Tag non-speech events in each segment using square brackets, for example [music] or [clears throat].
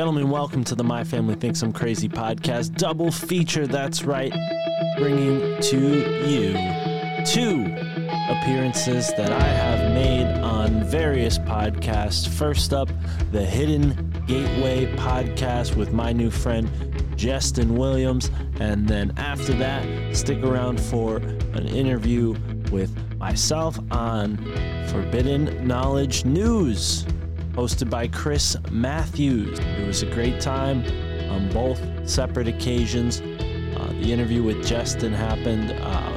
Gentlemen, welcome to the My Family Thinks I'm Crazy podcast double feature. That's right, bringing to you two appearances that I have made on various podcasts. First up, the Hidden Gateway podcast with my new friend Justin Williams. And then after that, stick around for an interview with myself on Forbidden Knowledge News hosted by Chris Matthews. It was a great time on both separate occasions. Uh, the interview with Justin happened, uh,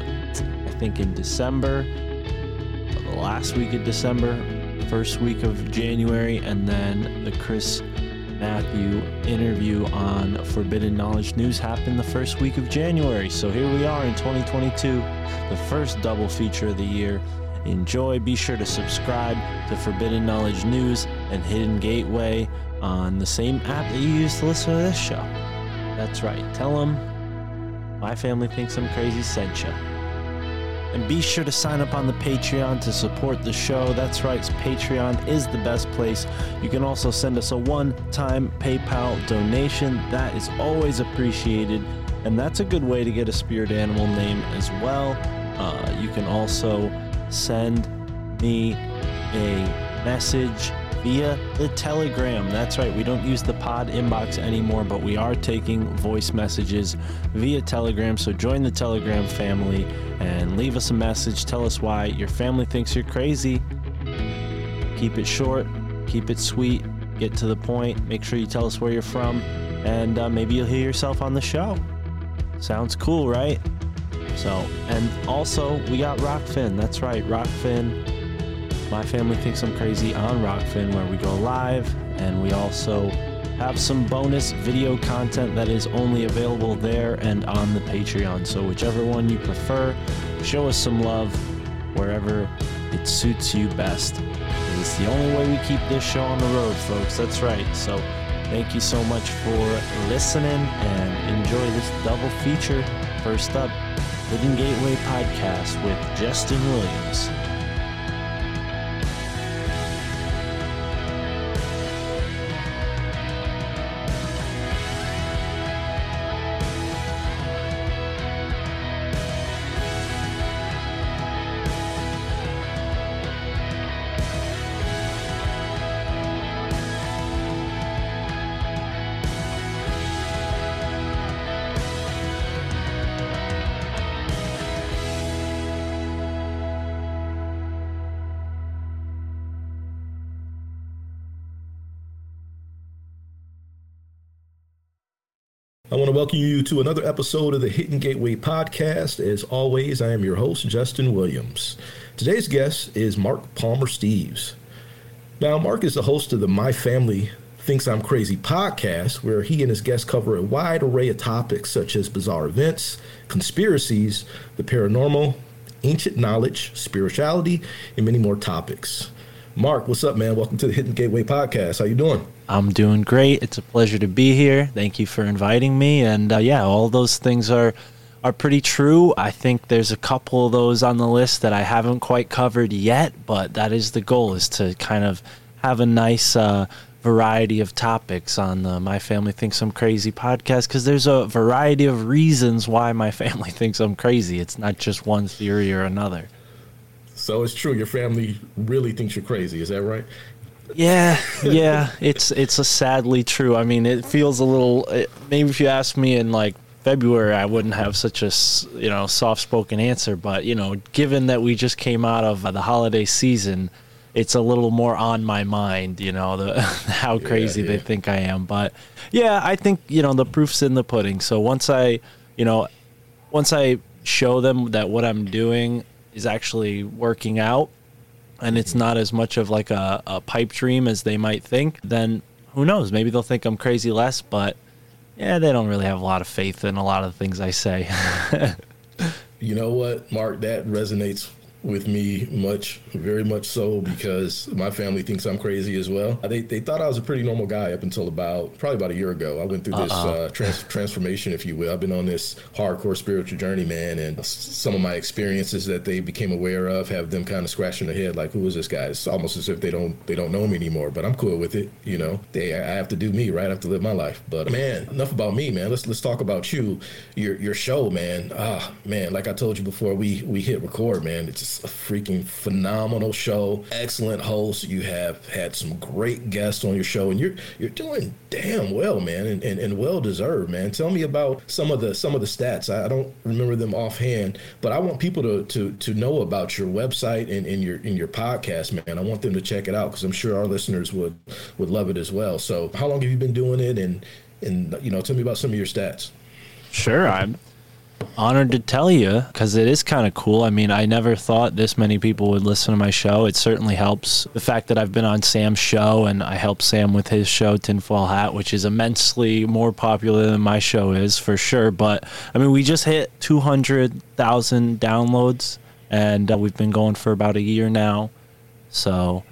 I think, in December, the last week of December, first week of January, and then the Chris Mathieu interview on Forbidden Knowledge News happened the first week of January. So here we are in 2022, the first double feature of the year enjoy. Be sure to subscribe to Forbidden Knowledge News and Hidden Gateway on the same app that you use to listen to this show. That's right. Tell them my family thinks I'm crazy sent you. And be sure to sign up on the Patreon to support the show. That's right, Patreon is the best place. You can also send us a one time PayPal donation. That is always appreciated. And that's a good way to get a spirit animal name as well. Uh, you can also send me a message via the Telegram. That's right, we don't use the pod inbox anymore, but we are taking voice messages via Telegram. So join the Telegram family and leave us a message. Tell us why your family thinks you're crazy. Keep it short, keep it sweet, get to the point. Make sure you tell us where you're from, and uh, maybe you'll hear yourself on the show. Sounds cool, right? So, and also we got Rokfin. That's right, Rokfin. My family thinks I'm crazy on Rokfin, where we go live, and we also have some bonus video content that is only available there and on the Patreon. So, whichever one you prefer, show us some love wherever it suits you best. It's the only way we keep this show on the road, folks. That's right. So, thank you so much for listening and enjoy this double feature. First up, Hidden Gateway Podcast with Justin Williams. Welcome you to another episode of the Hidden Gateway podcast. As always, I am your host, Justin Williams. Today's guest is Mark Palmer Steves. Now, Mark is the host of the My Family Thinks I'm Crazy podcast, where he and his guests cover a wide array of topics such as bizarre events, conspiracies, the paranormal, ancient knowledge, spirituality, and many more topics. Mark, what's up, man? Welcome to the Hidden Gateway podcast. How you doing? I'm doing great. It's a pleasure to be here. Thank you for inviting me. And uh, yeah, all those things are are pretty true. I think there's a couple of those on the list that I haven't quite covered yet, but that is the goal: is to kind of have a nice uh, variety of topics on the My Family Thinks I'm Crazy podcast because there's a variety of reasons why my [laughs] family thinks I'm crazy. It's not just one theory or another. So it's true. Your family really thinks you're crazy. Is that right? Yeah, yeah, it's it's a sadly true. I mean, it feels a little. It, maybe if you asked me in like February, I wouldn't have such a you know soft spoken answer. But you know, given that we just came out of the holiday season, it's a little more on my mind. You know, the [laughs] how crazy they yeah. think I am. But yeah, I think you know the proof's in the pudding. So once I, you know, once I show them that what I'm doing is actually working out and it's not as much of like a, a pipe dream as they might think, then who knows? Maybe they'll think I'm crazy less, but yeah, they don't really have a lot of faith in a lot of the things I say. [laughs] You know what, Mark? That resonates with me much, very much so, because my family thinks I'm crazy as well. They, they thought I was a pretty normal guy up until about probably about a year ago. I went through this uh, trans- transformation, if you will. I've been on this hardcore spiritual journey, man, and some of my experiences that they became aware of have them kind of scratching their head, like, "Who is this guy?" It's almost as if they don't they don't know me anymore. But I'm cool with it, you know. They I have to do me, right? I have to live my life. But man, enough about me, man. Let's let's talk about you, your your show, man. Ah, man, like I told you before we we hit record, man. It's a freaking phenomenal show. Excellent host. You have had some great guests on your show, and you're you're doing damn well, man, and, and, and well deserved, man. Tell me about some of the some of the stats. I, I don't remember them offhand, but I want people to to to know about your website and, and your in your podcast, man. I want them to check it out because I'm sure our listeners would would love it as well. So, how long have you been doing it, and and you know, tell me about some of your stats. Sure, I'm honored to tell you because it is kind of cool. I mean, I never thought this many people would listen to my show. It certainly helps. The fact that I've been on Sam's show and I helped Sam with his show, Tinfoil Hat, which is immensely more popular than my show is for sure. But I mean, we just hit 200,000 downloads and uh, we've been going for about a year now. So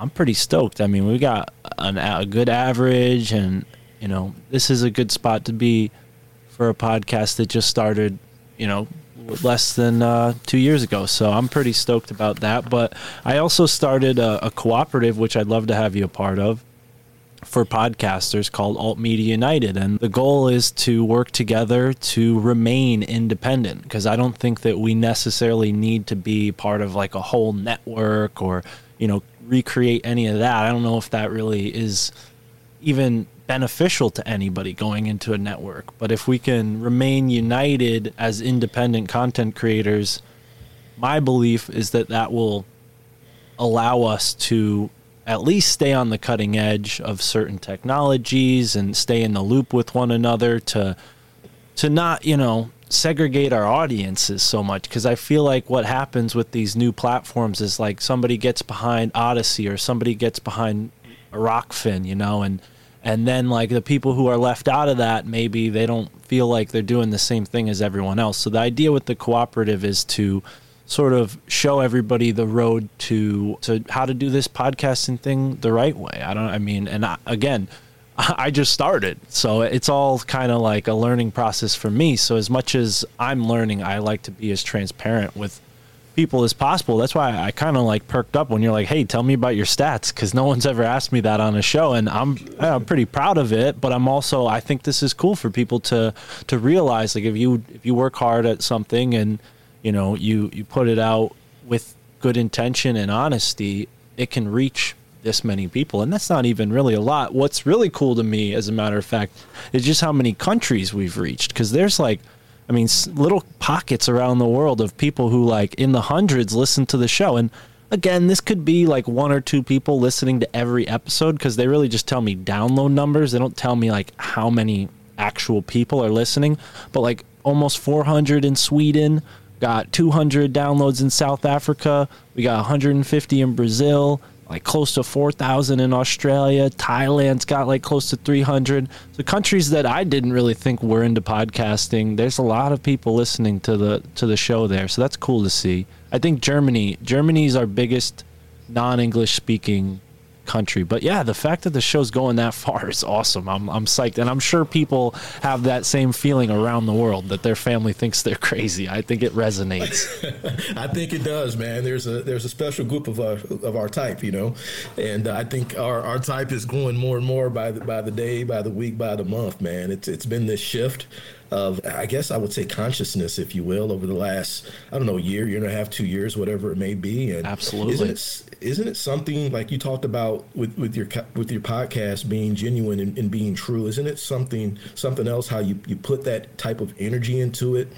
I'm pretty stoked. I mean, we got an, a good average, and you know, this is a good spot to be for a podcast that just started. You know, less than uh, two years ago. So I'm pretty stoked about that. But I also started a, a cooperative, which I'd love to have you a part of. For podcasters called Alt Media United. And the goal is to work together to remain independent because I don't think that we necessarily need to be part of like a whole network or, you know, recreate any of that. I don't know if that really is even beneficial to anybody going into a network. But if we can remain united as independent content creators, my belief is that that will allow us to at least stay on the cutting edge of certain technologies and stay in the loop with one another to to not, you know, segregate our audiences so much because I feel like what happens with these new platforms is like somebody gets behind Odysee or somebody gets behind Rokfin, you know, and and then like the people who are left out of that maybe they don't feel like they're doing the same thing as everyone else. So the idea with the cooperative is to sort of show everybody the road to to how to do this podcasting thing the right way. I don't I mean and I, again [laughs] I just started. So it's all kind of like a learning process for me. So as much as I'm learning, I like to be as transparent with people as possible. That's why I kind of like perked up when you're like, "Hey, tell me about your stats," because no one's ever asked me that on a show, and I'm I'm pretty proud of it. But I'm also I think this is cool for people to to realize like if you if you work hard at something and you know you you put it out with good intention and honesty, it can reach this many people and that's not even really a lot what's really cool to me as a matter of fact is just how many countries we've reached because there's like I mean, little pockets around the world of people who, like, in the hundreds listen to the show. And again, this could be like one or two people listening to every episode because they really just tell me download numbers. They don't tell me, like, how many actual people are listening. But, like, almost 400 in Sweden, got 200 downloads in South Africa, we got 150 in Brazil. Like close to 4,000 in Australia. Thailand's got like close to 300. So countries that I didn't really think were into podcasting, there's a lot of people listening to the to the show there. So that's cool to see. I think Germany, Germany's our biggest non-English speaking country. But yeah, the fact that the show's going that far is awesome. I'm I'm psyched, and I'm sure people have that same feeling around the world that their family thinks they're crazy. I think it resonates. [laughs] I think it does, man. There's a there's a special group of our of our type, you know, and uh, I think our, our type is going more and more by the by the day, by the week, by the month, man. It's it's been this shift. Of I guess I would say consciousness, if you will, over the last I don't know year, year and a half, two years, whatever it may be. And Absolutely. isn't it isn't it something like you talked about with with your with your podcast being genuine and, and being true? Isn't it something something else how you you put that type of energy into it,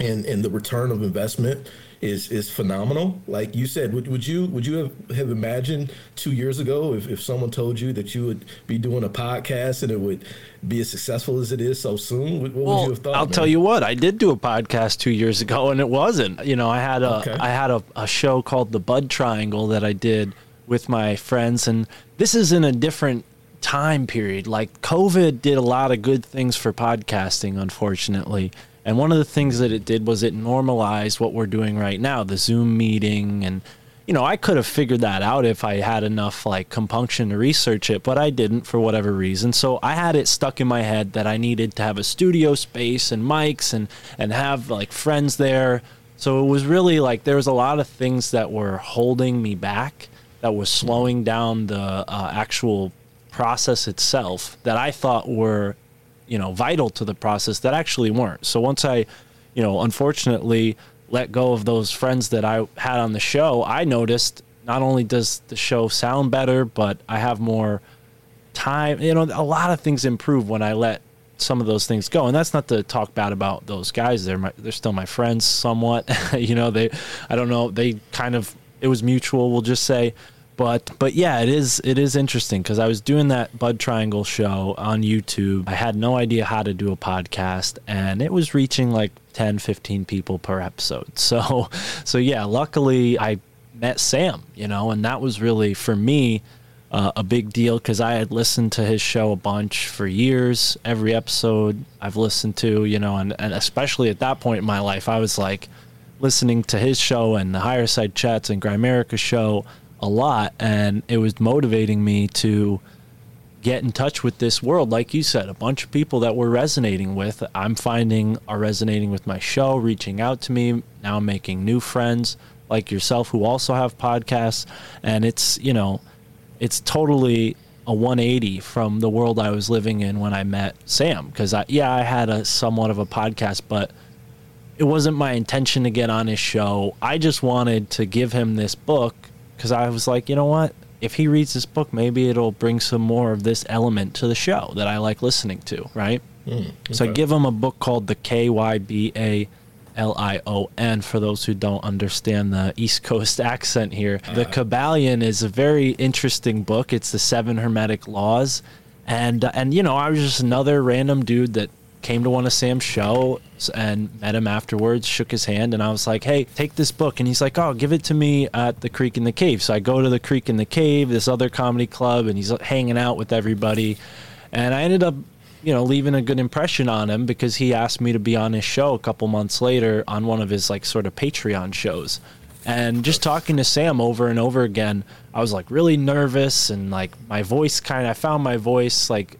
and and the return of investment is is phenomenal. Like you said, would, would you would you have, have imagined two years ago if, if someone told you that you would be doing a podcast and it would be as successful as it is so soon? What, what would you have thought? I'll man? tell you what, I did do a podcast two years ago, and it wasn't. You know, I had a Okay. I had a, a show called The Bud Triangle that I did with my friends, and this is in a different time period. Like COVID did a lot of good things for podcasting, unfortunately. And one of the things that it did was it normalized what we're doing right now, the Zoom meeting and you know, I could have figured that out if I had enough like compunction to research it, but I didn't for whatever reason. So I had it stuck in my head that I needed to have a studio space and mics and and have like friends there. So it was really like there was a lot of things that were holding me back, that was slowing down the uh, actual process itself that I thought were, you know, vital to the process that actually weren't. So once I, you know, unfortunately let go of those friends that I had on the show, I noticed not only does the show sound better, but I have more time. You know, a lot of things improve when I let some of those things go. And that's not to talk bad about those guys. They're my, they're still my friends somewhat. [laughs] you know, they I don't know, they kind of it was mutual, we'll just say. But but yeah, it is it is interesting because I was doing that Bud Triangle show on YouTube. I had no idea how to do a podcast and it was reaching like 10 15 people per episode. [laughs] So so yeah, luckily I met Sam, you know, and that was really for me uh, a big deal because I had listened to his show a bunch for years. Every episode I've listened to, you know, and, and especially at that point in my life, I was like listening to his show and the Higher Side Chats and Grimerica show a lot, and it was motivating me to get in touch with this world. Like you said, a bunch of people that we're resonating with, I'm finding are resonating with my show, reaching out to me. Now I'm making new friends like yourself who also have podcasts, and it's you know it's totally a 180 from the world I was living in when I met Sam. Because I, yeah, I had a somewhat of a podcast, but it wasn't my intention to get on his show. I just wanted to give him this book because I was like, you know what? If he reads this book, maybe it'll bring some more of this element to the show that I like listening to, right? So I give him a book called The KYBA L I O N for those who don't understand the East Coast [laughs] accent here. The Kybalion is a very interesting book. It's the seven hermetic laws. And uh, and you know, I was just another random dude that came to one of Sam's shows and met him afterwards, shook his hand, and I was like, "Hey, take this book." And he's like, "Oh, give it to me at the Creek and the Cave." So I go to the Creek and the Cave, this other comedy club, and he's hanging out with everybody. And I ended up, you know, leaving a good impression on him because he asked me to be on his show a couple months later on one of his like sort of Patreon shows. And just talking to Sam over and over again, I was like really nervous and like my voice kind of I found my voice like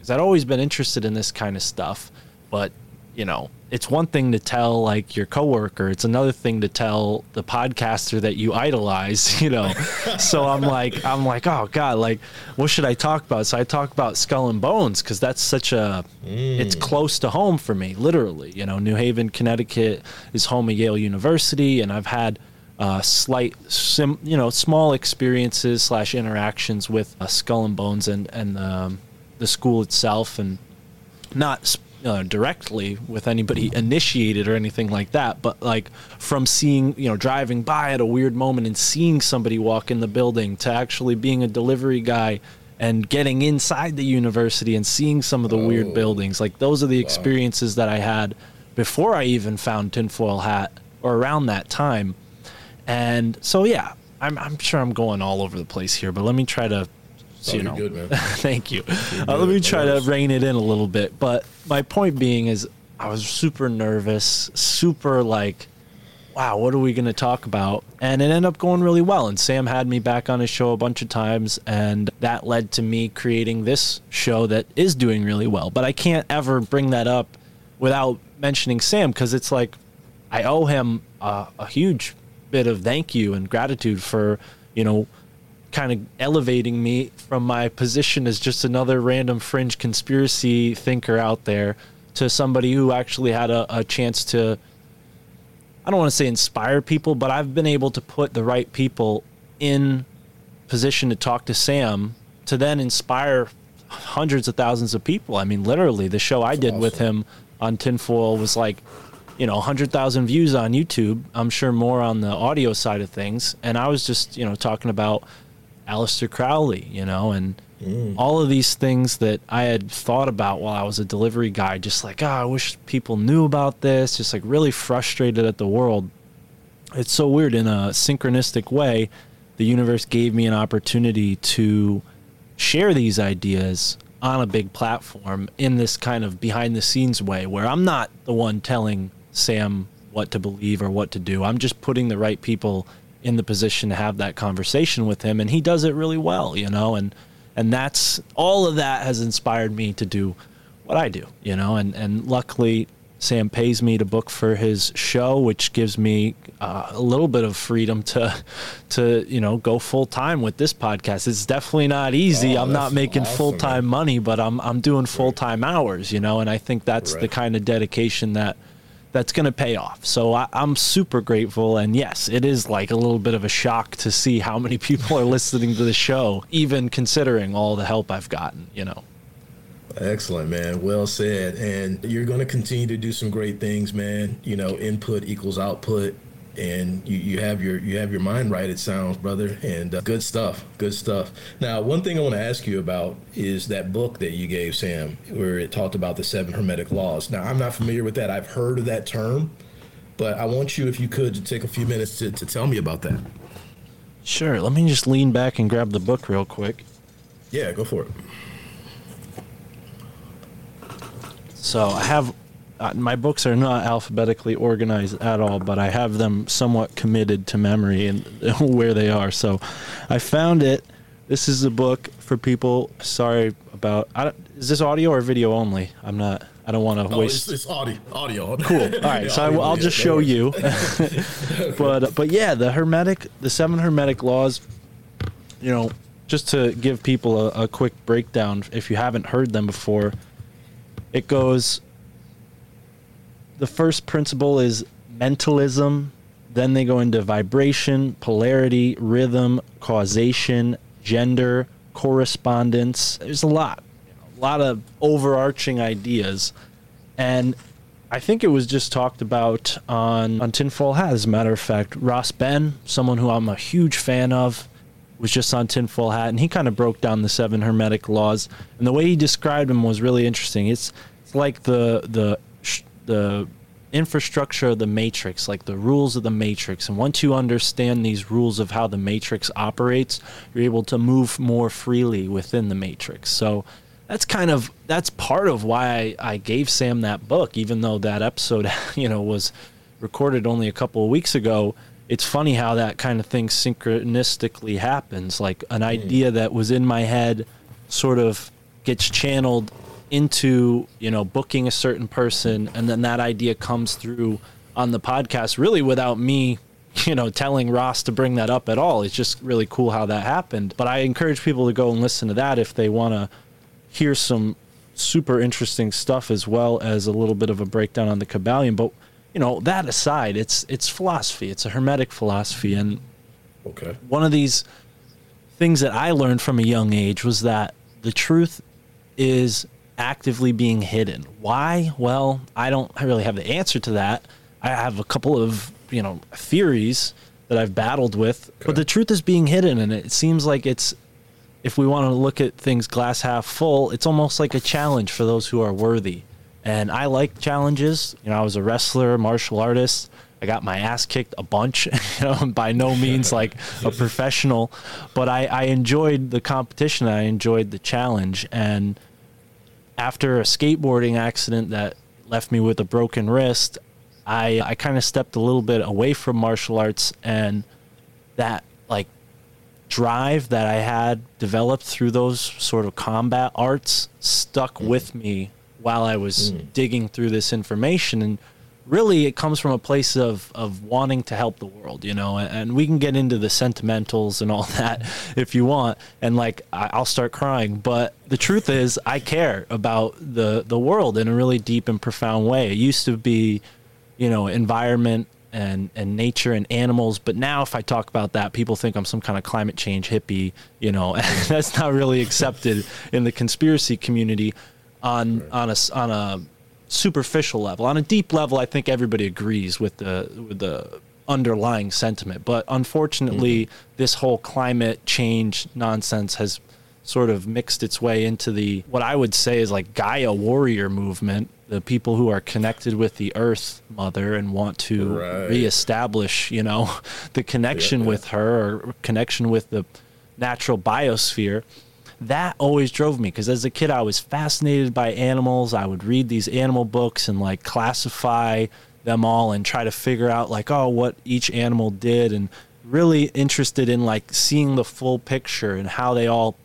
because I'd always been interested in this kind of stuff, but you know, it's one thing to tell like your coworker, it's another thing to tell the podcaster that you idolize, [laughs] you know. so I'm like, I'm like, oh god, like, what should I talk about? So I talk about Skull and Bones because that's such a, it's close to home for me, literally. You know, New Haven, Connecticut is home of Yale University, and I've had uh, slight, sim, you know, small experiences slash interactions with uh, Skull and Bones and and um, the school itself, and not uh, directly with anybody initiated or anything like that, but like from seeing, you know, driving by at a weird moment and seeing somebody walk in the building to actually being a delivery guy and getting inside the university and seeing some of the weird buildings. Like those are the experiences that I had before I even found Tinfoil Hat or around that time. And so, yeah, I'm, I'm sure I'm going all over the place here, but let me try to, Oh, you know, good, man. [laughs] thank you. Uh, let me try to rein it in a little bit. But my point being is, I was super nervous, super like, wow, what are we going to talk about? And it ended up going really well. And Sam had me back on his show a bunch of times. And that led to me creating this show that is doing really well. But I can't ever bring that up without mentioning Sam because it's like I owe him uh, a huge bit of thank you and gratitude for, you know, kind of elevating me from my position as just another random fringe conspiracy thinker out there to somebody who actually had a, a chance to I don't want to say inspire people, but I've been able to put the right people in position to talk to Sam to then inspire hundreds of thousands of people. I mean, literally, the show I did with him on Tinfoil was like, you know, 100,000 views on YouTube. I'm sure more on the audio side of things. And I was just, you know, talking about Aleister Crowley, you know, and mm. all of these things that I had thought about while I was a delivery guy, just like, oh, I wish people knew about this, just like really frustrated at the world. It's so weird in a synchronistic way. The universe gave me an opportunity to share these ideas on a big platform in this kind of behind the scenes way where I'm not the one telling Sam what to believe or what to do. I'm just putting the right people in the position to have that conversation with him and he does it really well, you know, and and that's all of that has inspired me to do what I do, you know, and and luckily Sam pays me to book for his show, which gives me uh, a little bit of freedom to, to you know, go full time with this podcast. It's definitely not easy. Oh, I'm not making awesome, full time man. money, but I'm I'm doing full time hours, you know, and I think that's the kind of dedication that that's going to pay off. So I, I'm super grateful, and yes, it is like a little bit of a shock to see how many [laughs] people are listening to the show, even considering all the help I've gotten, you know. Excellent, man. Well said. And you're going to continue to do some great things, man. You know, input equals output, and you, you have your you have your mind right. It sounds, brother, and uh, good stuff. Good stuff. Now, one thing I want to ask you about is that book that you gave Sam, where it talked about the seven hermetic laws. Now, I'm not familiar with that. I've heard of that term, but I want you, if you could, to take a few minutes to, to tell me about that. Sure. Let me just lean back and grab the book real quick. Yeah, go for it. So I have my books are not alphabetically organized at all, but I have them somewhat committed to memory and [laughs] where they are. So I found it. This is a book for people. Sorry about. Is this audio or video only? I'm not. I don't want to Oh, waste. it's, it's audio. Audio. Cool. All right, [laughs] so I, will just show you. [laughs] but but yeah, the hermetic, the seven hermetic laws. You know, just to give people a, a quick breakdown, if you haven't heard them before, it goes. The first principle is mentalism. Then they go into vibration, polarity, rhythm, causation, gender, correspondence. There's a lot, a lot of overarching ideas, and I think it was just talked about on on Tinfoil Hat. As a matter of fact, Ross Ben, someone who I'm a huge fan of, was just on Tinfoil Hat, and he kind of broke down the seven hermetic laws. And the way he described them was really interesting. It's it's like the the the infrastructure of the matrix, like the rules of the matrix. And once you understand these rules of how the matrix operates, you're able to move more freely within the matrix. So that's kind of that's part of why I, I gave Sam that book, even though that episode, [laughs] you know, was recorded only a couple of weeks ago. It's funny how that kind of thing synchronistically happens. Like an hmm. idea that was in my head sort of gets channeled into, you know, booking a certain person and then that idea comes through on the podcast really without me you know, telling Ross to bring that up at all. It's just really cool how that happened. But I encourage people to go and listen to that if they want to hear some super interesting stuff as well as a little bit of a breakdown on the Kybalion. But you know, that aside, it's it's philosophy. It's a hermetic philosophy, and Okay. one of these things that I learned from a young age was that the truth is actively being hidden. Why? Well, I don't really have the answer to that. I have a couple of, you know, theories that I've battled with, but the truth is being hidden and it seems like it's if we want to look at things glass half full, it's almost like a challenge for those who are worthy. And I like challenges. You know, I was a wrestler, martial artist. I got my ass kicked a bunch. [laughs] You know, by no means [laughs] like a professional, but I, I enjoyed the competition. I enjoyed the challenge. And after a skateboarding accident that left me with a broken wrist, I I kind of stepped a little bit away from martial arts and that like drive that I had developed through those sort of combat arts stuck mm. with me while I was mm. digging through this information. And really it comes from a place of of wanting to help the world you know and, we can get into the sentimentals and all [laughs] that if you want and like i'll start crying but the truth is i care about the the world in a really deep and profound way. It used to be you know environment and and nature and animals but now if i talk about that people think i'm some kind of climate change hippie you know [laughs] that's not really accepted in the conspiracy community on on a on a superficial level. On a deep level, I think everybody agrees with the with the underlying sentiment. But unfortunately, mm-hmm. this whole climate change nonsense has sort of mixed its way into the what I would say is like Gaia warrior movement. The people who are connected with the Earth Mother and want to Right. reestablish, you know, [laughs] the connection yeah. with her or connection with the natural biosphere that always drove me because as a kid I was fascinated by animals. I would read these animal books and like classify them all and try to figure out like oh what each animal did and really interested in like seeing the full picture and how they all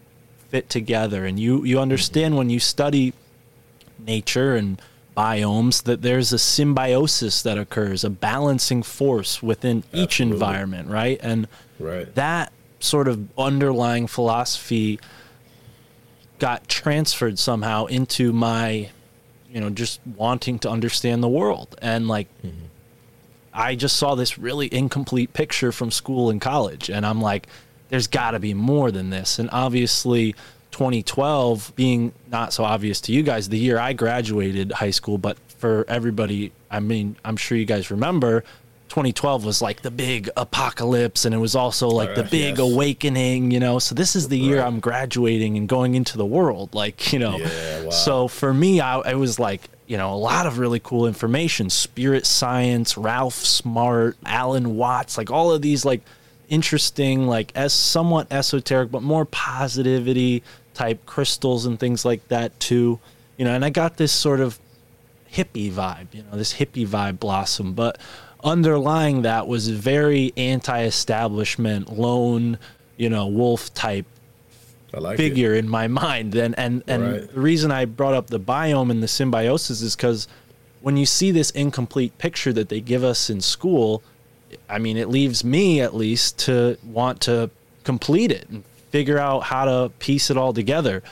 fit together and you you understand mm-hmm. when you study nature and biomes that there's a symbiosis that occurs, a balancing force within each environment, right? And Right. that sort of underlying philosophy got transferred somehow into my you know just wanting to understand the world. And like mm-hmm. i just saw this really incomplete picture from school and college. And i'm like there's got to be more than this. And obviously 2012 being not so obvious to you guys the year i graduated high school but for everybody i mean i'm sure you guys remember 2012 was like the big apocalypse and it was also like the big yes. awakening you know so this is the year Right. i'm graduating and going into the world like you know Yeah, wow. so for me I, it was like you know a lot of really cool information spirit science ralph smart alan watts like all of these like interesting like as somewhat esoteric but more positivity type crystals and things like that too you know and i got this sort of hippie vibe, you know, this hippie vibe blossom. But underlying that was a very anti-establishment, lone, you know, wolf type I like figure in my mind. And and and Right. the reason I brought up the biome and the symbiosis is because when you see this incomplete picture that they give us in school, I mean, it leaves me at least to want to complete it and figure out how to piece it all together.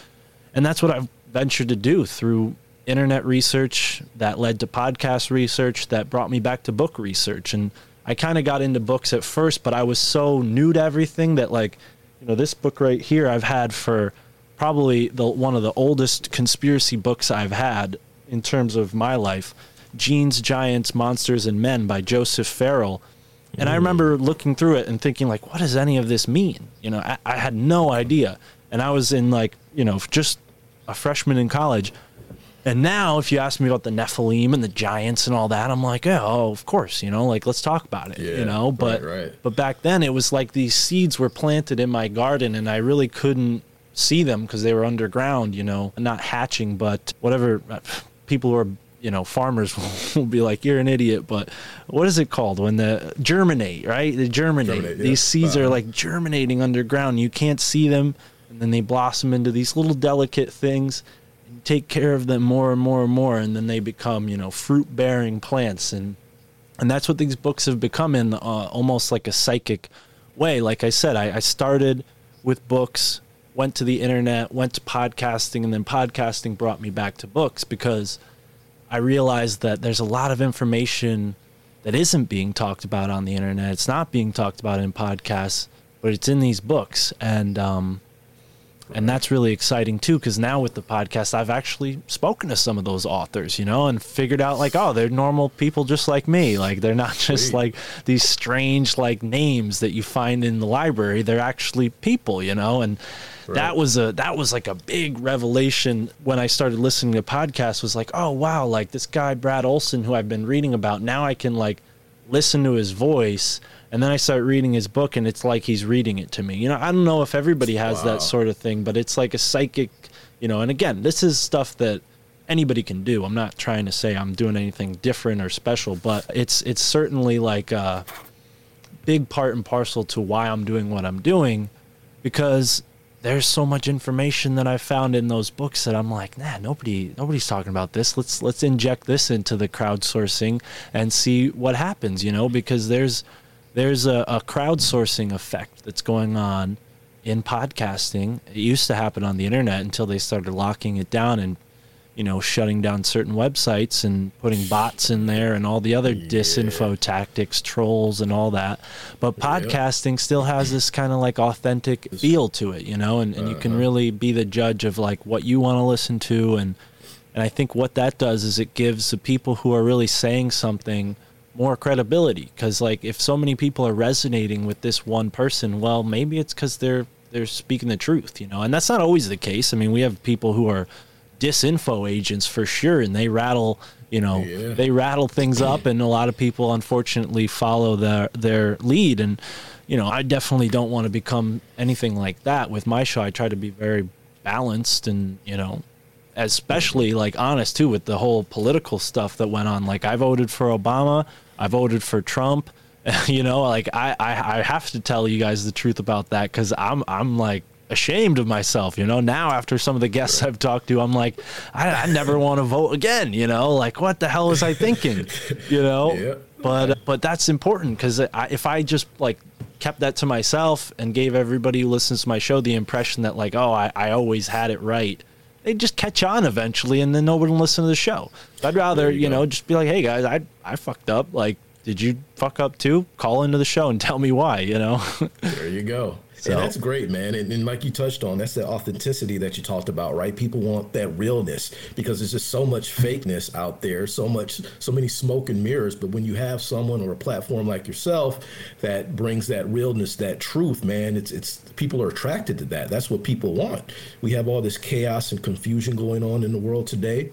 And that's what I've ventured to do through internet research that led to podcast research that brought me back to book research. And I kind of got into books at first, but I was so new to everything that, like, you know, this book right here I've had for probably the one of the oldest conspiracy books I've had in terms of my life Genes, Giants, Monsters, and Men by Joseph Farrell. And I mm. remember looking through it and thinking, like, what does any of this mean? You know, I, I had no idea. And I was in, like, you know, just a freshman in college. And now, if you ask me about the Nephilim and the giants and all that, I'm like, yeah, oh, of course, you know, like let's talk about it, Yeah, you know. But right, right. but back then, it was like these seeds were planted in my garden, and I really couldn't see them because they were underground, you know, not hatching. But whatever, uh, people who are you know farmers [laughs] will be like, you're an idiot. But what is it called when the germinate, right? They germinate. Germinate, yeah. These seeds are Uh-huh. like germinating underground. You can't see them, and then they blossom into these little delicate things take care of them more and more and more and then they become you know fruit bearing plants. And and that's what these books have become in uh, almost like a psychic way. Like i said I, I started with books went to the internet went to podcasting and then podcasting brought me back to books because i realized that there's a lot of information that isn't being talked about on the internet. It's not being talked about in podcasts but it's in these books. And um, and that's really exciting too because now with the podcast i've actually spoken to some of those authors you know and figured out like oh they're normal people just like me. Like they're not [laughs] just Sweet. like these strange like names that you find in the library. They're actually people you know? And that was a that was like a big revelation when i started listening to podcasts was like oh wow like this guy brad olsen who i've been reading about now i can like listen to his voice and then I start reading his book and it's like he's reading it to me. You know, I don't know if everybody has Wow. that sort of thing, but it's like a psychic, you know, and again, this is stuff that anybody can do. I'm not trying to say I'm doing anything different or special, but it's it's certainly like a big part and parcel to why I'm doing what I'm doing because there's so much information that I found in those books that I'm like, nah, nobody nobody's talking about this. Let's let's inject this into the crowdsourcing and see what happens, you know, because there's there's a, a crowdsourcing effect that's going on in podcasting. It used to happen on the internet until they started locking it down and you know shutting down certain websites and putting bots in there and all the other disinfo tactics, trolls and all that. But podcasting still has this kind of like authentic feel to it, you know, and, and you can uh-huh. really be the judge of like what you want to listen to. And and I think what that does is it gives the people who are really saying something more credibility. Because like if so many people are resonating with this one person well maybe it's because they're they're speaking the truth you know? And that's not always the case. I mean we have people who are disinfo agents for sure and they rattle you know Yeah. they rattle things up and a lot of people unfortunately follow their their lead and you know i definitely don't want to become anything like that with my show i try to be very balanced and you know especially like honest too with the whole political stuff that went on like i voted for obama i voted for trump [laughs] you know like i i, I have to tell you guys the truth about that because i'm i'm like ashamed of myself you know? Now after some of the guests i've talked to i'm like i, I never want to vote again you know? Like what the hell was i thinking? [laughs] You know? Yeah. but uh, but that's important because if I just like kept that to myself and gave everybody who listens to my show the impression that like oh I, I always had it right, they'd just catch on eventually and then nobody would listen to the show. So I'd rather you you, know just be like hey guys I I fucked up like did you fuck up too? Call into the show and tell me why you know. [laughs] There you go. So- and that's great, man. And, and like you touched on, that's the authenticity that you talked about, right? People want that realness because there's just so much fakeness out there, so much, so many smoke and mirrors. But when you have someone or a platform like yourself that brings that realness, that truth, man, it's it's people are attracted to that. That's what people want. We have all this chaos and confusion going on in the world today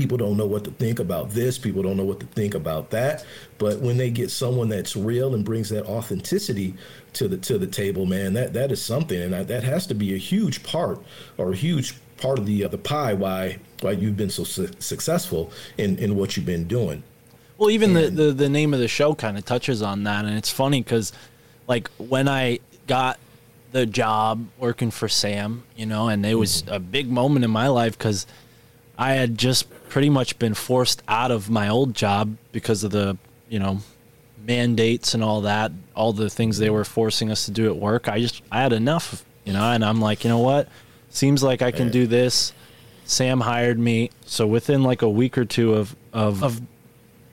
people don't know what to think about this people don't know what to think about that. But when they get someone that's real and brings that authenticity to the to the table man that that is something. And that, that has to be a huge part or a huge part of the uh, the pie why why you've been so su- successful in in what you've been doing. Well, even the, the the name of the show kind of touches on that, and it's funny because, like, when I got the job working for Sam, you know, and it was a big moment in my life because I had just pretty much been forced out of my old job because of the, you know, mandates and all that, all the things they were forcing us to do at work. I just I had enough, you know, and I'm like, you know what? Seems like I can do this. Sam hired me, so within like a week or two of of, of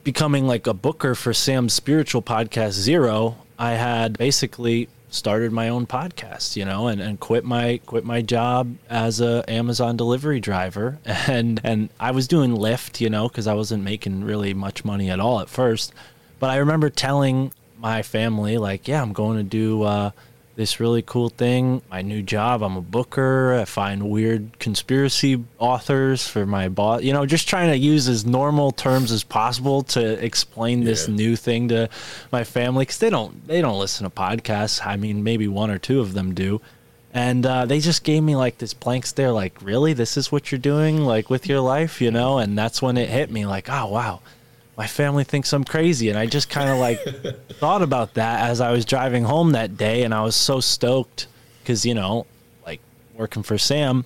becoming like a booker for Sam's spiritual podcast Zero, I had basically started my own podcast, you know, and, and quit my quit my job as a Amazon delivery driver [laughs] and and I was doing Lyft, you know, cuz I wasn't making really much money at all at first. But I remember telling my family like, yeah, I'm going to do uh this really cool thing, my new job. I'm a booker. I find weird conspiracy authors for my boss. You know, just trying to use as normal terms as possible to explain this Yeah. new thing to my family because they don't they don't listen to podcasts. I mean, maybe one or two of them do. And uh, they just gave me like this blank stare, like, really, this is what you're doing, like with your life, you know? And that's when it hit me, like, oh wow, my family thinks I'm crazy. And I just kind of like [laughs] thought about that as I was driving home that day. And I was so stoked because, you know, like working for Sam.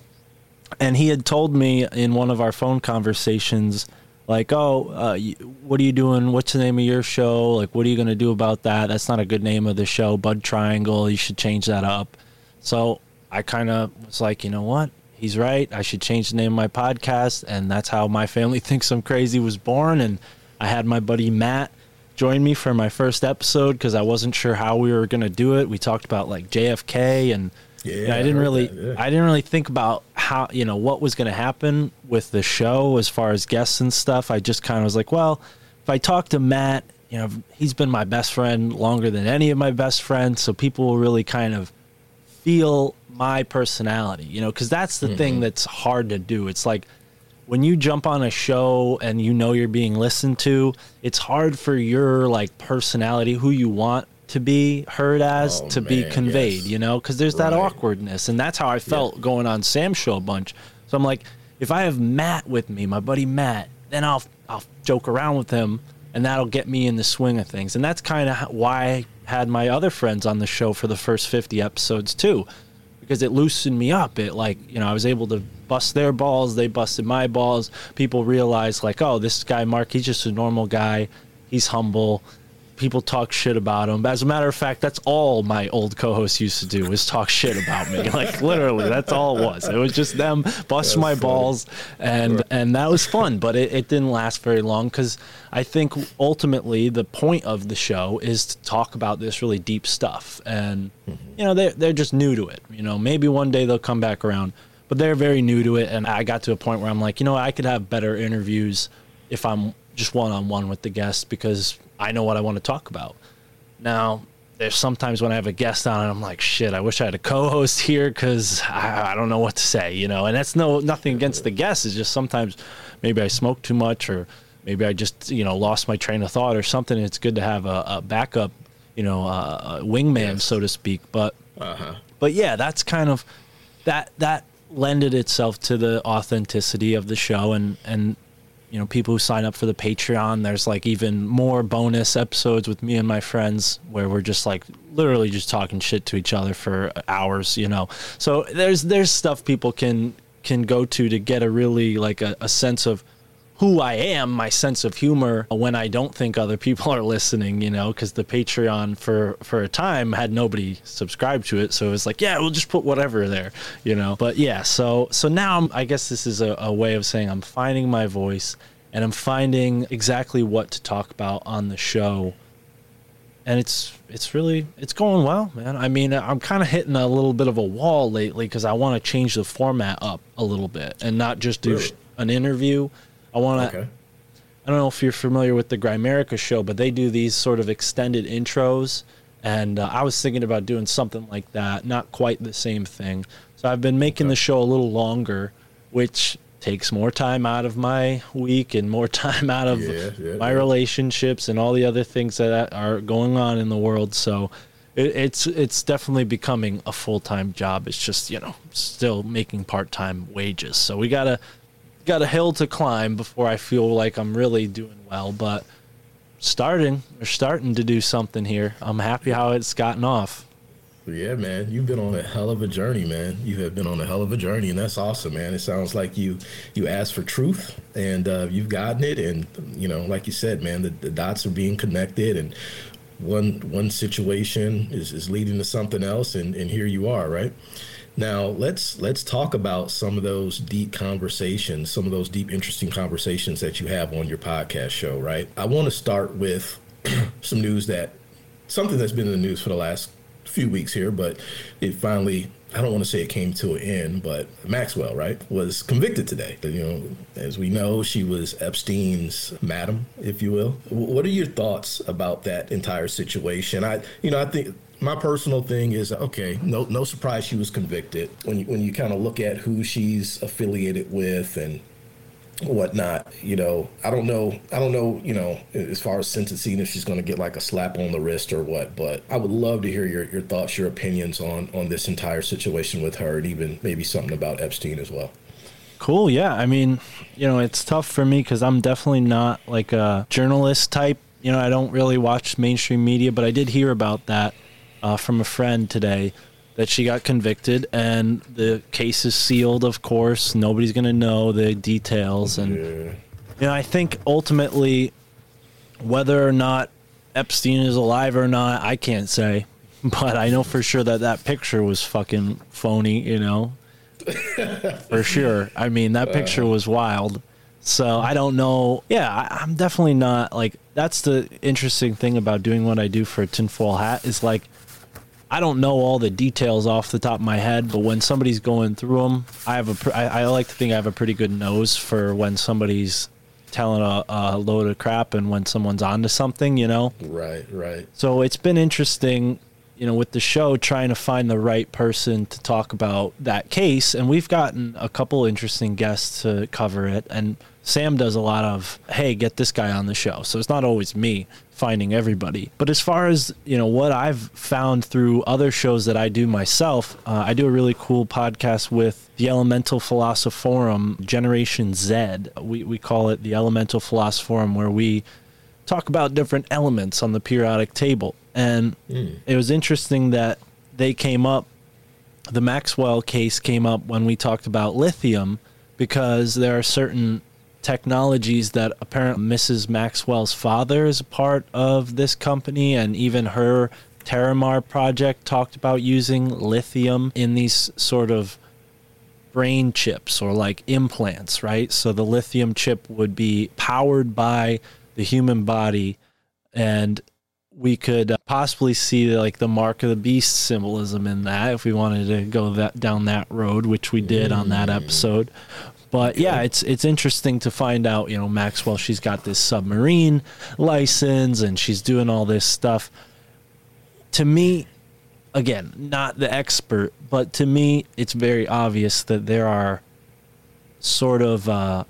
And he had told me in one of our phone conversations, like, oh, uh, what are you doing? What's the name of your show? Like, what are you going to do about that? That's not a good name of the show, Bud Triangle. You should change that up. So I kind of was like, you know what? He's right. I should change the name of my podcast. And that's how My Family [laughs] Thinks I'm Crazy was born. And I had my buddy Matt join me for my first episode because I wasn't sure how we were going to do it. We talked about like JFK and Yeah, you know, I I didn't heard really that, yeah. I didn't really think about how, you know, what was going to happen with the show as far as guests and stuff. I just kind of was like, well, if I talk to Matt, you know, he's been my best friend longer than any of my best friends, so people will really kind of feel my personality, you know, because that's the thing mm-hmm. that's hard to do. It's like when you jump on a show and you know you're being listened to, it's hard for your like personality, who you want to be heard as, Oh, to be conveyed, yes. you know, because there's that Right. awkwardness. And that's how I felt going on Sam's show a bunch. So I'm like, if I have Matt with me, my buddy Matt, then I'll I'll joke around with him, and that'll get me in the swing of things. And that's kind of why I had my other friends on the show for the first 50 episodes too, because it loosened me up. It like you know I was able to bust their balls, they busted my balls. People realized like, oh, this guy Mark, he's just a normal guy. He's humble. People talk shit about him. As a matter of fact, that's all my old co-hosts used to do was talk shit about me. [laughs] Like literally, that's all it was. It was just them busting my funny. balls, and and that was fun. But it, it didn't last very long because I think ultimately the point of the show is to talk about this really deep stuff, and mm-hmm. you know they're they're just new to it. You know, maybe one day they'll come back around, but they're very new to it. And I got to a point where I'm like, you know, I could have better interviews if I'm just one on one with the guest because I know what I want to talk about. Now, there's sometimes when I have a guest on, and I'm like, shit, I wish I had a co-host here because I, I don't know what to say, you know. And that's no nothing against the guest. It's just sometimes maybe I smoke too much, or maybe I just you know lost my train of thought or something. It's good to have a, a backup, you know, uh, a wingman, so to speak. But Uh-huh. but yeah, that's kind of that that lended itself to the authenticity of the show and and you know people who sign up for the Patreon. There's like even more bonus episodes with me and my friends where we're just like literally just talking shit to each other for hours. You know, so there's there's stuff people can can go to to get a really like a, a sense of who I am, my sense of humor when I don't think other people are listening, you know, because the Patreon for for a time had nobody subscribed to it, so it was like, yeah, we'll just put whatever there, you know. But yeah, so so now I'm, I guess this is a, a way of saying I'm finding my voice and I'm finding exactly what to talk about on the show. And it's it's really it's going well, man. I mean, I'm kind of hitting a little bit of a wall lately because I want to change the format up a little bit and not just do Really? an interview. I want to Okay. I don't know if you're familiar with the Grimerica show, but they do these sort of extended intros. And uh, I was thinking about doing something like that, not quite the same thing. So I've been making the show a little longer, which takes more time out of my week and more [laughs] time out of Yeah, yeah, my yeah. relationships and all the other things that are going on in the world. So it, it's it's definitely becoming a full time job. It's just you know still making part time wages. So we gotta got a hill to climb before I feel like I'm really doing well, but starting, we're starting to do something here. I'm happy how it's gotten off. Yeah, man, you've been on a hell of a journey, man. You have been on a hell of a journey, and that's awesome, man. It sounds like you you asked for truth, and uh, you've gotten it. And you know, like you said, man, the, the dots are being connected, and one one situation is, is leading to something else, and, and here you are, right? Now let's let's talk about some of those deep conversations, some of those deep, interesting conversations that you have on your podcast show, right? I want to start with [clears throat] some news that something that's been in the news for the last few weeks here, but it finally I don't want to say it came to an end, but Maxwell, right, was convicted today. You know, as we know, she was Epstein's madam, if you will. What are your thoughts about that entire situation? I, you know, I think my personal thing is okay. No, no surprise she was convicted. When you when you kind of look at who she's affiliated with and whatnot. You know, I don't know. I don't know. You know, as far as sentencing, if she's going to get like a slap on the wrist or what. But I would love to hear your, your thoughts, your opinions on on this entire situation with her, and even maybe something about Epstein as well. Cool. Yeah. I mean, you know, it's tough for me because I'm definitely not like a journalist type. You know, I don't really watch mainstream media, but I did hear about that uh, from a friend today that she got convicted and the case is sealed, of course. Nobody's going to know the details. And, Yeah. you know, I think ultimately whether or not Epstein is alive or not, I can't say. [laughs] But I know for sure that that picture was fucking phony, you know? [laughs] for sure. I mean, that picture was wild. So I don't know. Yeah, I, I'm definitely not like. That's the interesting thing about doing what I do for a tinfoil hat is like, I don't know all the details off the top of my head, but when somebody's going through them, I have a. I, I like to think I have a pretty good nose for when somebody's telling a, a load of crap and when someone's onto something. You know. Right. Right. So it's been interesting, you know, with the show trying to find the right person to talk about that case. And we've gotten a couple interesting guests to cover it. And Sam does a lot of, hey, get this guy on the show. So it's not always me finding everybody. But as far as, you know, what I've found through other shows that I do myself, uh, I do a really cool podcast with the Elemental Philosophorum Generation Z. We, we call it the Elemental Philosophorum, where we talk about different elements on the periodic table. And it was interesting that they came up the Maxwell case came up when we talked about lithium because there are certain technologies that apparently Mrs. Maxwell's father is a part of this company, and even her Terramar project talked about using lithium in these sort of brain chips or like implants, right? So the lithium chip would be powered by the human body and we could uh, possibly see like the mark of the beast symbolism in that if we wanted to go that down that road which we did on that episode but yeah it's it's interesting to find out you know Maxwell she's got this submarine license and she's doing all this stuff. To me again not the expert but to me it's very obvious that there are sort of uh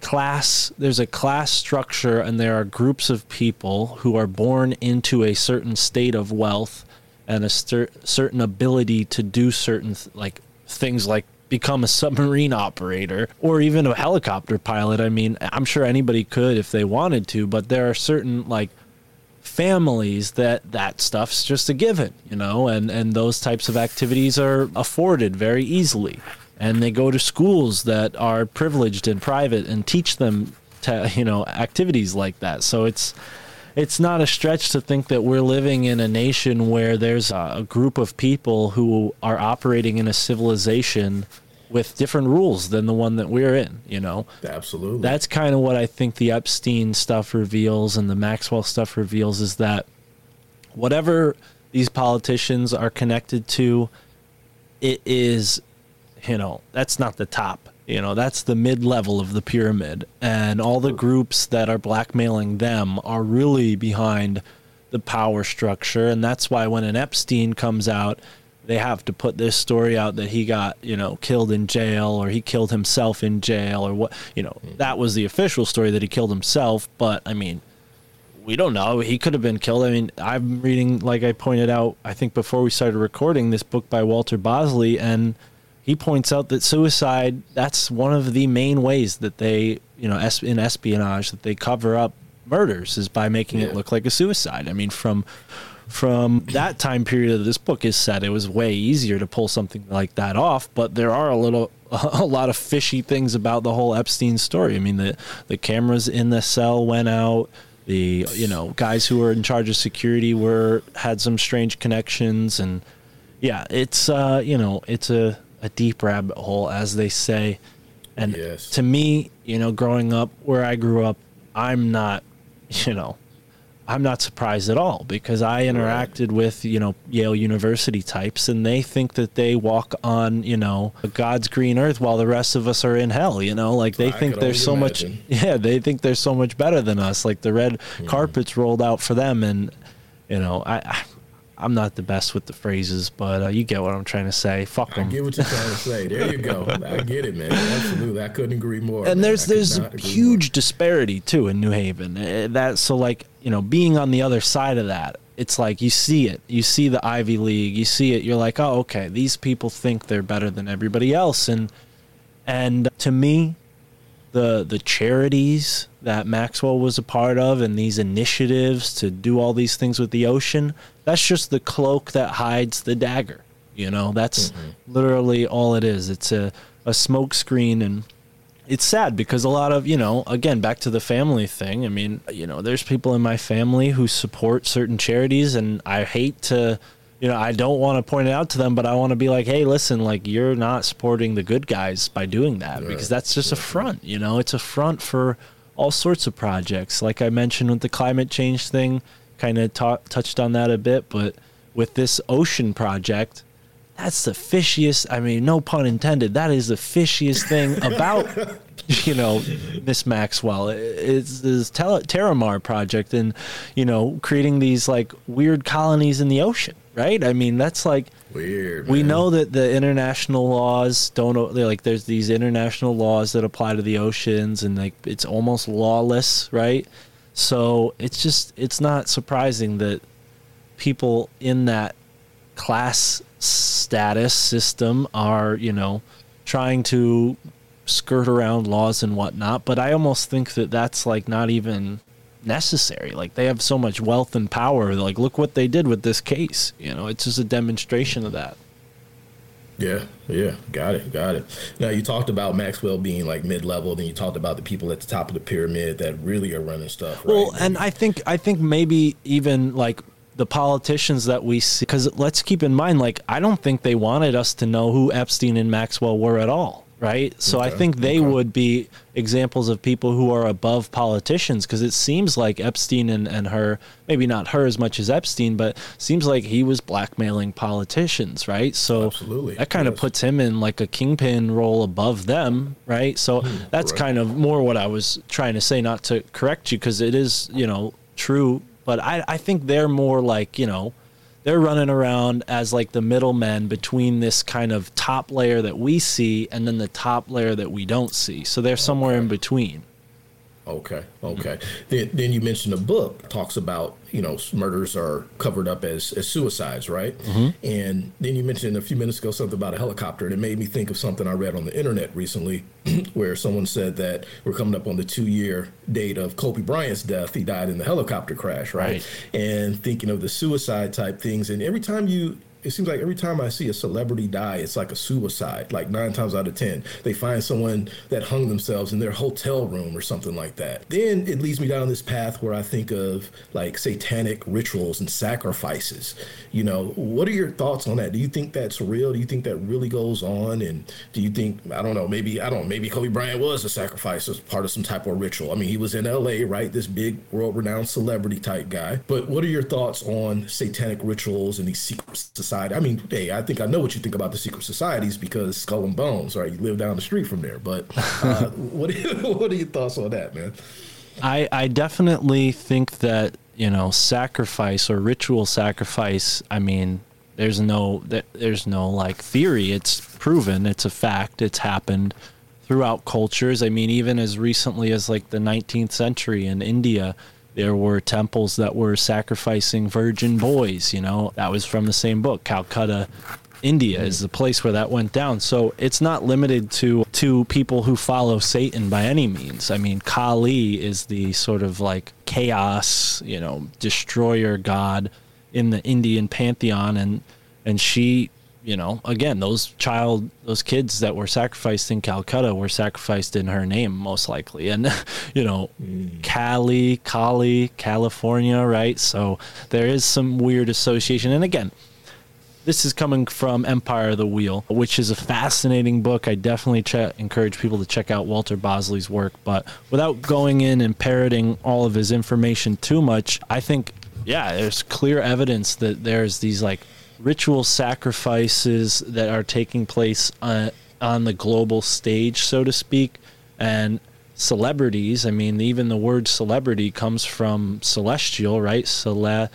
class there's a class structure and there are groups of people who are born into a certain state of wealth and a cer- certain ability to do certain th- like things like become a submarine [laughs] operator or even a helicopter pilot. I mean i'm sure anybody could if they wanted to but there are certain like families that that stuff's just a given you know and and those types of activities are afforded very easily. And they go to schools that are privileged and private and teach them to, you know activities like that. So it's it's not a stretch to think that we're living in a nation where there's a, group of people who are operating in a civilization with different rules than the one that we're in you know Absolutely. that's kind of what I think the Epstein stuff reveals and the Maxwell stuff reveals is that whatever these politicians are connected to, it is, you know, that's not the top. You know, that's the mid level of the pyramid. And all the groups that are blackmailing them are really behind the power structure. And that's why when an Epstein comes out, they have to put this story out that he got, you know, killed in jail or he killed himself in jail or what, you know, mm-hmm. that was the official story that he killed himself. But I mean, we don't know. He could have been killed. I mean, I'm reading, like I pointed out, I think before we started recording this book by Walter Bosley, and he points out that suicide, that's one of the main ways that they, you know, in espionage, that they cover up murders is by making it look like a suicide. I mean, from from that time period that this book is set, it was way easier to pull something like that off. But there are a little, [laughs] a lot of fishy things about the whole Epstein story. I mean, the the cameras in the cell went out. The you know guys who were in charge of security were had some strange connections, and yeah, it's uh you know it's a a deep rabbit hole as they say. And Yes. to me, you know, growing up where I grew up, I'm not, [laughs] you know, I'm not surprised at all because I interacted with, you know, Yale University types and they think that they walk on, you know, God's green earth while the rest of us are in hell, you know, like they I think they're so much, [laughs] yeah, they think they're so much better than us. Like the red Hmm. carpets rolled out for them. And, you know, I I'm not the best with the phrases, but uh, you get what I'm trying to say. Fuck I them. get what you're trying to say. There you go. I get it, man. Absolutely. I couldn't agree more. and man. there's there's agree huge disparity too in New Haven. Uh, That so like you know being on the other side of that, it's like you see it. You see the Ivy League. You see it. You're like, oh, okay. These people think they're better than everybody else, and and to me, the the charities that Maxwell was a part of and these initiatives to do all these things with the ocean, that's just the cloak that hides the dagger. You know, that's mm-hmm. literally all it is. It's a a smoke screen and it's sad because a lot of you know again back to the family thing. I mean you know there's people in my family who support certain charities and i hate to you know i don't want to point it out to them but i want to be like hey listen like you're not supporting the good guys by doing that because that's just a front you know? It's a front for all sorts of projects. Like i mentioned with the climate change thing kind of ta- touched on that a bit but with this ocean project that's the fishiest i mean no pun intended that is the fishiest thing [laughs] about you know miss maxwell it's this Tel- terramar project and you know creating these like weird colonies in the ocean right i mean that's like Weird. we man. know that the international laws don't like there's these international laws that apply to the oceans and like it's almost lawless right so it's just it's not surprising that people in that class status system are you know trying to skirt around laws and whatnot but i almost think that that's like not even necessary. Like they have so much wealth and power like look what they did with this case you know? It's just a demonstration of that Yeah, yeah, got it, got it. Now you talked about Maxwell being like mid level, then you talked about the people at the top of the pyramid that really are running stuff. Right? Well, and I think I think maybe even like the politicians that we see, because let's keep in mind, like I don't think they wanted us to know who Epstein and Maxwell were at all, right? So I think they okay. would be examples of people who are above politicians, because it seems like Epstein and, and her, maybe not her as much as Epstein, but seems like he was blackmailing politicians, right? So Absolutely, that kind of yes. puts him in like a kingpin role above them, right? So hmm, that's correct. kind of more what I was trying to say, not to correct you, because it is, you know, true. But I, I think they're more like, you know, they're running around as like the middlemen between this kind of top layer that we see and then the top layer that we don't see. So they're somewhere in between. Okay, mm-hmm. okay. Then, then you mentioned a book talks about you know murders are covered up as, as suicides, right? Mm-hmm. And then you mentioned a few minutes ago something about a helicopter, and it made me think of something I read on the internet recently, [clears throat] where someone said that we're coming up on the two year date of Kobe Bryant's death. He died in the helicopter crash, right? Right. And thinking of the suicide type things, and every time you it seems like every time I see a celebrity die, it's like a suicide. Like nine times out of ten, they find someone that hung themselves in their hotel room or something like that. Then it leads me down this path where I think of like satanic rituals and sacrifices. You know, what are your thoughts on that? Do you think that's real? Do you think that really goes on? And do you think I don't know? Maybe I don't. Maybe Kobe Bryant was a sacrifice as part of some type of ritual. I mean, he was in L.A., right? This big world-renowned celebrity type guy. But what are your thoughts on satanic rituals and these secret societies? I mean, hey, I think I know what you think about the secret societies because Skull and Bones, right? You live down the street from there. But uh, [laughs] what [laughs] what are your thoughts on that, man? I, I definitely think that you know sacrifice or ritual sacrifice. I mean, there's no there- there's no like theory. It's proven. It's a fact. It's happened throughout cultures. I mean, even as recently as like the 19th century in India, there were temples that were sacrificing virgin boys. You know, that was from the same book, Calcutta. India is the place where that went down. So it's not limited to to people who follow Satan by any means. I mean, Kali is the sort of like chaos, you know, destroyer god in the Indian pantheon and and she, you know, again, those child those kids that were sacrificed in Calcutta were sacrificed in her name most likely. And [laughs] you know, mm. Cali, Cali, California, right? So there is some weird association. And again, this is coming from Empire of the Wheel, which is a fascinating book. I definitely che- encourage people to check out Walter Bosley's work. But without going in and parroting all of his information too much, I think, yeah, there's clear evidence that there's these like ritual sacrifices that are taking place uh, on the global stage, so to speak. And celebrities, I mean, even the word celebrity comes from celestial, right? Cele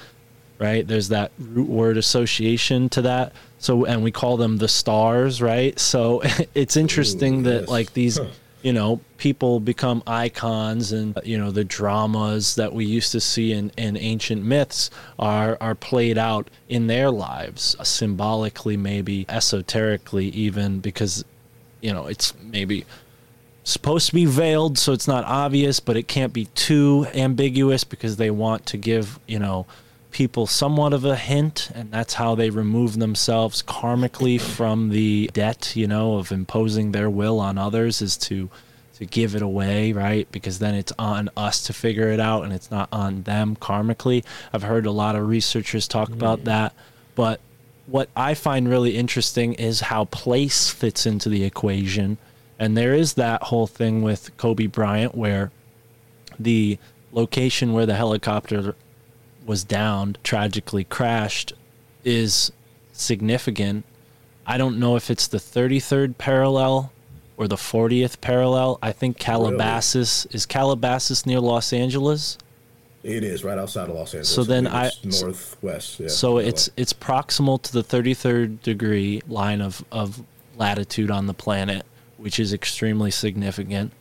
right? There's that root word association to that. So, and we call them the stars, right? So [laughs] it's interesting Ooh, that yes. like these, Huh. You know, people become icons and, uh, you know, the dramas that we used to see in, in ancient myths are, are played out in their lives, uh, symbolically, maybe esoterically, even because, you know, it's maybe supposed to be veiled so it's not obvious but it can't be too ambiguous because they want to give you know people somewhat of a hint and that's how they remove themselves karmically from the debt you know of imposing their will on others is to to give it away right? Because then it's on us to figure it out and it's not on them karmically. I've heard a lot of researchers talk mm. about that but what i find really interesting is how place fits into the equation. And there is that whole thing with Kobe Bryant where the location where the helicopter was downed, tragically crashed, is significant. I don't know if it's the 33rd parallel or the 40th parallel. I think Calabasas is Calabasas near Los Angeles. It is right outside of Los Angeles. So then I- it's northwest. Yeah, so that it's it's proximal to the 33rd degree line of, of latitude on the planet, which is extremely significant.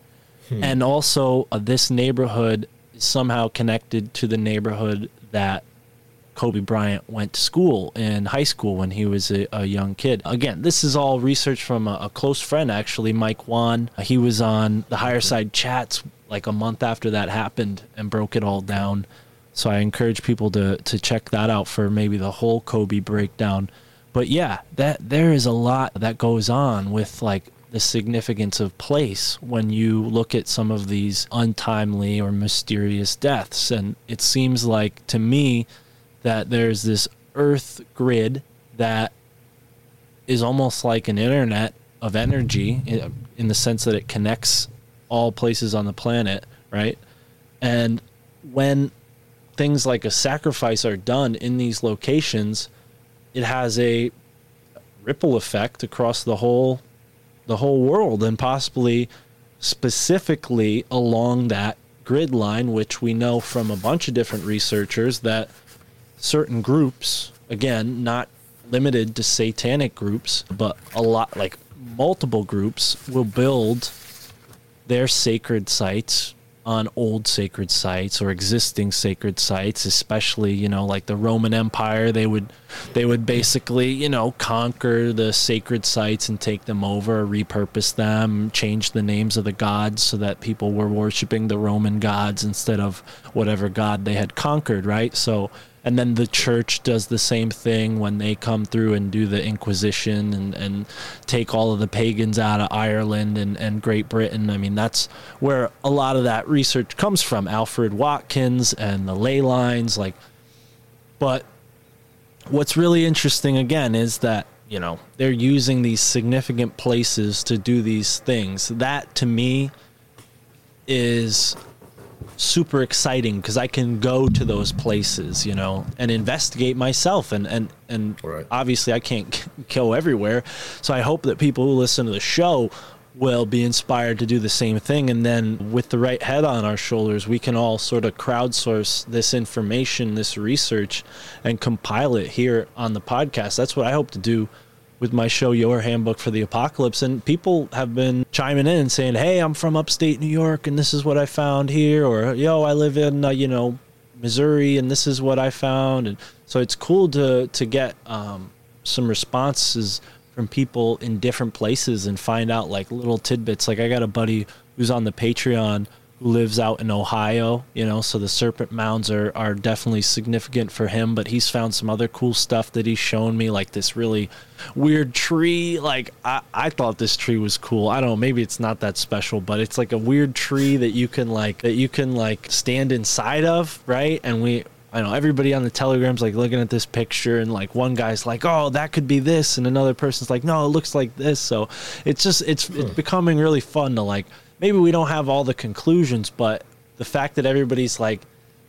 And also, uh, this neighborhood is somehow connected to the neighborhood that Kobe Bryant went to school in high school when he was a, a young kid. Again, this is all research from a, a close friend, actually, Mike Wan. He was on the Higher Side Chats like a month after that happened and broke it all down. So I encourage people to, to check that out for maybe the whole Kobe breakdown. but yeah, that there is a lot that goes on with like the significance of place when you look at some of these untimely or mysterious deaths. And it seems like to me that there's this earth grid that is almost like an internet of energy in, the sense that it connects all places on the planet, right? And when things like a sacrifice are done in these locations, it has a ripple effect across the whole the whole world and possibly specifically along that grid line which we know from a bunch of different researchers that certain groups again not limited to satanic groups but a lot like multiple groups will build their sacred sites on old sacred sites or existing sacred sites especially you know like the roman empire they would they would basically you know conquer the sacred sites and take them over repurpose them change the names of the gods so that people were worshiping the roman gods instead of whatever god they had conquered right? So and then the church does the same thing when they come through and do the inquisition and, and take all of the pagans out of ireland and, and great britain. I mean that's where a lot of that research comes from. Alfred watkins and the ley lines like but what's really interesting again is that you know they're using these significant places to do these things. That to me is super exciting because I can go to those places, you know, and investigate myself. And and and Right. obviously, I can't [laughs] go everywhere, so I hope that people who listen to the show will be inspired to do the same thing. And then, with the right head on our shoulders, we can all sort of crowdsource this information, this research, and compile it here on the podcast. That's what I hope to do with my show your handbook for the apocalypse and people have been chiming in saying hey i'm from upstate new york and this is what i found here or yo i live in uh, you know missouri and this is what i found and so it's cool to to get um, some responses from people in different places and find out like little tidbits. Like i got a buddy who's on the patreon who lives out in Ohio, you know, so the serpent mounds are, are definitely significant for him, but he's found some other cool stuff that he's shown me, like this really weird tree. Like I, I thought this tree was cool. I don't know, maybe it's not that special, but it's like a weird tree that you can like that you can like stand inside of, right? And we I know everybody on the telegram's like looking at this picture and like one guy's like, "Oh, that could be this," and another person's like, "No, it looks like this." So it's just it's it's becoming really fun to like maybe we don't have all the conclusions, but the fact that everybody's like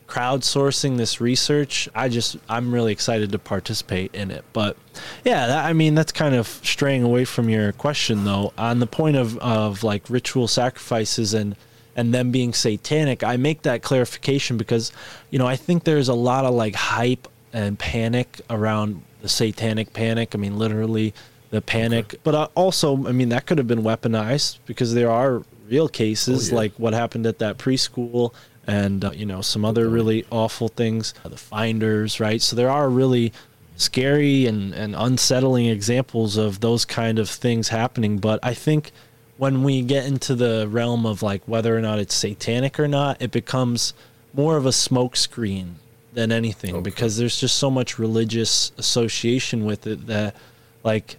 crowdsourcing this research, I just I'm really excited to participate in it. But yeah, that, I mean that's kind of straying away from your question though. On the point of of like ritual sacrifices and and them being satanic, I make that clarification because you know I think there's a lot of like hype and panic around the satanic panic. I mean, literally the panic, but uh, also, I mean, that could have been weaponized because there are real cases Oh, yeah. like what happened at that preschool and uh, you know some other really awful things, uh, the finders, right? So there are really scary and, and unsettling examples of those kind of things happening. But I think when we get into the realm of like whether or not it's satanic or not, it becomes more of a smokescreen than anything Okay. because there's just so much religious association with it that like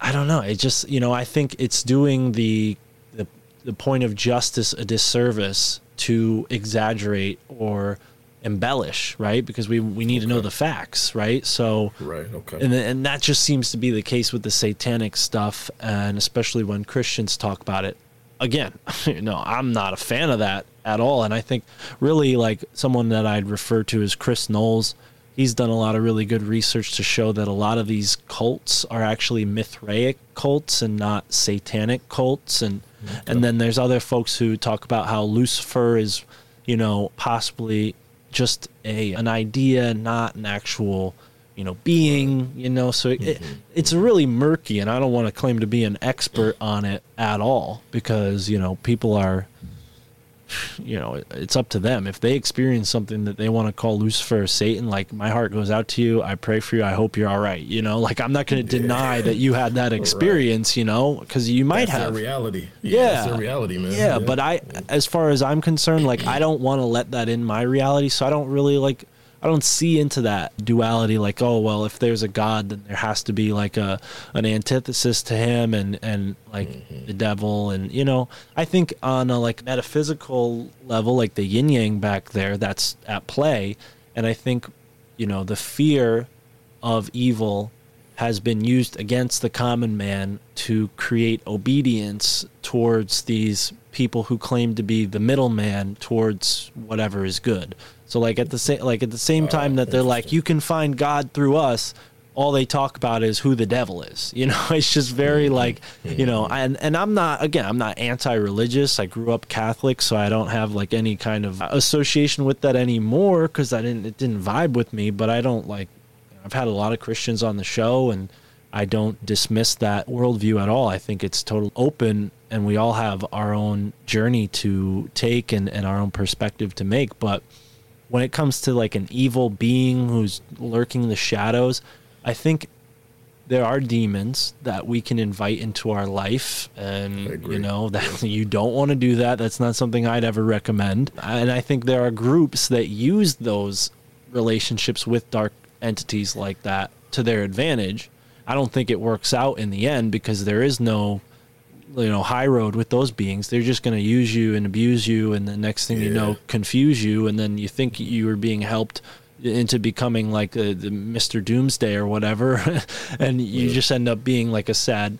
I don't know. It just you know I think it's doing the the point of justice a disservice to exaggerate or embellish, right? Because we we need to know the facts, right? So Right. Okay. and and that just seems to be the case with the satanic stuff, and especially when Christians talk about it. Again, [laughs] no, I'm not a fan of that at all, and I think really like someone that I'd refer to as Chris Knowles. He's done a lot of really good research to show that a lot of these cults are actually Mithraic cults and not satanic cults, and and then there's other folks who talk about how Lucifer is, you know, possibly just a an idea, not an actual, you know, being. You know, so it, mm-hmm. it's really murky, and I don't want to claim to be an expert on it at all because you know people are, you know, it's up to them if they experience something that they want to call Lucifer or Satan. Like my heart goes out to you. I pray for you. I hope you're all right. You know, like I'm not going to deny that you had that [laughs] experience. You know, because you might That's have. reality. Yeah. Their reality, man. Yeah, but I, as far as I'm concerned, like I don't want to let that in my reality, so I don't really like I don't see into that duality like oh well if there's a god then there has to be like a an antithesis to him and and like Mm-hmm. the devil and you know I think on a like metaphysical level like the yin yang back there that's at play and I think you know the fear of evil has been used against the common man to create obedience towards these people who claim to be the middleman towards whatever is good. So like at the same like at the same oh, time that they're like you can find God through us, all they talk about is who the devil is. [laughs] You know, it's just very mm-hmm. like, you know, mm-hmm. and and I'm not again, I'm not anti-religious. I grew up Catholic, so I don't have like any kind of association with that anymore cuz I didn't it didn't vibe with me, but I don't like I've had a lot of Christians on the show, and I don't dismiss that worldview at all. I think it's totally open, and we all have our own journey to take and, and our own perspective to make. But when it comes to like an evil being who's lurking in the shadows, I think there are demons that we can invite into our life and you know [laughs] that you don't want to do that. That's not something i'd ever recommend. And i think there are groups that use those relationships with dark entities like that to their advantage. I don't think it works out in the end because there is no you know high road with those beings they're just going to use you and abuse you and the next thing you know confuse you and then you think you are being helped into becoming like uh the Mr. Doomsday or whatever [laughs] and you just end up being like a sad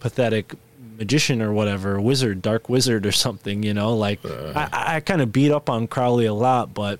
pathetic magician or whatever wizard dark wizard or something you know like I, I kind of beat up on Crowley a lot but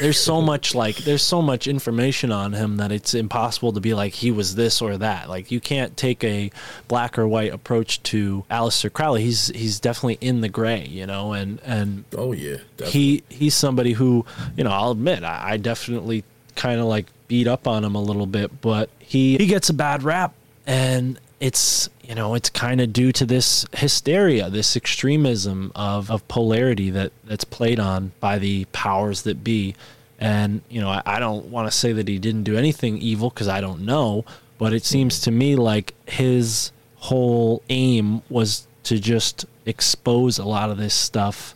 there's so much like there's so much information on him that it's impossible to be like he was this or that. Like you can't take a black or white approach to Aleister Crowley. He's he's definitely in the gray, you know, and and Oh yeah, definitely. he he's somebody who you know I'll admit I, I definitely kind of like beat up on him a little bit, but he he gets a bad rap, and it's you know it's kind of due to this hysteria, this extremism of of polarity that that's played on by the powers that be, and you know I, I don't want to say that he didn't do anything evil because I don't know, but it seems to me like his whole aim was to just expose a lot of this stuff.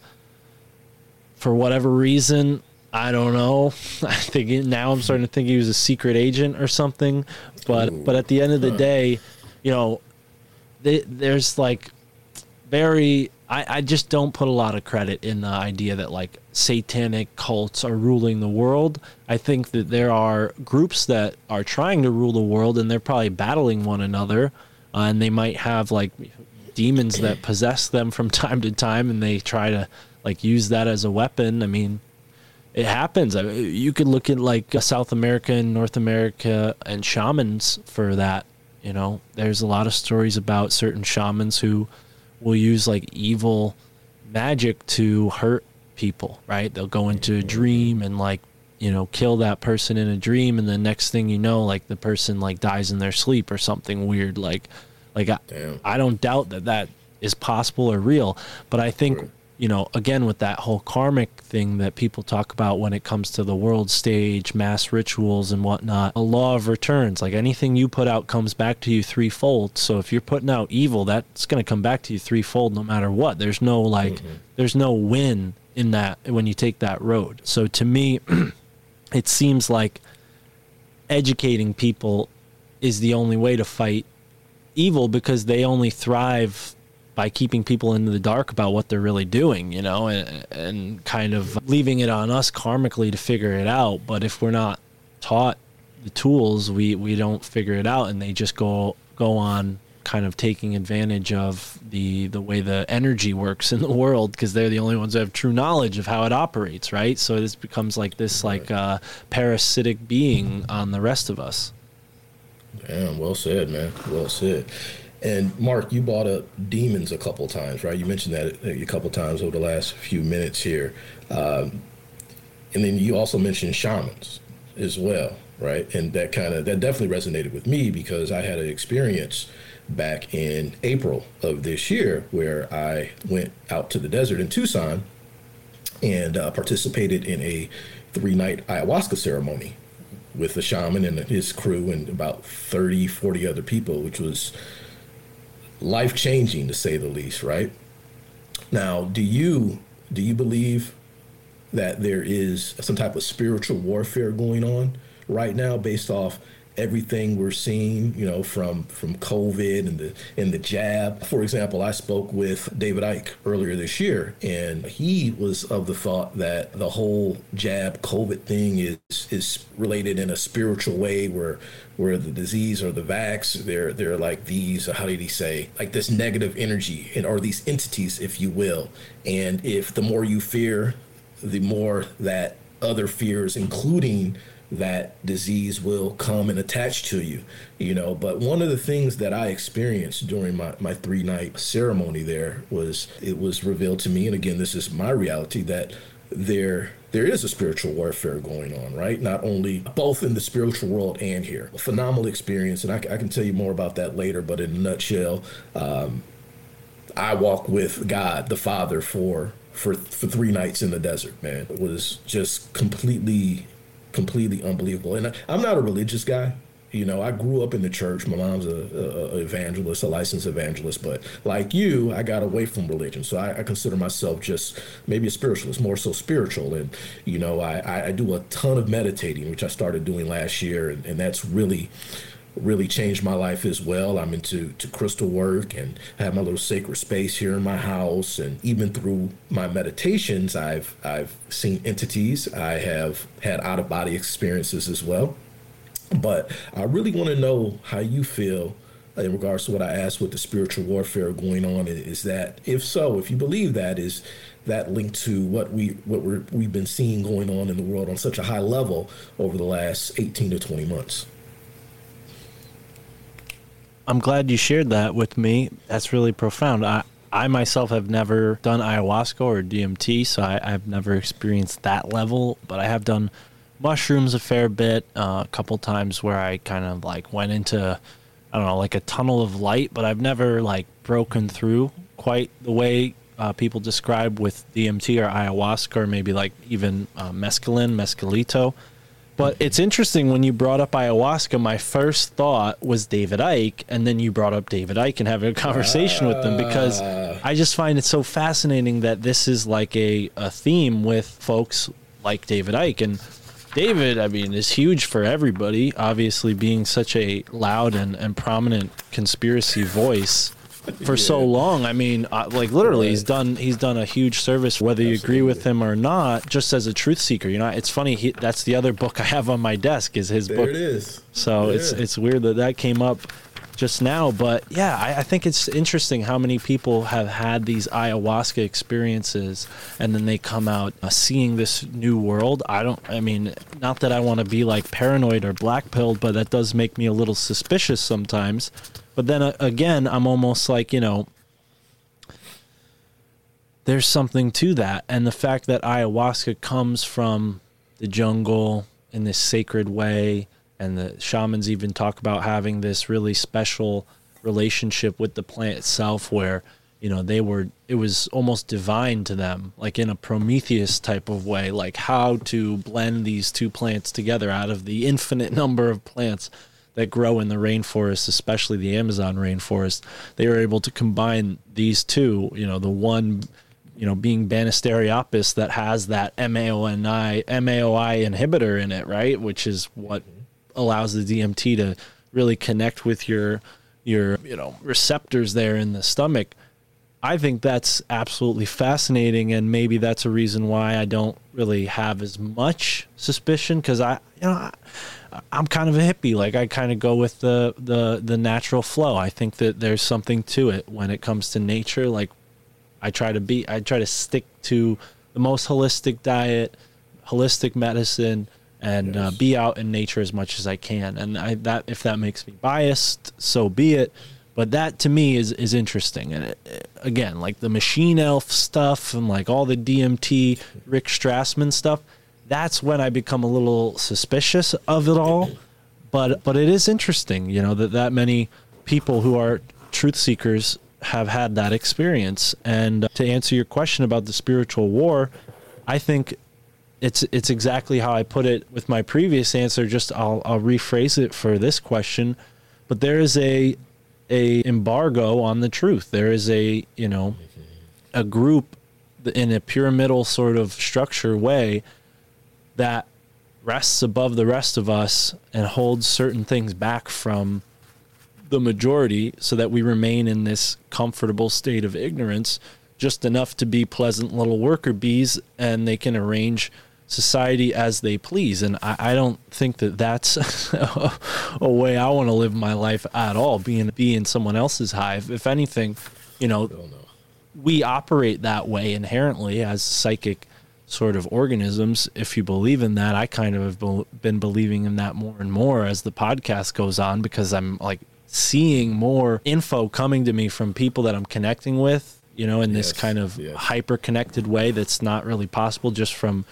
For whatever reason i don't know. [laughs] I think now i'm starting to think he was a secret agent or something but but at the end of the day you know th- there's like very I, I just don't put a lot of credit in the idea that like satanic cults are ruling the world. I think that there are groups that are trying to rule the world and they're probably battling one another uh, and they might have like demons that possess them from [laughs] time to time and they try to like use that as a weapon. I mean, it happens. I mean, you could look at like South America and North America and shamans for that. You know, there's a lot of stories about certain shamans who will use like evil magic to hurt people, right? They'll go into a dream and like, you know, kill that person in a dream and the next thing you know, like the person like dies in their sleep or something weird like like I, I don't doubt that that is possible or real, but I think. You know, again with that whole karmic thing that people talk about when it comes to the world stage, mass rituals and whatnot, a law of returns. Like anything you put out comes back to you threefold. So if you're putting out evil, that's going to come back to you threefold no matter what. There's no like, mm-hmm. there's no win in that when you take that road. So to me, [clears throat] it seems like educating people is the only way to fight evil because they only thrive by keeping people in the dark about what they're really doing, you know, and, and kind of leaving it on us karmically to figure it out. But if we're not taught the tools, we, we don't figure it out, and they just go go on kind of taking advantage of the the way the energy works in the world because they're the only ones who have true knowledge of how it operates, right? So this becomes like this like uh, parasitic being on the rest of us. Damn, well said, man. Well said. And Mark, you brought up demons a couple times, right? You mentioned that a couple times over the last few minutes here, um, and then you also mentioned shamans as well, right? And that kind of that definitely resonated with me because I had an experience back in April of this year where I went out to the desert in Tucson and uh, participated in a three night ayahuasca ceremony with the shaman and his crew and about 30, 40 other people, which was life changing to say the least, right? Now, do you do you believe that there is some type of spiritual warfare going on right now based off everything we're seeing, you know, from from COVID and the and the jab. For example, I spoke with David Icke earlier this year, and he was of the thought that the whole jab COVID thing is is related in a spiritual way, where where the disease or the vax, they're they're like these, how did he say, like this negative energy and or these entities, if you will. And if the more you fear, the more that other fears, including that disease will come and attach to you you know. But one of the things that i experienced during my, my three night ceremony there was it was revealed to me and again this is my reality that there there is a spiritual warfare going on right? Not only both in the spiritual world and here. A phenomenal experience and i, I can tell you more about that later but in a nutshell um, i walk with god the father for for for three nights in the desert man. It was just completely completely unbelievable. And I, I'm not a religious guy. You know, I grew up in the church. My mom's a, a, a, evangelist, a licensed evangelist. But like you, I got away from religion, so I, I, consider myself just maybe a spiritualist, more so spiritual. And you know, I, I do a ton of meditating, which I started doing last year, and, and that's really really changed my life as well. I'm into to crystal work and have my little sacred space here in my house and even through my meditations I've I've seen entities. I have had out of body experiences as well. But I really want to know how you feel in regards to what I asked with the spiritual warfare going on is that if so, if you believe that is that linked to what we what we're, we've been seeing going on in the world on such a high level over the last 18 to 20 months. I'm glad you shared that with me. That's really profound. I, I myself have never done ayahuasca or DMT, so I, have never experienced that level, but I have done mushrooms a fair bit, uh, a couple times where I kind of like went into, I don't know, like a tunnel of light, but I've never like broken through quite the way uh, people describe with DMT or ayahuasca or maybe like even uh, mescaline, mescalito. But it's interesting when you brought up ayahuasca, my first thought was David Icke, and then you brought up David Icke and having a conversation uh, with them because I just find it so fascinating that this is like a, a theme with folks like David Icke. And David, I mean, is huge for everybody, obviously being such a loud and, and prominent conspiracy voice for yeah. so long. I mean, uh, like literally, right. he's done he's done a huge service, whether you agree with him or not. Just as a truth seeker, you know, it's funny. He, that's the other book I have on my desk is his there book. It is. So it's it's weird that that came up just now, but yeah, I, I, think it's interesting how many people have had these ayahuasca experiences and then they come out uh, seeing this new world. I don't, I mean, not that I want to be like paranoid or black pilled, but that does make me a little suspicious sometimes but then uh, again, I'm almost like, you know, there's something to that. And the fact that ayahuasca comes from the jungle in this sacred way, and the shamans even talk about having this really special relationship with the plant itself where you know they were it was almost divine to them like in a prometheus type of way like how to blend these two plants together out of the infinite [laughs] number of plants that grow in the rainforest, especially the Amazon rainforest, they were able to combine these two. You know, the one, you know, being Banisteriopsis that has that MAONI MAOI inhibitor in it, right, which is what allows the DMT to really connect with your your you know receptors there in the stomach. I think that's absolutely fascinating, and maybe that's a reason why I don't really have as much suspicion because I, you know, I, I'm kind of a hippie. Like I kind of go with the the the natural flow. I think that there's something to it when it comes to nature. Like I try to be, I try to stick to the most holistic diet, holistic medicine, and uh, yes. uh, be out in nature as much as I can. And I, that if that makes me biased, so be it. But that to me is is interesting. And it, again, like the machine elf stuff and like all the DMT, Rick Strassman stuff that's when I become a little suspicious of it all. But but it is interesting, you know, that that many people who are truth seekers have had that experience. And uh, to answer your question about the spiritual war, I think it's it's exactly how I put it with my previous answer. Just I'll I'll rephrase it for this question. But there is a a embargo on the truth. There is a you know a group in a pyramidal sort of structure way that rests above the rest of us and holds certain things back from the majority so that we remain in this comfortable state of ignorance just enough to be pleasant little worker bees and they can arrange society as they please. And i, I don't think that that's [laughs] a way i want to live my life at all being be in someone else's hive. If anything you know. we operate that way inherently as psychic sort of organisms. If you believe in that, I kind of have been believing in that more and more as the podcast goes on because I'm like seeing more info coming to me from people that I'm connecting with, you know, in this Yes, kind of yes. hyper connected way that's not really possible just from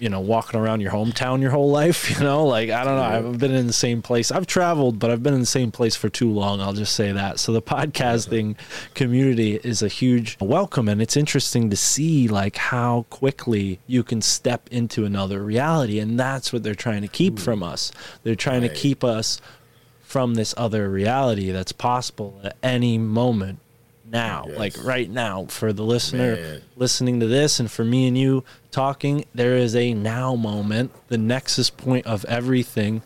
you know, walking around your hometown your whole life, [laughs] you know, like I don't know, I've been in the same place. I've traveled, but I've been in the same place for too long. I'll just say that. So the podcasting community is a huge welcome and it's interesting to see like how quickly you can step into another reality and that's what they're trying to keep hmm. from us. They're trying Right. to keep us from this other reality that's possible at any moment now Yes. like right now for the listener Man. listening to this and for me and you talking there is a now moment the nexus point of everything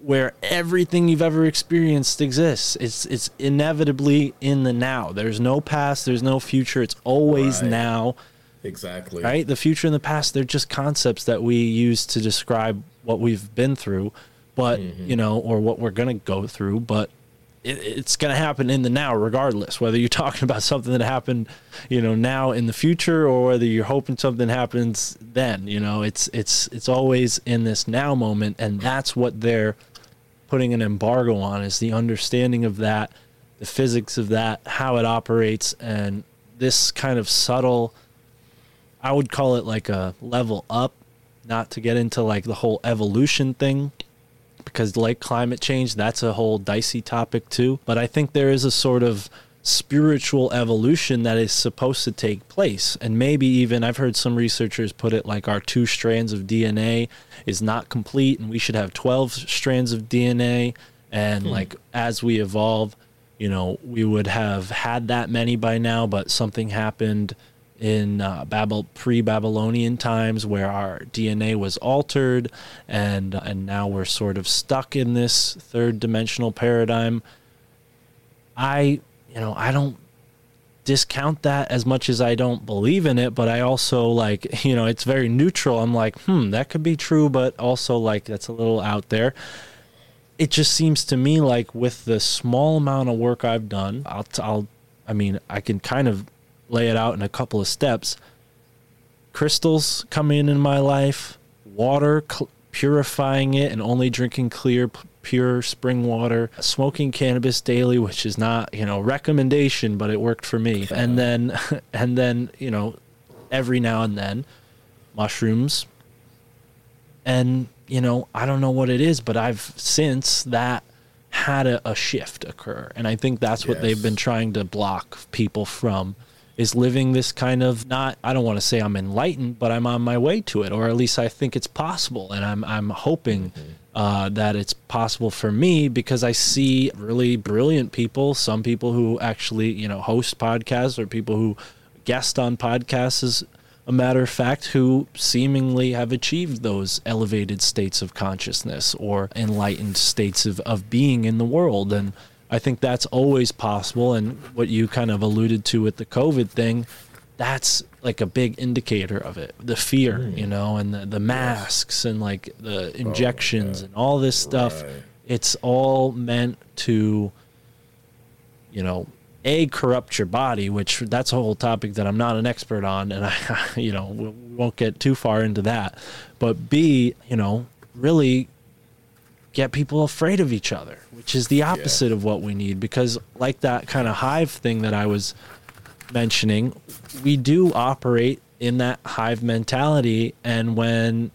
where everything you've ever experienced exists it's it's inevitably in the now there's no past there's no future it's always Right. now Exactly. right the future and the past they're just concepts that we use to describe what we've been through but mm-hmm. you know or what we're going to go through but it, it's going to happen in the now regardless whether you're [laughs] talking about something that happened you know now in the future or whether you're hoping something happens then you know it's it's it's always in this now moment and that's what they're putting an embargo on is the understanding of that the physics of that how it operates and this kind of subtle I would call it like a level up, not to get into like the whole evolution thing, because like climate change, that's a whole dicey topic too. But I think there is a sort of spiritual evolution that is supposed to take place. And maybe even I've heard some researchers put it like our two strands of DNA is not complete and we should have 12 strands of DNA. And hmm. like as we evolve, you know, we would have had that many by now, but something happened in uh, Babel pre-Babylonian times where our DNA was altered, and and now we're sort of stuck in this third dimensional paradigm. I, you know, I don't discount that as much as I don't believe in it, but I also like, [laughs] you know, it's very neutral. I'm like, hmm, that could be true, but also like that's a little out there it just seems to me like with the small amount of work I've done, I'll, I'll, I mean, I can kind of lay it out in a couple of steps. Crystals coming in in my life, water cl- purifying it and only drinking clear, p- pure spring water, smoking cannabis daily, which is not, you know, recommendation, but it worked for me. And then, [laughs] and then, you know, every now and then, mushrooms, and you know i don't know what it is but i've since that had a, a shift occur. And i think that's what they've been trying to block people from is living this kind of not i don't want to say i'm enlightened but i'm on my way to it or at least i think it's possible and i'm i'm hoping uh, that it's possible for me because I see really brilliant people, some people who actually, you know, host podcasts or people who guest on podcasts as a matter of fact, who seemingly have achieved those elevated states of consciousness or enlightened states of, of being in the world. And I think that's always possible. And what you kind of alluded to with the COVID thing, that's like a big indicator of it. The fear, hmm. you know, and the, the masks and like the oh, injections and all this stuff. Right. It's all meant to you know, a corrupt your body, which that's a whole topic that I'm not an expert on, and I, [laughs] you know, we won't get too far into that. But b, you know, really get people afraid of each other, which is the opposite of what we need. Because like that kind of hive thing that I was mentioning, we do operate in that hive mentality, and when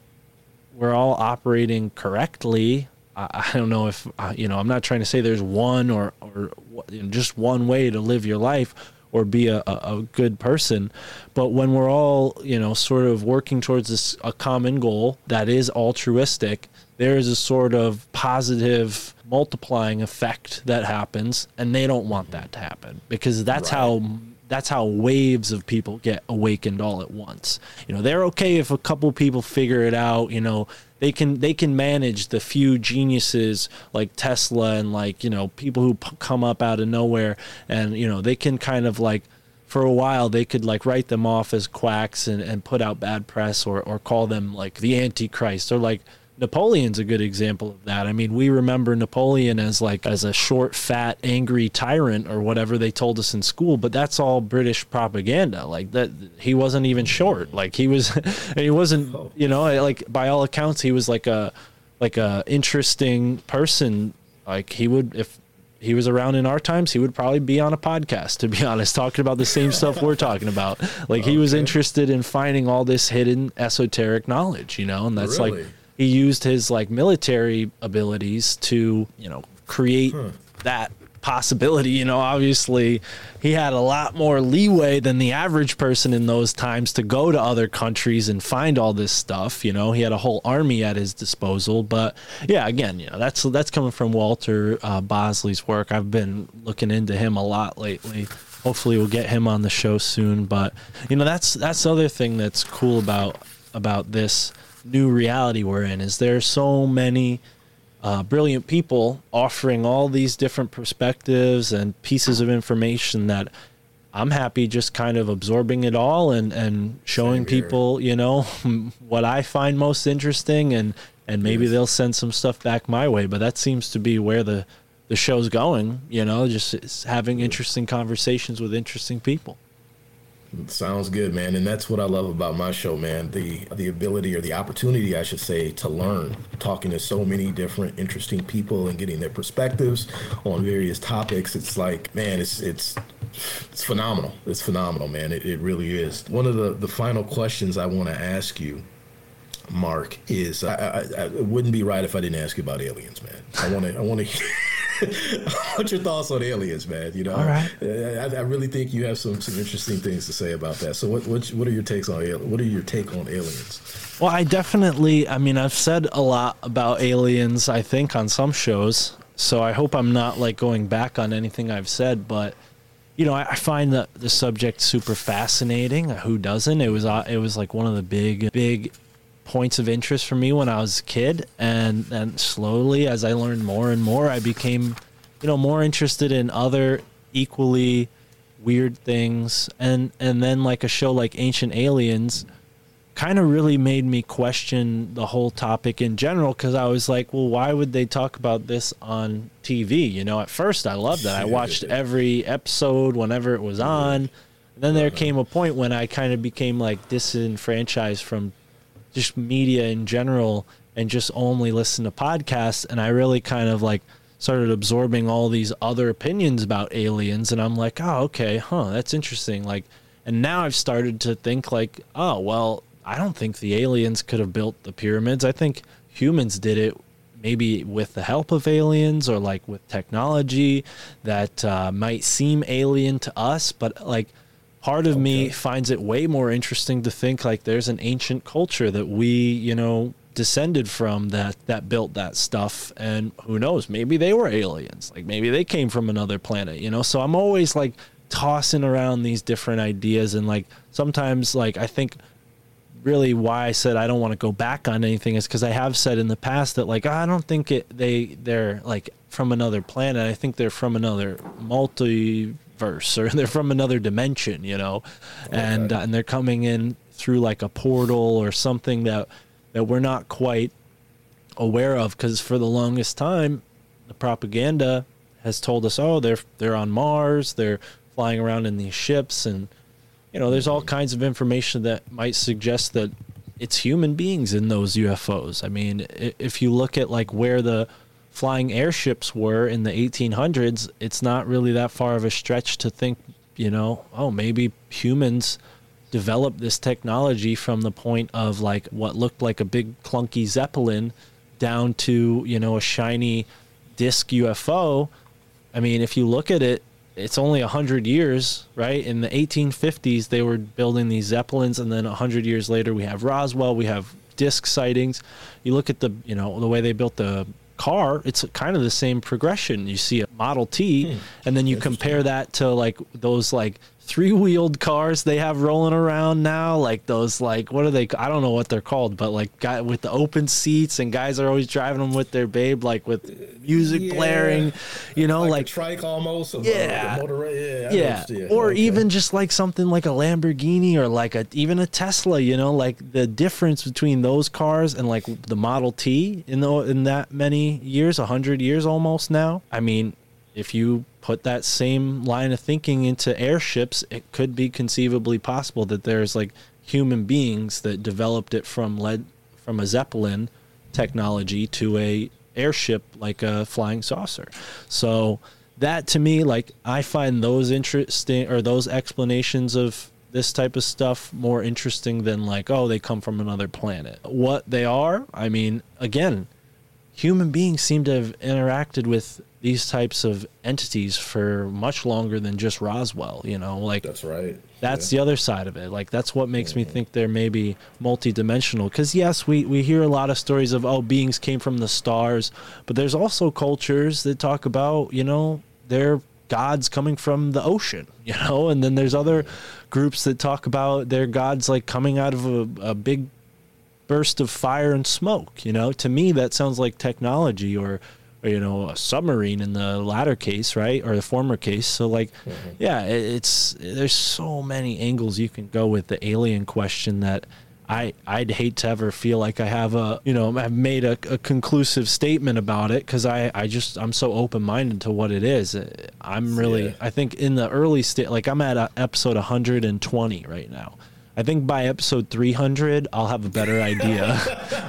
we're all operating correctly. I, I don't know if uh, you know. I'm not trying to say there's one or or you know, just one way to live your life or be a, a, a good person, but when we're all you know sort of working towards this a common goal that is altruistic, there is a sort of positive multiplying effect that happens, and they don't want that to happen because that's how that's how waves of people get awakened all at once. You know, they're okay if a couple people figure it out, you know, they can they can manage the few geniuses like Tesla and like, you know, people who p- come up out of nowhere and you know, they can kind of like for a while they could like write them off as quacks and, and put out bad press or, or call them like the antichrist or like napoleon's a good example of that. I mean we remember napoleon as like as a short fat angry tyrant or whatever they told us in school but that's all british propaganda. Like that he wasn't even short. Like he was [laughs] he wasn't you know like by all accounts he was like a like a interesting person. Like he would if he was around in our times, he would probably be on a podcast, to be [laughs] honest, talking about the same stuff we're talking about. Like he was interested in finding all this hidden esoteric knowledge, you know, and that's Really? like he used his like military abilities to, you know, create that possibility. You know, obviously he had a lot more leeway than the average person in those times to go to other countries and find all this stuff. You know, he had a whole army at his disposal. But yeah, again, you know, that's that's coming from Walter uh, Bosley's work. I've been looking into him a lot lately. Hopefully, we'll get him on the show soon. But you know, that's that's the other thing that's cool about about this new reality we're in is there's so many uh, brilliant people offering all these different perspectives and pieces of information that I'm happy just kind of absorbing it all and, and showing people, you know, [laughs] what I find most interesting and, and maybe Yes. they'll send some stuff back my way. But that seems to be where the, the show's going, you know, just having interesting conversations with interesting people. Sounds good, man. And that's what I love about my show, man. The the ability or the opportunity, I should say, to learn, talking to so many different interesting people and getting their perspectives on various topics. It's like, man, it's it's it's phenomenal. It's phenomenal, man. It, it really is. One of the, the final questions I want to ask you, Mark, is I, I, I, it wouldn't be right if I didn't ask you about aliens, man. I want to [laughs] I want to What's your thoughts on aliens, man? You know, All right. I, I really think you have some, some interesting things to say about that. So, what what, what are your takes on what are your take on aliens? Well, I definitely, I mean, I've said a lot about aliens, I think, on some shows. So I hope I'm not like going back on anything I've said, but you know, I, I find the the subject super fascinating. Who doesn't? It was uh, it was like one of the big big points of interest for me when I was a kid, and then slowly as I learned more and more, I became, you know, more interested in other equally weird things, and and then like a show like Ancient Aliens kind of really made me question the whole topic in general because I was like, well, why would they talk about this on TV? You know, at first I loved it. I watched every episode whenever it was on. And then there came a point when I kind of became like disenfranchised from just media in general and just only listen to podcasts. And I really kind of like started absorbing all these other opinions about aliens. And I'm like, oh, okay, huh, that's interesting. Like, and now I've started to think like, oh, well, I don't think the aliens could have built the pyramids. I think humans did it maybe with the help of aliens or like with technology that uh, might seem alien to us, but like part of me finds it way more interesting to think like there's an ancient culture that we, you know, descended from that that built that stuff. And who knows maybe they were aliens. Like maybe they came from another planet you know? So i'm always like tossing around these different ideas. And like sometimes like i think really why I said I don't want to go back on anything is because I have said in the past that like ah, I don't think it they they're like from another planet. I think they're from another or [laughs] they're from another dimension, you know, and uh, and they're coming in through like a portal or something that that we're not quite aware of because for the longest time the propaganda has told us oh they're they're on Mars they're flying around in these ships and you know there's all kinds of information that might suggest that it's human beings in those UFOs. I mean, if you look at like where the flying airships were in the 1800s, it's not really that far of a stretch to think, you know, oh, maybe humans developed this technology from the point of like what looked like a big clunky zeppelin down to, you know, a shiny disc UFO. I mean, if you look at it, it's only 100 years, right? In the 1850s, they were building these Zeppelins, and then 100 years later, we have Roswell, we have disc sightings. You look at the, you know, the way they built the car, it's kind of the same progression. You see a Model T, hmm. and then you compare that to like those like three wheeled cars they have rolling around now, like those like what are they? I don't know what they're called, but like guy with the open seats and guys are always driving them with their babe, like with music Yeah. blaring, you know, like, like. a trike almost. Yeah. Motor, yeah. I yeah, or Okay. even just like something like a Lamborghini or like a even a Tesla, you know, like the difference between those cars and like the Model T in the in that many years, a hundred years almost now. I mean, if you put that same line of thinking into airships, it could be conceivably possible that there's like human beings that developed it from lead from a zeppelin technology to a airship like a flying saucer. So that to me like I find those interesting or those explanations of this type of stuff more interesting than like oh they come from another planet. What they are, I mean, again, human beings seem to have interacted with these types of entities for much longer than just Roswell, you know, like That's right. that's the other side of it. Like that's what makes me think they're maybe multidimensional. Because yes, we we hear a lot of stories of oh beings came from the stars, but there's also cultures that talk about you know they're gods coming from the ocean, [laughs] you know, and then there's other groups that talk about their gods like coming out of a, a big burst of fire and smoke. You know, to me that sounds like technology or you know a submarine in the latter case, right, or the former case. So like, yeah, it's there's so many angles you can go with the alien question that. I, I'd hate to ever feel like I have a you know I've made a, a conclusive statement about it because I, I just I'm so open minded to what it is. I'm really Yeah. I think in the early state like I'm at uh episode 120 right now. I think by episode 300, I'll have a better idea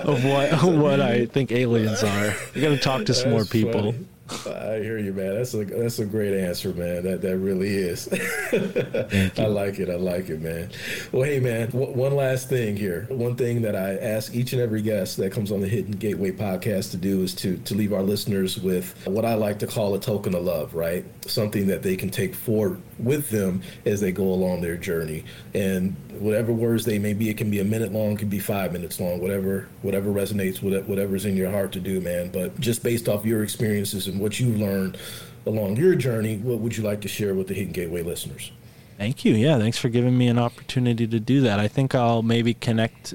of what what I think aliens are. We got to talk to some more people. funny. I hear you, man. That's a that's a great answer, man. That that really is. [laughs] I like it. I like it, man. Well, hey, man. W- one last thing here. One thing that I ask each and every guest that comes on the Hidden Gateway podcast to do is to to leave our listeners with what I like to call a token of love, right? Something that they can take forward with them as they go along their journey. And whatever words they may be, it can be a minute long, it can be five minutes long, whatever whatever resonates with it, whatever's in your heart to do, man. But just based off your experiences and what you've learned along your journey, what would you like to share with the Hidden Gateway listeners? Thank you. Yeah, thanks for giving me an opportunity to do that. I think I'll maybe connect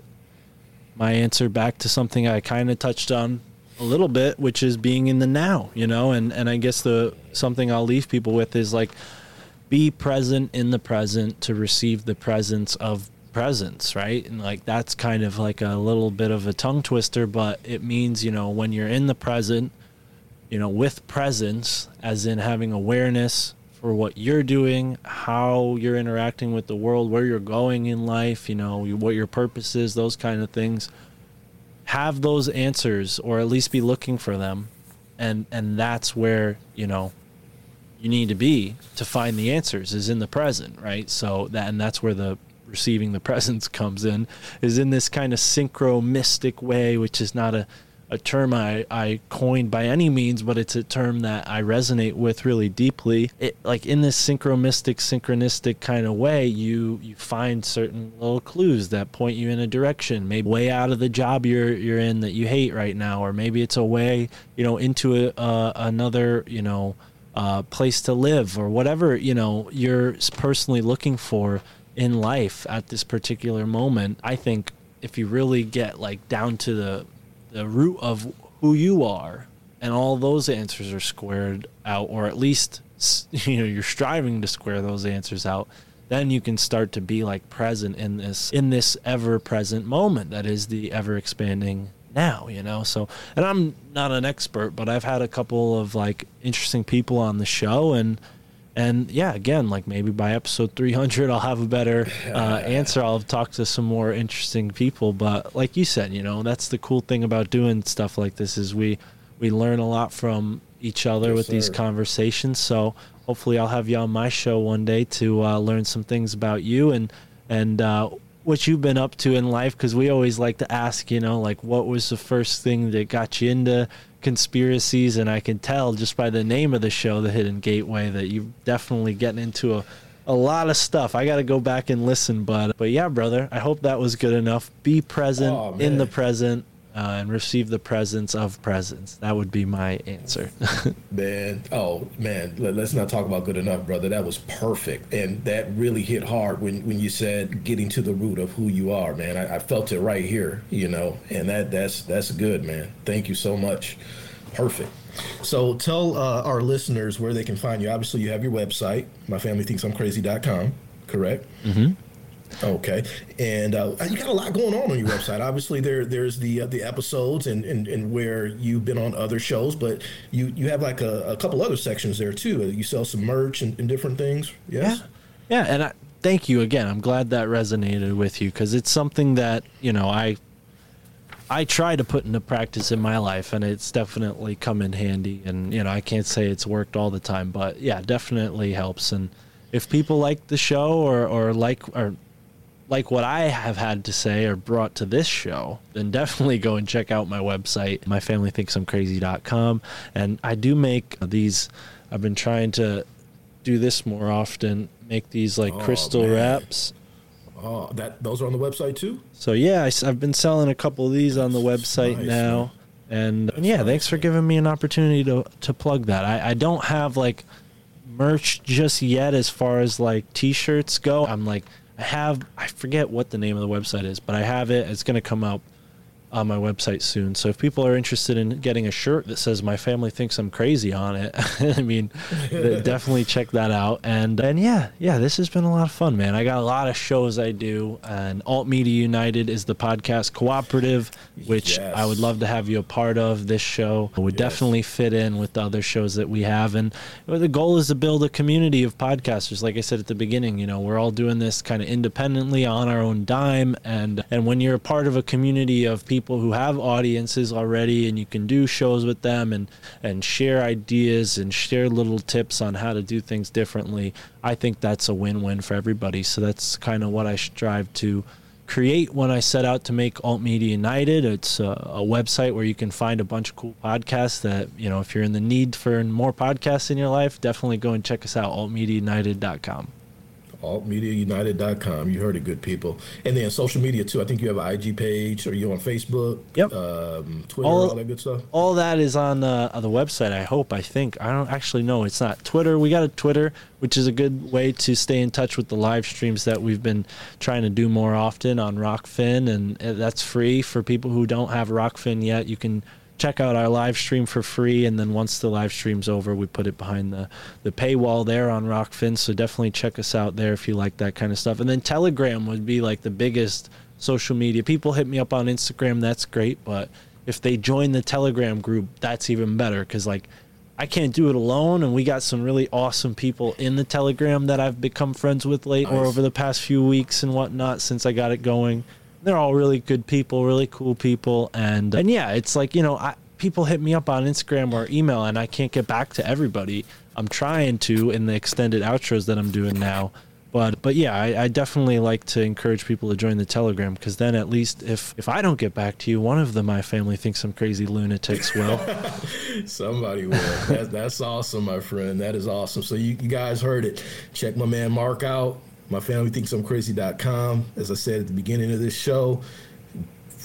my answer back to something I kind of touched on a little bit, which is being in the now, you know, and and I guess the something I'll leave people with is like be present in the present to receive the presence of presence, right? And like that's kind of like a little bit of a tongue twister, but it means, you know, when you're in the present, you know, with presence, as in having awareness for what you're doing, how you're interacting with the world, where you're going in life, you know, what your purpose is, those kind of things. Have those answers, or at least be looking for them, and and that's where you know you need to be to find the answers is in the present, right? So that and that's where the receiving the [laughs] presence comes in is in this kind of synchro mystic way, which is not a a term I, I coined by any means, but it's a term that I resonate with really deeply. It like in this synchromistic, synchronistic kind of way, you you find certain little clues that point you in a direction, maybe way out of the job you're you're in that you hate right now, or maybe it's a way you know into a, uh, another you know uh, place to live or whatever you know you're personally looking for in life at this particular moment. I think if you really get like down to the the root of who you are and all those answers are squared out or at least [laughs] you know you're striving to square those answers out then you can start to be like present in this in this ever present moment that is the ever expanding now you know? So and i'm not an expert but i've had a couple of like interesting people on the show and and yeah again like maybe by episode 300 i'll have a better [laughs] uh, answer. I'll talk to some more interesting people. But like you said you know that's the cool thing about doing stuff like this is we we learn a lot from each other Yes, with these conversations. So hopefully i'll have you on my show one day to uh, learn some things about you and and uh, what you've been up to in life. Because we always like to ask you know like what was the first thing that got you into conspiracies and i can tell just by the name of the show the hidden gateway that you're definitely getting into a, a lot of stuff. I got to go back and listen but but yeah brother i hope that was good enough. Be present Aw, in the present uh, and receive the presence of presence. That would be my answer. [laughs] Man, oh man, let, us not talk about good enough, brother. That was perfect, and that really hit hard when when you said getting to the root of who you are, man. I, I felt it right here, you know, and that that's that's good, man. Thank you so much. Perfect. So tell uh, our listeners where they can find you. Obviously, you have your website, myfamilythinksimcrazy.com, correct? Mm-hmm. Okay, and uh, you got a lot going on on your website. Obviously, there there's the uh, the episodes and, and and where you've been on other shows, but you you have like a, a couple other sections there too. You sell some merch and, and different things. Yes. Yeah, yeah, and I, thank you again. I'm glad that resonated with you because it's something that you know I I try to put into practice in my life, and it's definitely come in handy. And you know, I can't say it's worked all the time, but yeah, definitely helps. And if people like the show or or like or like what I have had to say or brought to this show, then definitely [laughs] go and check out my website, myfamilythinksimcrazy.com. And I do make these, I've been trying to do this more often, make these like Oh, crystal man. wraps. Oh, that those are on the website too. So yeah, I, have been selling a couple of these on the website nice, now. And, and yeah, thanks for giving me an opportunity to, to plug that. I, I don't have like merch just yet as far as like t-shirts go. I'm like I have I forget what the name of the website is, but I have it. It's going to come out on my website soon. So if people are interested in getting a shirt that says "My family thinks I'm crazy" on it, [laughs] I mean, [laughs] definitely check that out. And and yeah, yeah, this has been a lot of fun, man. I got a lot of shows I do, and Alt Media United is the podcast cooperative, which Yes. I would love to have you a part of. This show it would Yes. definitely fit in with the other shows that we have, and the goal is to build a community of podcasters. Like I said at the beginning, you know, we're all doing this kind of independently on our own dime, and and when you're a part of a community of people who have audiences already, and you can do shows with them and and share ideas and share little tips on how to do things differently, I think that's a win-win for everybody. So that's kind of what I strive to create when I set out to make Alt Media United. It's a, a website where you can find a bunch of cool podcasts that, you know, if you're in the need for more podcasts in your life, definitely go and check us out, altmediaunited.com. altmediaunited.com. You heard it, good people. And then social media too. I think you have an IG page. Are you on Facebook? Yep. Um, Twitter, All- all, that good stuff. All that is on uh, on the website, I hope, I think. I don't actually know. It's not Twitter. We got a Twitter, which is a good way to stay in touch with the live streams that we've been trying to do more often on Rokfin. And uh, that's free for people who don't have Rokfin yet. You can check out our live stream for free. And then once the live stream's over, we put it behind the, the paywall there on Rokfin. So definitely check us out there if you like that kind of stuff. And then Telegram would be like the biggest social media. People hit me up on Instagram. That's great. But if they join the Telegram group, that's even better because like I can't do it alone, and we got some really awesome people in the Telegram that I've become friends with late or over the past few weeks and whatnot since I got it going. They're all really good people, really cool people, and and yeah, it's like you know, I, people hit me up on Instagram or email, and I can't get back to everybody. I'm trying to in the extended outros that I'm doing now. But but yeah, I, I definitely like to encourage people to join the Telegram because then at least if if I don't get back to you, one of the my family thinks I'm crazy lunatics will. [laughs] Somebody will. That's, that's awesome, my friend. That is awesome. So you, you guys heard it. Check my man Mark out. My family thinks I'm crazy.com. As I said at the beginning of this show,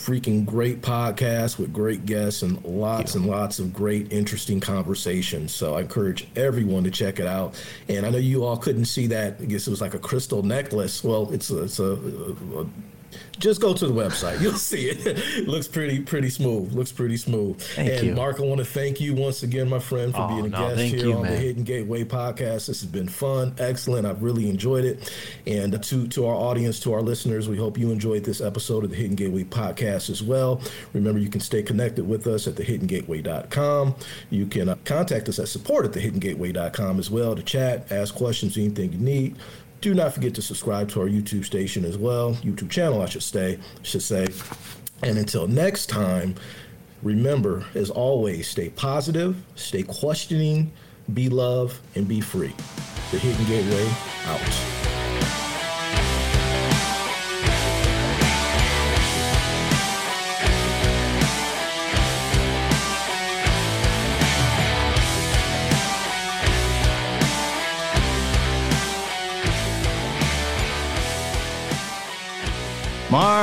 freaking great podcast with great guests and lots and lots of great, interesting conversations. So I encourage everyone to check it out. And I know you all couldn't see that. I guess it was like a crystal necklace. Well, it's a, it's a, a, a just go to the website. [laughs] You'll see it. it looks pretty pretty smooth. Looks pretty smooth. Thank and you. Mark, I want to thank you once again, my friend, for Oh, being a no, guest here you, on the. Hidden Gateway podcast. This has been fun, excellent. I've really enjoyed it. And to to our audience, to our listeners, we hope you enjoyed this episode of the Hidden Gateway podcast as well. Remember, you can stay connected with us at thehiddengateway.com. You can uh, contact us at support at thehiddengateway.com as well to chat, ask questions, anything you need. Do not forget to subscribe to our YouTube station as well, YouTube channel, I should say. Should say. And until next time, remember, as always, stay positive, stay questioning, be love, and be free. The Hidden Gateway out.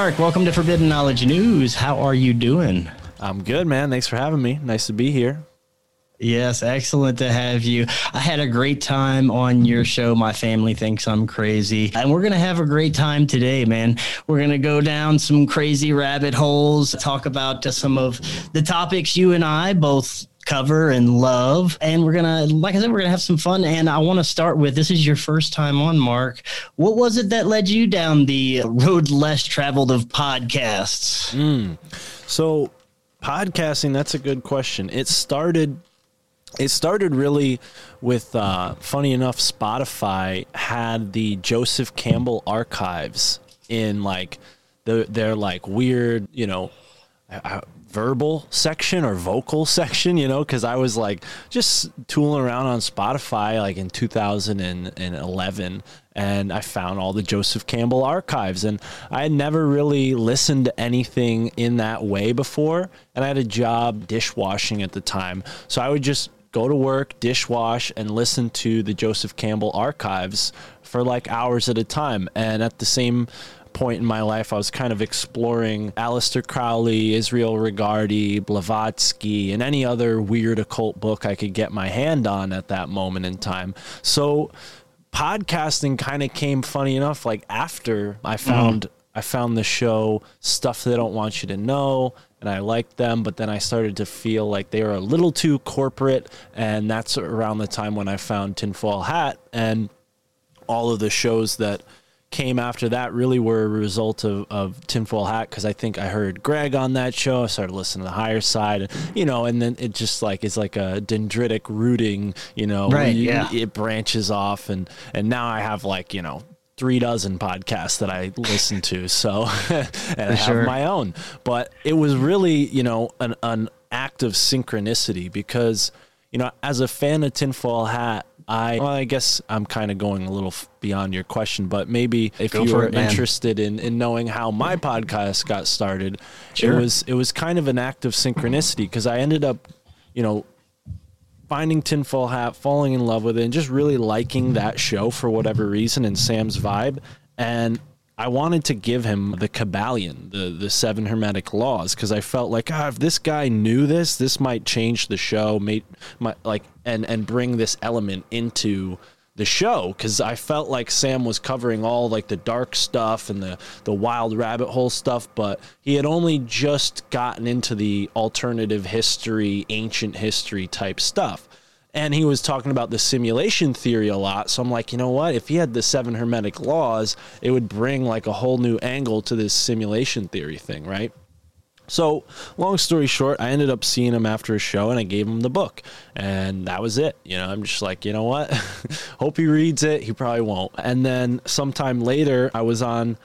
Mark, welcome to Forbidden Knowledge News. How are you doing? I'm good, man. Thanks for having me. Nice to be here. Yes, excellent to have you. I had a great time on your show. My family thinks I'm crazy. And we're going to have a great time today, man. We're going to go down some crazy rabbit holes, talk about some of the topics you and I both cover and love. And we're going to, like I said, we're going to have some fun. And I want to start with this is your first time on, Mark. What was it that led you down the road less traveled of podcasts? So, podcasting, that's a good question. It started it started really with uh, funny enough spotify had the joseph campbell archives in like the, their like weird you know uh, verbal section or vocal [laughs] section you know because i was like just tooling around on spotify like in 2011 and i found all the joseph campbell archives and i had never really listened to anything in that way before and i had a job dishwashing at the time so i would just go to work, dishwash, and listen to the Joseph Campbell archives for like hours at a time. And at the same point in my life, I was kind of exploring Aleister Crowley, Israel Regardie, Blavatsky, and any other weird occult book I could get my hand on at that moment in time. So podcasting kind of came funny enough like after I mm-hmm. found I found the show stuff they don't want you to know and I liked them but then I started to feel like they were a little too corporate and that's around the time when I found Tinfoil Hat and all of the shows that came after that really were a result of, of tinfoil hat because i think i heard greg on that show i started listening to the higher side you know and then it just like is like a dendritic rooting you know Right, you- yeah. it branches off and and now i have like you know three dozen podcasts that i listen to so [laughs] and i have sure. my own but it was really you know an, an act of synchronicity because you know as a fan of tinfoil hat I, well, I guess I'm kind of going a little f- beyond your question, but maybe if Go you for were it, interested in, in knowing how my mm-hmm. podcast got started, Sure. it was it was kind of an act of synchronicity because I ended up, you know, finding tinfoil hat, falling in love with it, and just really liking that show for whatever reason and Sam's vibe. And I wanted to give him the Kybalion, the the seven hermetic laws, because I felt like ah, if this guy knew this, this might change the show, might like and and bring this element into the show because I felt like Sam was covering all like the dark stuff and the the wild rabbit hole stuff, but he had only just gotten into the alternative history, ancient history type stuff. And he was talking about the simulation theory a lot. So I'm like, you know what? If he had the seven hermetic laws, it would bring like a whole new angle to this simulation theory thing, right? So, long story short, I ended up seeing him after a show and I gave him the book. And that was it. You know, I'm just like, you know what? [laughs] Hope he reads it. He probably won't. And then sometime later, I was on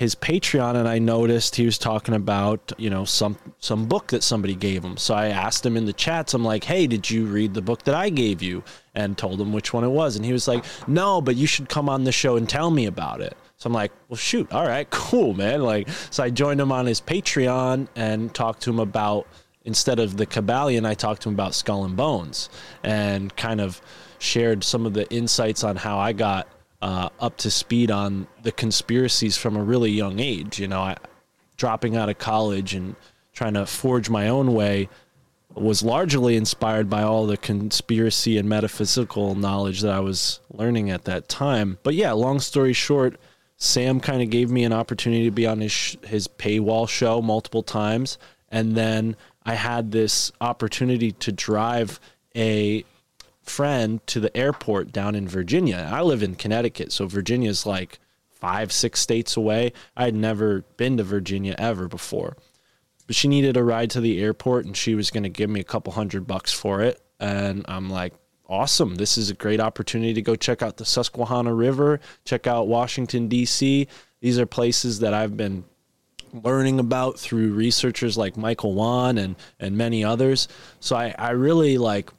his Patreon and I noticed he was talking about, you know, some some book that somebody gave him. So I asked him in the chats, I'm like, "Hey, did you read the book that I gave you?" and told him which one it was. And he was like, "No, but you should come on the show and tell me about it." So I'm like, "Well, shoot. All right, [laughs] cool, man." Like so I joined him on his Patreon and talked to him about instead of the Kybalion, I talked to him about Skull and Bones and kind of shared some of the insights on how I got uh, up to speed on the conspiracies from a really young age. You know, I, dropping out of college and trying to forge my own way was largely inspired by all the conspiracy and metaphysical knowledge that I was learning at that time. But yeah, long story short, Sam kind of gave me an opportunity to be on his his paywall show multiple times, and then I had this opportunity to drive a friend to the airport down in Virginia. I live in Connecticut, so Virginia's like five, six states away. I had never been to Virginia ever before. But she needed a ride to the airport and she was going to give me a couple hundred bucks for it. And I'm like, awesome. This is a great opportunity to go check out the Susquehanna River, check out Washington, D.C. These are places that I've been learning about through researchers like Michael Wan and, and many others. So I, I really like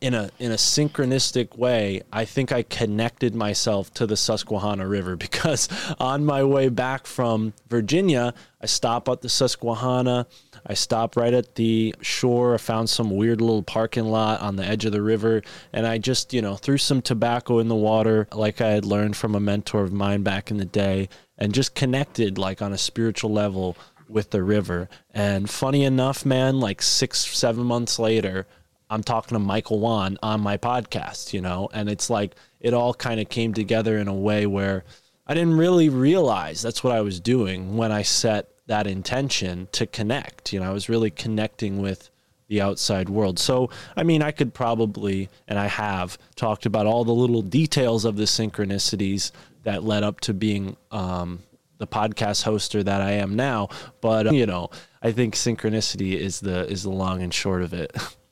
in a in a synchronistic way, I think I connected myself to the Susquehanna River [laughs] because on my way back from Virginia, I stop at the Susquehanna. I stop right at the shore. I found some weird little parking lot on the edge of the river, and I just you know threw some tobacco in the water, like I had learned from a mentor of mine back in the day, and just connected like on a spiritual level with the river. And funny enough, man, like six, seven months later, I'm talking to Michael Wan on my podcast, you know, and it's like it all kind of came together in a way where I didn't really realize that's what I was doing when I set that intention to connect. You know, I was really connecting with the outside world. So, I mean, I could probably, and I have, talked about all the little details of the synchronicities that led up to being um, the podcast hoster that I am now. But you know, I think synchronicity is the is the long and short of it. [laughs]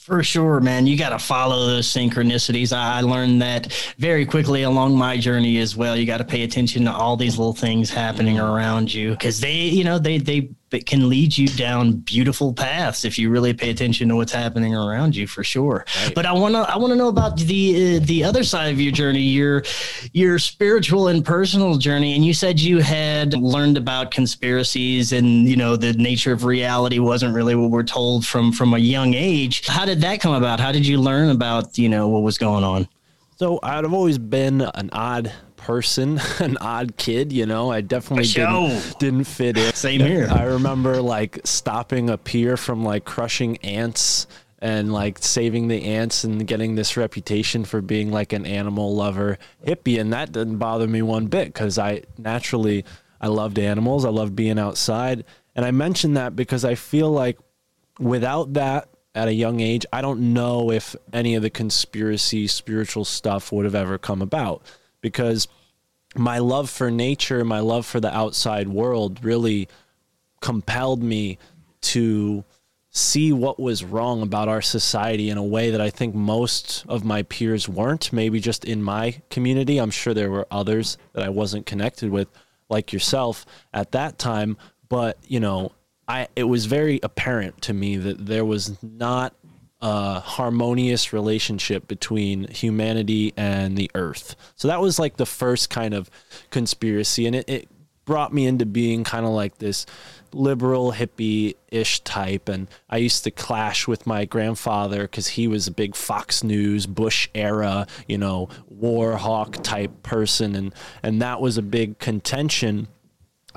For sure, man. You got to follow those synchronicities. I learned that very quickly along my journey as well. You got to pay attention to all these little things happening around you because they, you know, they they that can lead you down beautiful paths if you really pay attention to what's happening around you for sure. Right. but i want to i want to know about the uh, the other side of your journey your your spiritual and personal journey. And you said you had learned about conspiracies and you know the nature of reality wasn't really what we're told from from a young age. How did that come about? How did you learn about you know what was going on? So I've always been an odd person, [laughs] an odd kid, you know. I definitely didn't, didn't fit in. Same here. I remember like stopping a peer from like crushing ants and like saving the ants and getting this reputation for being like an animal lover hippie and that didn't bother me one bit because I naturally I loved animals. I loved being outside. And I mention that because I feel like without that at a young age, I don't know if any of the conspiracy spiritual stuff would have ever come about because my love for nature, my love for the outside world really compelled me to see what was wrong about our society in a way that I think most of my peers weren't. Maybe just in my community. I'm sure there were others that I wasn't connected with, like yourself at that time. But, you know, I it was very apparent to me that there was not a harmonious relationship between humanity and the earth. So that was like the first kind of conspiracy and it, it brought me into being kind of like this liberal hippie-ish type and I used to clash with my grandfather cuz he was a big Fox News Bush era, you know, war hawk type person and and that was a big contention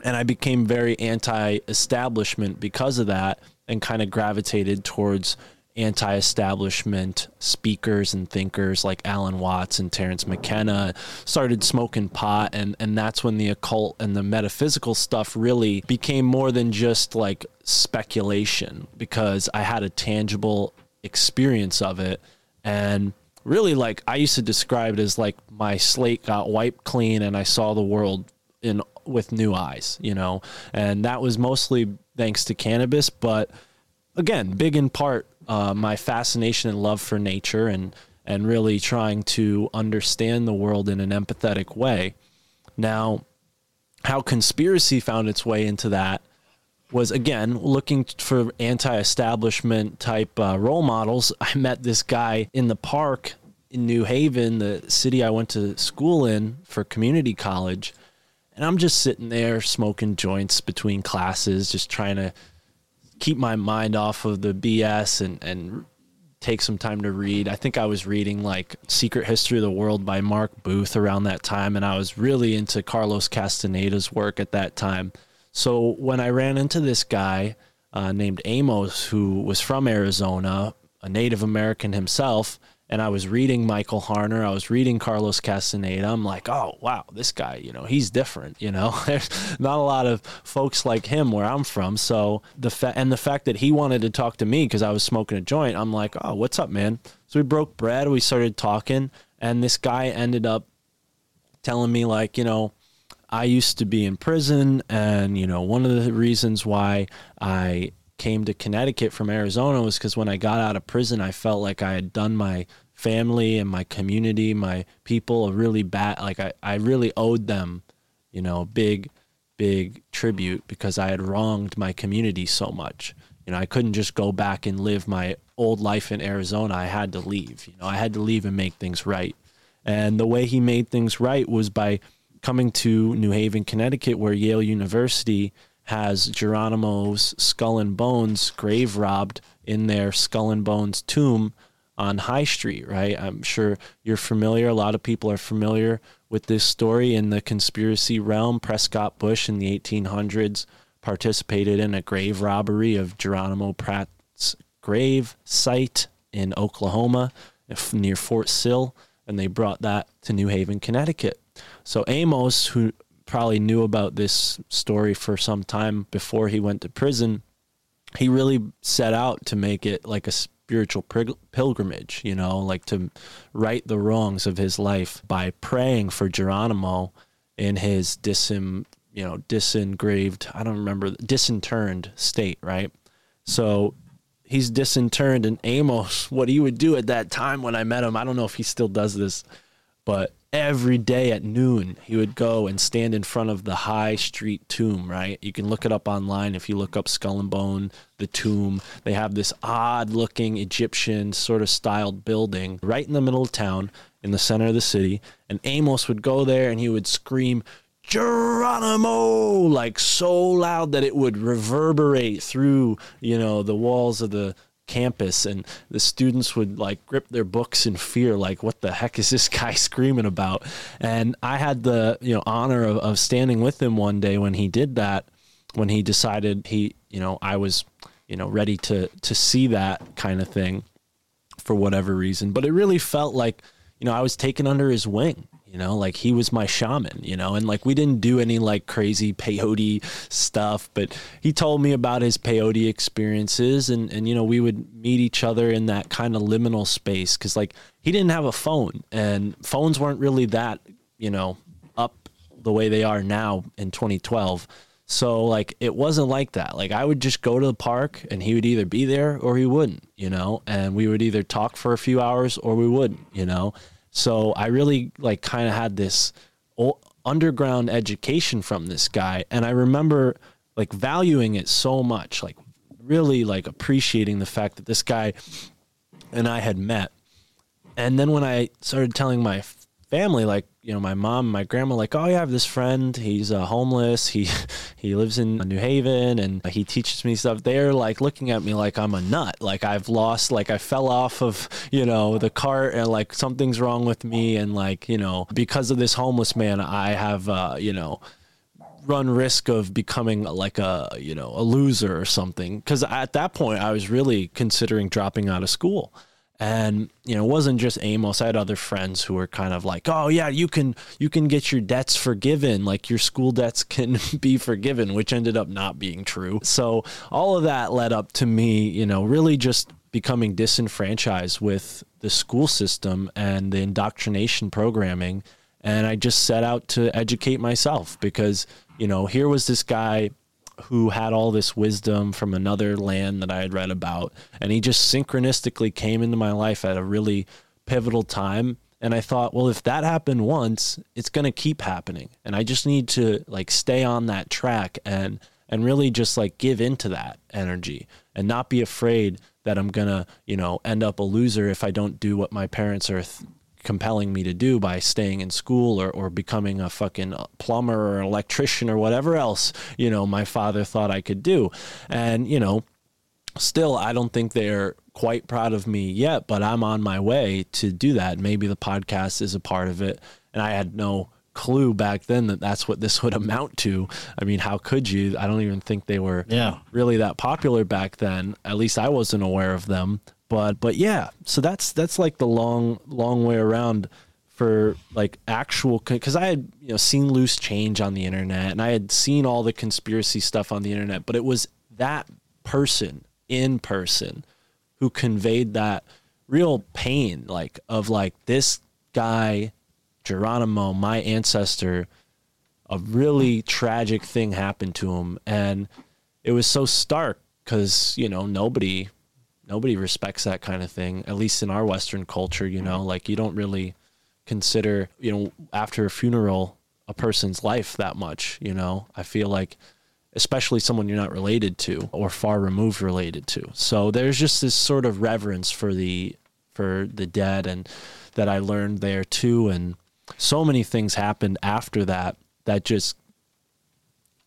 and I became very anti-establishment because of that, and kind of gravitated towards anti-establishment speakers and thinkers like Alan Watts and Terence McKenna started smoking pot and and that's when the occult and the metaphysical stuff really became more than just like speculation because I had a tangible experience of it and really like I used to describe it as like my slate got wiped clean and I saw the world in with new eyes, you know, and that was mostly thanks to cannabis. But again, big in part, uh, my fascination and love for nature and and really trying to understand the world in an empathetic way. Now, how conspiracy found its way into that was again looking for anti-establishment type uh, role models. I met this guy in the park in New Haven, the city I went to school in for community college and I'm just sitting there smoking joints between classes, just trying to keep my mind off of the BS and, and take some time to read. I think I was reading like Secret History of the World by Mark Booth around that time, and I was really into Carlos Castaneda's work at that time. So when I ran into this guy uh, named Amos, who was from Arizona, a Native American himself, and I was reading Michael Harner, I was reading Carlos Castaneda. I'm like, oh wow, this guy, you know, he's different. You know, [laughs] there's not a lot of folks like him where I'm from. So the fa- and the fact that he wanted to talk to me because I was smoking a joint, I'm like, oh, what's up, man? So we broke bread, we started talking, and this guy ended up telling me like, you know. I used to be in prison, and you know, one of the reasons why I came to Connecticut from Arizona was because when I got out of prison, I felt like I had done my family and my community, my people a really bad, like I, I really owed them, you know, big, big tribute because I had wronged my community so much. You know, I couldn't just go back and live my old life in Arizona. I had to leave. You know, I had to leave and make things right. And the way he made things right was by coming to New Haven, Connecticut, where Yale University has Geronimo's skull and bones grave robbed in their skull and bones tomb on High Street, right? I'm sure you're familiar. A lot of people are familiar with this story in the conspiracy realm. Prescott Bush in the 1800s participated in a grave robbery of Geronimo Pratt's grave site in Oklahoma near Fort Sill, and they brought that to New Haven, Connecticut. So Amos, who probably knew about this story for some time before he went to prison, he really set out to make it like a spiritual pilgrimage, you know, like to right the wrongs of his life by praying for Geronimo in his disim, you know, disengraved, I don't remember, disinterred state, right? So he's disinterred and Amos, [laughs] what he would do at that time when I met him, I don't know if he still does this, but every day at noon he would go and stand in front of the high street tomb right? You can look it up online if you look up skull and bone the tomb. They have this odd looking egyptian sort of styled building right in the middle of town in the center of the city. And amos would go there and he would scream Geronimo, like so loud that it would reverberate through, you know, the walls of the campus and the students would like grip their books in fear like what the heck is this [laughs] guy screaming about? And i had the you know honor of, of standing with him one day when he did that when he decided he you know i was you know ready to to see that kind of thing for whatever reason. But it really felt like you know i was taken under his wing you know like he was my shaman you know? And like we didn't do any like crazy peyote stuff but he told me about his peyote experiences and and you know we would meet each other in that kind of liminal space cuz like he didn't have a phone and phones weren't really that you know up the way they are now in 2012 so like it wasn't like that. Like i would just go to the park and he would either be there or he wouldn't you know? And we would either talk for a few hours or we wouldn't you know so I really like kind of had this underground education from this guy, and I remember like valuing it so much, like really like appreciating the fact that this guy and I had met. And then when I started telling my family, like you know, my mom, my grandma, like, oh, yeah, I have this friend. He's uh, homeless. He [laughs] he lives in New Haven, and he teaches me stuff. They're like looking at me like I'm a nut. Like I've lost, like I fell off of you know the cart, and like something's wrong with me, and like you know because of this homeless man, I have uh, you know run risk of becoming like a you know a loser or something because at that point i was really considering dropping out of school and you know it wasn't just amos. I had other friends who were kind of like oh yeah you can you can get your debts forgiven. Like your school debts [laughs] can be forgiven which ended up not being true. So all of that led up to me you know really just becoming disenfranchised with the school system and the indoctrination programming. And I just set out to educate myself because you know here was this guy who had all this wisdom from another land that I had read about. And he just synchronistically came into my life at a really pivotal time. And I thought well if that happened once it's going to keep happening. And I just need to like stay on that track and and really just like give into that energy and not be afraid that I'm going to, you know, end up a loser if I don't do what my parents are th- compelling me to do by staying in school or, or becoming a fucking plumber or an electrician or whatever else, you know, my father thought I could do. And, you know, still, I don't think they're quite proud of me yet, but I'm on my way to do that. Maybe the podcast is a part of it. And I had no clue back then that that's what this [laughs] would amount to. I mean, how could you? I don't even think they were Yeah. really that popular back then. At least I wasn't aware of them. But but yeah, so that's that's like the long long way around for like actual because I had you know seen loose change on the internet and I had seen all the conspiracy stuff on the internet, but it was that person in person who conveyed that real pain like of like this guy Geronimo, my ancestor, a really tragic thing happened to him. And it was so stark cuz you know nobody nobody respects that kind of thing at least in our western culture you know? Mm-hmm. Like you don't really consider you know after a funeral a person's life that much you know? I feel like especially someone you're not related to or far removed related to. So there's just this sort of reverence for the for the dead and that i learned there too and so many things happened after that that just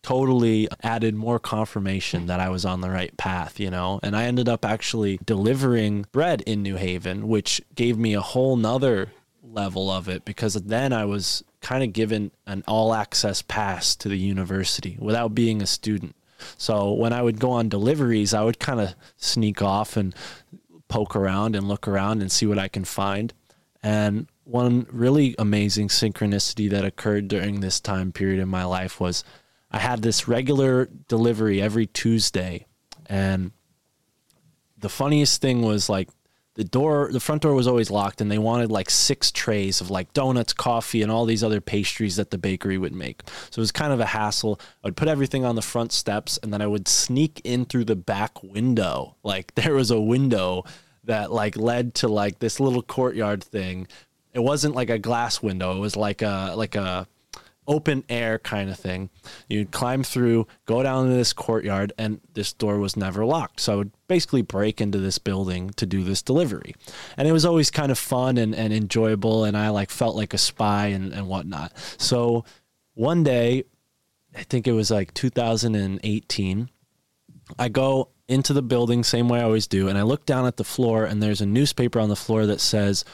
totally added more confirmation that I was on the right path, you know. And I ended up actually delivering bread in New Haven, which gave me a whole nother level of it because then I was kind of given an all access pass to the university without being a student. So when I would go on deliveries, I would kind of sneak off and poke around and look around and see what I can find. And one really amazing synchronicity that occurred during this time period in my life was I had this regular delivery every Tuesday. And the funniest thing was like the door the front door was always locked and they wanted like six trays of like donuts coffee and all these other pastries that the bakery would make. So it was kind of a hassle. I would put everything on the front steps and then i would sneak in through the back window. Like [laughs] there was a window that like led to like this little courtyard thing. It wasn't like a glass window. It was like a like a open air kind of thing. You'd climb through, go down to this courtyard, and this door was never locked. So I would basically break into this building to do this delivery. And it was always kind of fun and, and enjoyable, and I like felt like a spy and, and whatnot. So one day, I think it was like 2018, I go into the building, same way I always do, and I look down at the floor, and there's a newspaper on the floor that says,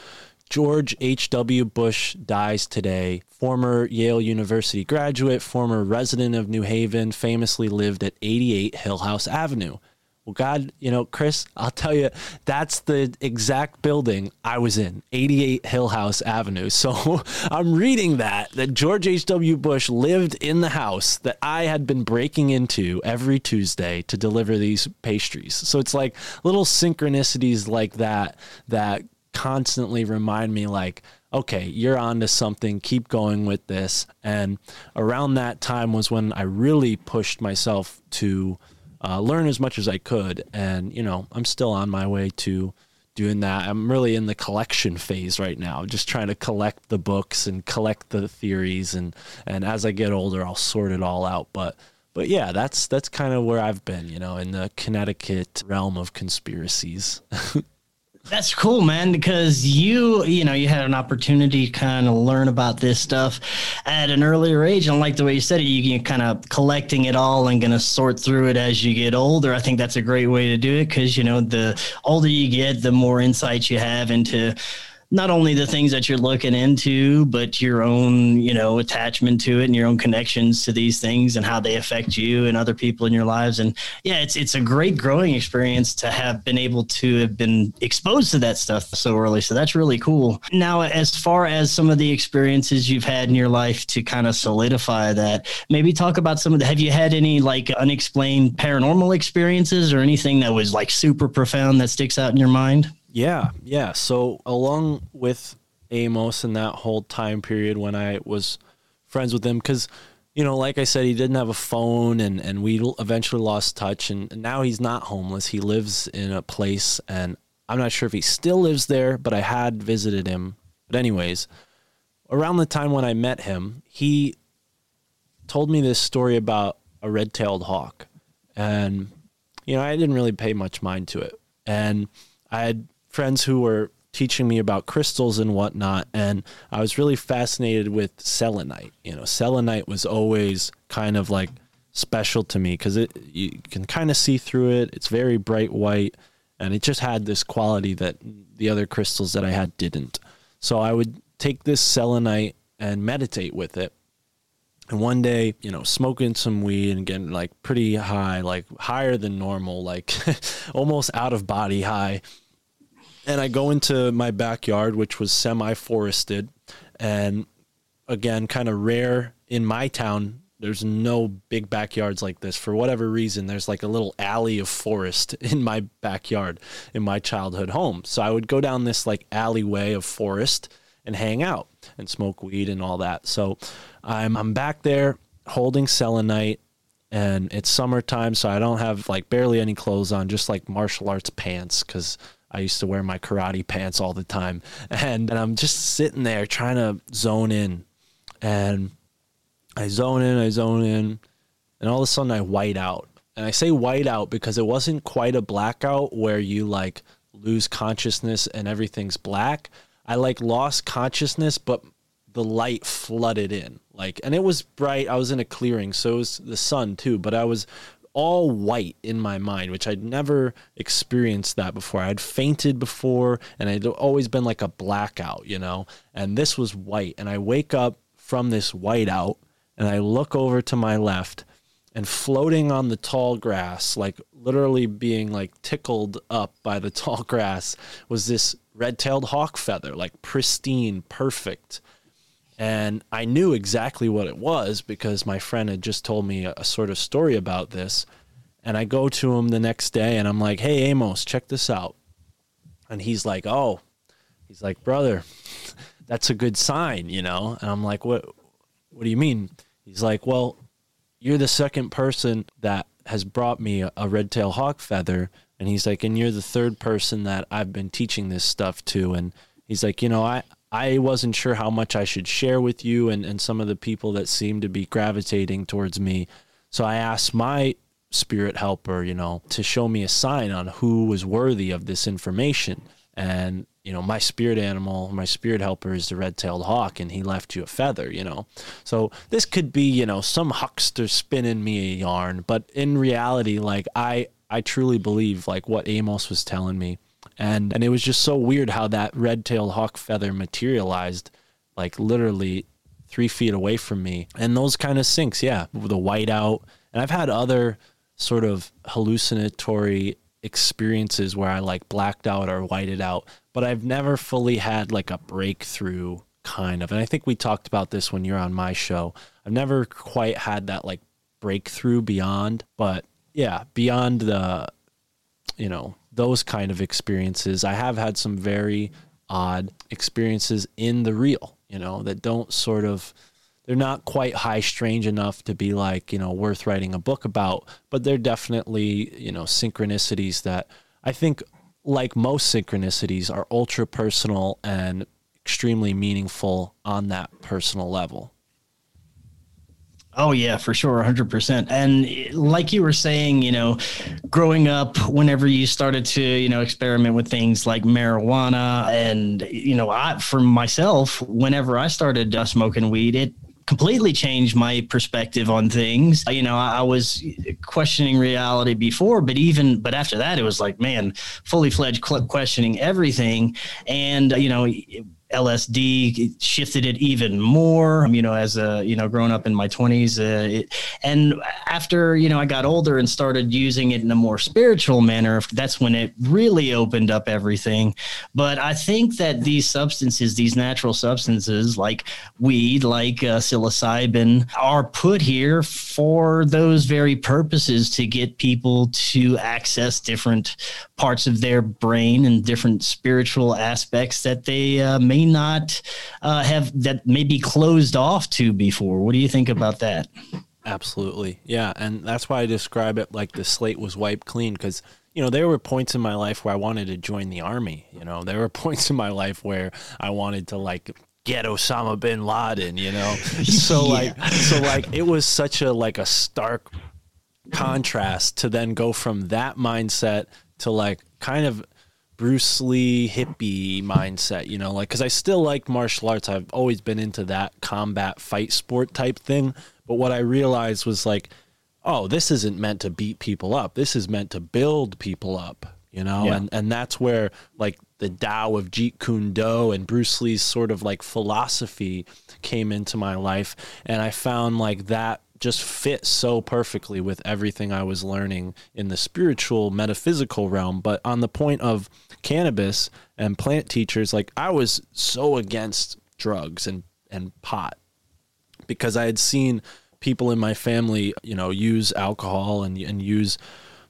George H.W. Bush dies today. Former Yale University graduate, former resident of New Haven, famously lived at 88 Hillhouse Avenue. Well, God, you know, Chris, I'll tell you, that's the exact building I was in, 88 Hillhouse Avenue. So [laughs] I'm reading that, that George H.W. Bush lived in the house that I had been breaking into every Tuesday to deliver these pastries. So it's like little synchronicities like that that constantly remind me like okay you're on to something keep going with this. And around that time was when i really pushed myself to uh, learn as much as i could. And you know i'm still on my way to doing that. I'm really in the collection phase right now just trying to collect the books and collect the theories. And and as i get older i'll sort it all out. But but yeah that's that's kind of where i've been you know in the connecticut realm of conspiracies [laughs] That's cool, man, because you, you know, you had an opportunity to kind of learn about this stuff at an earlier age. And like the way you said it, you, you kind of collecting it all and going to sort through it as you get older. I think that's a great way to do it because, you know, the older you get, the more insights you have into not only the things that you're looking into, but your own, you know, attachment to it and your own connections to these things and how they affect you and other people in your lives. And yeah, it's it's a great growing experience to have been able to have been exposed to that stuff so early. So that's really cool. Now, as far as some of the experiences you've had in your life to kind of solidify that, maybe talk about some of the have you had any like unexplained paranormal experiences or anything that was like super profound that sticks out in your mind? Yeah, yeah. So along with Amos and that whole time period when I was friends with him, because you know, like I said, he didn't have a phone, and and we eventually lost touch, and now he's not homeless. He lives in a place, and I'm not sure if he still lives there, but I had visited him. But anyways, around the time when I met him, he told me this story about a red-tailed hawk, and you know, I didn't really pay much mind to it, and I had friends who were teaching me about crystals and whatnot, and I was really fascinated with selenite. You know, selenite was always kind of like special to me because it you can kind of see through it. It's very bright white, and it just had this quality that the other crystals that I had didn't. So I would take this selenite and meditate with it. And one day, you know, smoking some weed and getting like pretty high, like higher than normal, like [laughs] almost out of body high and I go into my backyard, which was semi forested, and again, kind of rare in my town. There's no big backyards like this. For whatever reason, there's like a little alley of forest [laughs] in my backyard in my childhood home. So I would go down this like alleyway of forest and hang out and smoke weed and all that. So I'm I'm back there holding selenite and it's summertime so I don't have like barely any clothes on, just like martial arts pants cuz I used to wear my karate pants all the time. And, and I'm just sitting there trying to zone in. And I zone in, I zone in, and all of a sudden I white out. And I say white out because it wasn't quite a blackout where you like lose consciousness and everything's black. I like lost consciousness, but the light flooded in. Like, and it was bright. I was in a clearing, so it was the sun too, but I was all white in my mind, which I'd never experienced that before. I'd fainted before and I'd always been like a blackout, you know, and this was white. And I wake up from this white out and I look over to my left and floating on the tall grass, like literally being like tickled up by the [laughs] tall grass, was this red tailed hawk feather, like pristine, perfect. And I knew exactly what it was because my friend had just told me a, a sort of story about this. And I go to him the next day and I'm like, hey, Amos, check this out. And he's like, oh, he's like, brother, [laughs] that's a good sign, you know? And I'm like, what, what do you mean? He's like, well, you're the second person that has brought me a, a red tail hawk feather. And he's like, and you're the third person that I've been teaching this stuff to. And he's like, you know, I, I wasn't sure how much I should share with you and, and some of the people that seem to be gravitating towards me. So I asked my spirit helper, you know, to show me a sign on who was worthy of this information. And, you know, my spirit animal, my spirit helper is the red tailed hawk, and he left you a feather, you know. So this could be, you know, some huckster spinning me a yarn, but in reality, like I I truly believe like what Amos was telling me. And and it was just so weird how that red tailed hawk feather materialized like literally three feet away from me. And those kind of syncs, yeah. The white out. And I've had other sort of hallucinatory experiences where I like blacked out or whited out, but I've never fully had like a breakthrough kind of. And I think we talked about this when you're on my show. I've never quite had that like breakthrough beyond, but yeah, beyond the, you know, those kind of experiences, I have had some very odd experiences in the real, you know, that don't sort of they're not quite high strange enough to be like you know worth writing a book about but they're definitely you know synchronicities that i think like most synchronicities are ultra personal and extremely meaningful on that personal level Oh yeah, for sure, 100%. And like you were saying, you know, growing up whenever you started to, you know, experiment with things like marijuana and you know, I for myself, whenever I started uh, smoking weed, it completely changed my perspective on things. You know, I, I, was questioning reality before, but even but after that, it was like, man, fully fledged questioning everything. And you know, LSD shifted it even more. You know, as a you know, growing up in my twenties, uh, and after you know, I got older and started using it in a more spiritual manner. That's when it really opened up everything. But I think that these substances, these natural substances like weed, like uh, psilocybin, are put here for those very purposes to get people to access different parts of their brain and different spiritual aspects that they uh, may not uh, have that may be closed off to before. What do you think about that? Absolutely. Yeah. And that's why I describe it like the slate was wiped clean because, you know, there were points in my life where I wanted to join the army. You know, there were [laughs] points in my life where I wanted to like get Osama bin Laden, you know? [laughs] So yeah. like so like it was such a like a stark contrast to then go from that mindset to like kind of Bruce Lee hippie mindset, you know, like because I still like martial arts. I've always been into that combat fight sport type thing. But what I realized was like, oh, this isn't meant to beat people up. This is meant to build people up, you know, yeah. and and that's where like the Tao of Jeet Kune Do and Bruce Lee's sort of like philosophy came into my life, and I found like that just fit so perfectly with everything I was learning in the spiritual metaphysical realm. But on the point of cannabis and plant teachers, like I was so against drugs and, and pot because I had seen people in my family, you know, use alcohol and, and use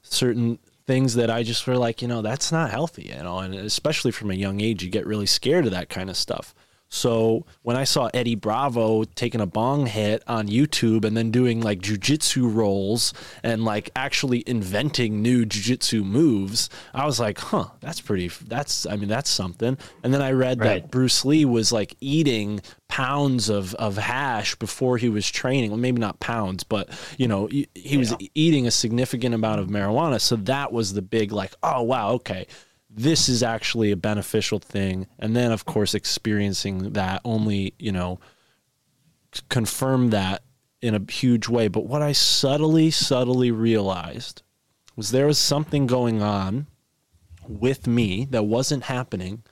certain things that I just were like, you know, that's not healthy, you know, and especially from a young age, you get really scared of that kind of stuff. So when I saw Eddie Bravo taking a bong hit on YouTube and then doing like jujitsu rolls and like actually inventing new jujitsu moves, I was like, huh, that's pretty, that's, I mean, that's something. And then I read right. that Bruce Lee was like eating pounds of, of hash before he was training. Well, maybe not pounds, but you know, he, he yeah. was eating a significant amount of marijuana. So that was the big like, oh, wow, okay this is actually a beneficial thing. And then of course experiencing that only you know confirm that in a huge way. But what i subtly subtly realized was there was something going on with me that wasn't happening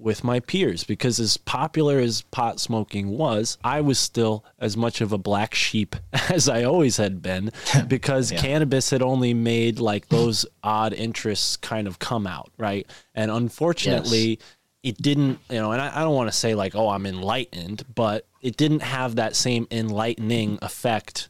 with my peers because as popular as pot smoking was, I was still as much of a black sheep [laughs] as I always had been [laughs] because cannabis had only made like those odd interests kind of come out, right? And unfortunately, it didn't, you know, and I, I don't want to say like, oh, I'm enlightened, but it didn't have that same enlightening effect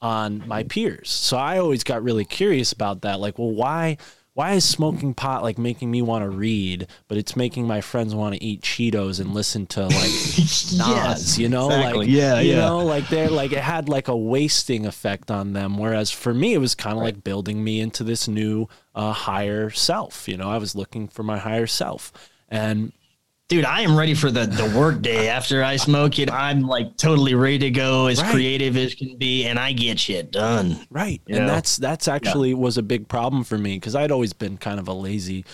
on my peers. So I always got really curious about that. Like, well, why why is smoking pot like making me want to read, but it's making my friends want to eat Cheetos and listen to like [laughs] Nas, you know? exactly. Like Yeah, you yeah. know, like they're like it had like a wasting effect on them. Whereas for me it was kind of like building me into this new uh higher self. You know, I was looking for my higher self. And Dude, I am ready for the, the work day [laughs] after I smoke it. I'm like totally ready to go, as Right. creative as can be, and I get shit done. Right. And know? that's that's actually was a big problem for me because I'd always been kind of a lazy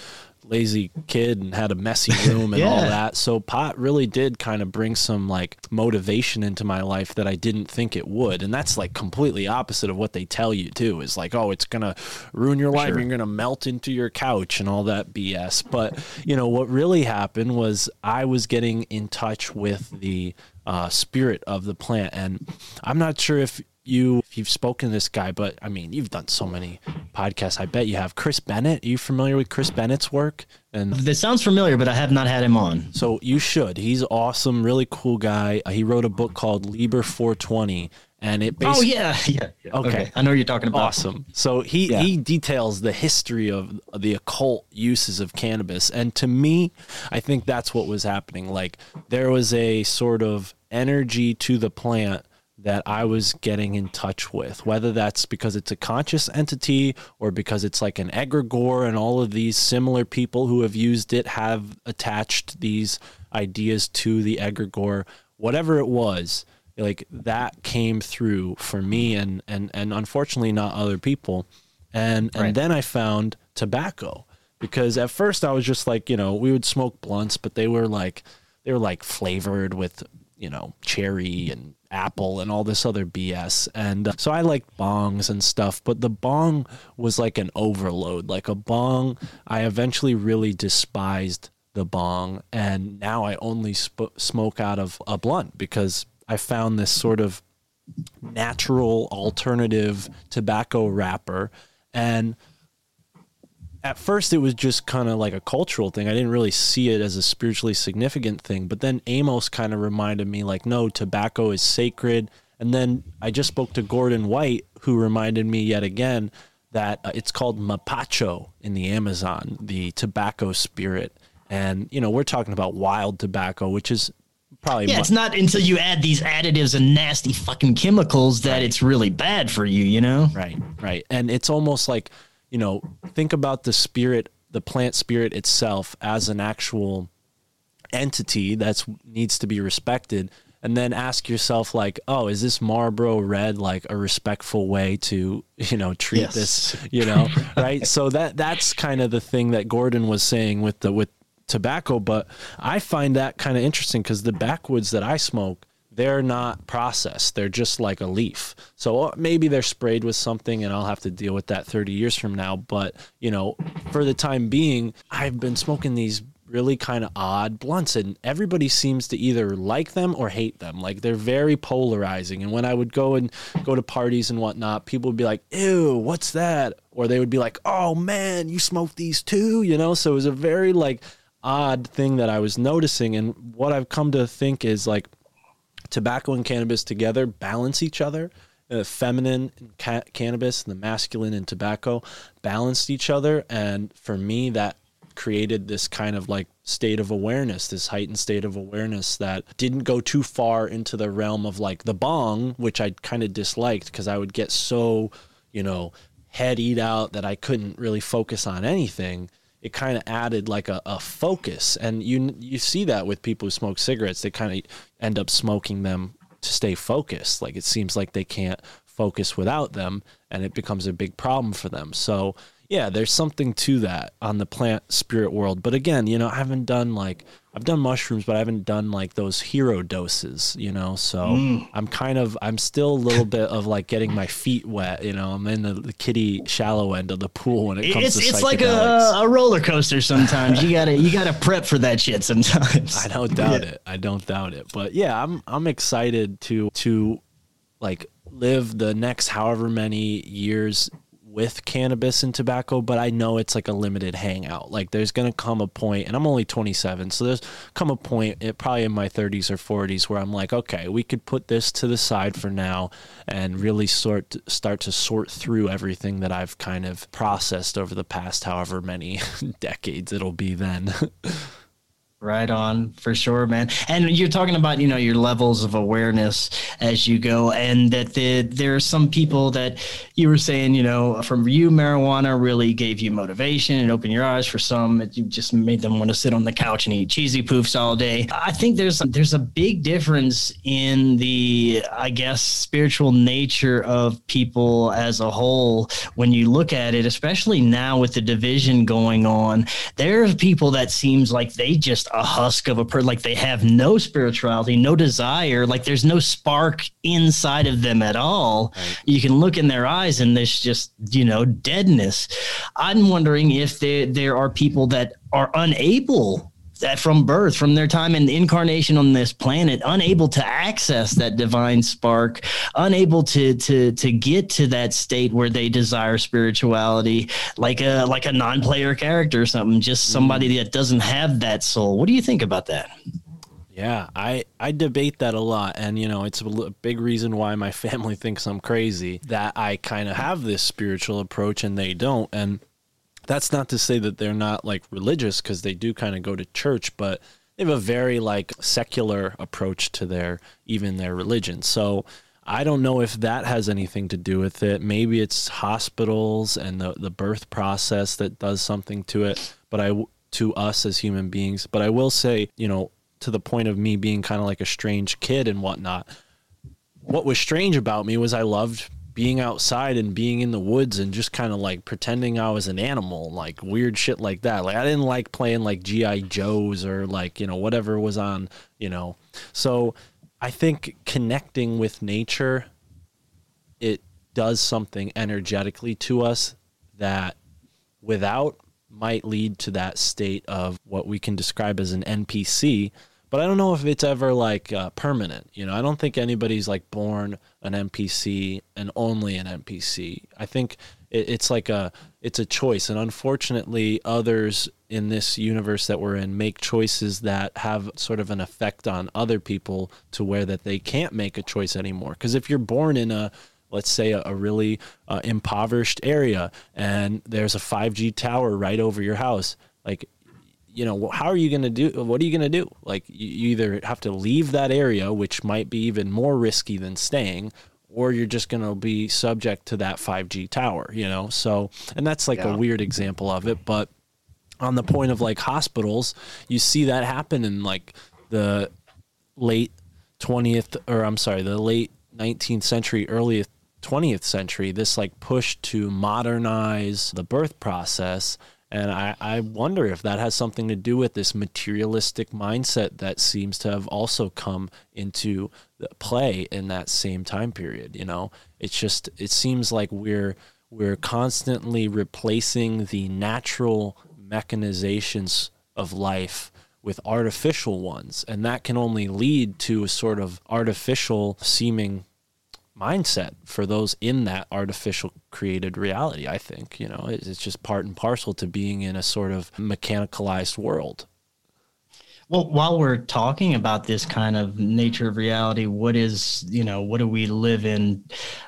lazy kid and had a messy [laughs] room and all that. So pot really did kind of bring some like motivation into my life that I didn't think it would. And that's like completely opposite of what they tell you too. Is like, oh, it's gonna ruin your life, sure. you're gonna melt into your couch and all that BS. But you know, what really happened was I was getting in touch with the uh, spirit of the plant. And I'm not sure if you if you've spoken to this guy, but I mean, you've done so many podcasts. I bet you have. Chris Bennett. Are you familiar with Chris Bennett's work? And This sounds familiar, but I have not had him on. so you should. He's awesome, really cool guy. Uh, He wrote a book called Liber 420, and it Oh basically yeah, [laughs] yeah. yeah. Okay. I know you're talking about. awesome. So he Yeah. he details the history of the occult uses of cannabis, and to me, I think that's what was happening. Like there was a sort of energy to the plant that I was getting in touch with, whether that's because it's a conscious entity or because it's like an egregore, and all of these similar people who have used it have attached these ideas to the egregore. Whatever it was, like that came through for me and and and unfortunately not other people and and Right. then i found tobacco because at first i was just like you know we would smoke blunts but they were like they were like flavored with you know cherry and apple and all this other bs and uh, so i liked bongs and stuff but the bong was like an overload. Like a bong i eventually really despised the bong and now i only sp- smoke out of a blunt because i found this sort of natural alternative tobacco wrapper. And at first it was just kind of like a cultural thing. I didn't really see it as a spiritually significant thing. But then Amos kind of reminded me, like, no, tobacco is sacred. And then I just spoke to Gordon White, who reminded me yet again that uh, it's called mapacho in the Amazon, the tobacco spirit. And, you know, we're talking about wild tobacco, which is probably Yeah, mu- it's not until you add these additives and nasty fucking chemicals that it's really bad for you, you know? Right, right. And it's almost like, you know, think about the spirit, the plant spirit itself as an actual entity that needs to be respected. And then ask yourself, like, oh, is this Marlboro Red like a respectful way to, you know, treat Yes. this, you know, [laughs] right? So that that's kind of the thing that Gordon was saying with the with tobacco. But I find that kind of interesting because the backwoods that I smoke, they're not processed. They're just like a leaf. So uh, maybe they're sprayed with something and I'll have to deal with that 30 years from now. But, you know, for the time being, I've been smoking these really kind of odd blunts and everybody seems to either like them or hate them. Like they're very polarizing. And when I would go and go to parties and whatnot, people would be like, ew, what's that? Or they would be like, oh man, you smoke these too, you know? So it was a very like odd thing that I was noticing. And what I've come to think is like, tobacco and cannabis together balance each other. Uh, feminine and ca- cannabis and the masculine and tobacco balanced each other. And for me, that created this kind of like state of awareness, this heightened state of awareness that didn't go too far into the realm of like the bong, which I kind of disliked because I would get so, you know, head eat out that I couldn't really focus on anything it kind of added like a, a focus. And you you see that with people who smoke cigarettes they kind of end up smoking them to stay focused. Like it seems like they can't focus without them and it becomes a big problem for them. So yeah, there's something to that on the plant spirit world. But again, you know, I haven't done like I've done mushrooms, but I haven't done like those hero doses, you know. So Mm. I'm kind of I'm still a little bit of like getting my feet wet, you know. I'm in the, the kiddie shallow end of the pool when it comes It's to it's like a, a roller coaster. Sometimes you gotta you gotta prep for that shit. Sometimes [laughs] I don't doubt it. I don't doubt it. But yeah, I'm I'm excited to to like live the next however many years with cannabis and tobacco, but I know it's like a limited hangout. Like there's gonna come a point, and I'm only 27, so there's come a point, it, probably in my 30s or 40s, where I'm like, okay, we could put this to the side for now and really sort start to sort through everything that I've kind of processed over the past however many [laughs] decades it'll be then. [laughs] Right on, for sure, man. And you're talking about, you know, your levels of awareness as you go, and that the, there are some people that you were saying, you know, from you, marijuana really gave you motivation and opened your eyes. For some, it just made them want to sit on the couch and eat cheesy poofs all day. I think there's there's a big difference in the, I guess, spiritual nature of people as a whole when you look at it, especially now with the division going on. There are people that seems like they just a husk of a person, like they have no spirituality, no desire, like there's no spark inside of them at all. You can look in their eyes and there's just, you know, deadness. I'm wondering if there there are people that are unable from birth, from their time in incarnation on this planet, unable to access that divine spark, unable to to to get to that state where they desire spirituality, like a like a non-player character or something, just mm. somebody that doesn't have that soul. What do you think about that? Yeah, I I debate that a lot, and you know, it's a big reason why my [laughs] family thinks I'm crazy that I kind of have this spiritual approach and they don't, and that's not to say that they're not like religious because they do kind of go to church, but they have a very like secular approach to their even their religion. So I don't know if that has anything to do with it. Maybe it's hospitals and the the birth process that does something to it, but I to us as human beings. But I will say, you know, to the point of me being kind of like a strange kid and whatnot. What was strange about me was I loved being outside and being in the woods and just kind of like pretending I was an animal, like weird shit like that. Like I didn't like playing like GI Joes or like, you know, whatever was on, you know. So I think connecting with nature it does something energetically to us that without might lead to that state of what we can describe as an NPC. But I don't know if it's ever like uh, permanent. You know, I don't think anybody's like born an NPC and only an NPC. I think it, it's like a it's a choice, and unfortunately, others in this universe that we're in make choices that have sort of an effect on other people to where that they can't make a choice anymore. Because if you're born in a let's say a, a really uh, impoverished area and there's a 5G tower right over your house like you know how are you going to do what are you going to do like you either have to leave that area which might be even more risky than staying or you're just going to be subject to that 5G tower you know so and that's like a weird example of it but on the point of like hospitals you see that happen in like the late 20th or I'm sorry, the late 19th century, early 20th century, this like push to modernize the birth process. And I, I wonder if that has something to do with this materialistic mindset that seems to have also come into play in that same time period. You know, it's just, it seems like we're, we're constantly replacing the natural mechanizations of life with artificial ones and that can only lead to a sort of artificial seeming mindset for those in that artificial created reality i think you know? It's just part and parcel to being in a sort of mechanicalized world Well, while we're talking about this kind of nature of reality, what is, you know, what do we live in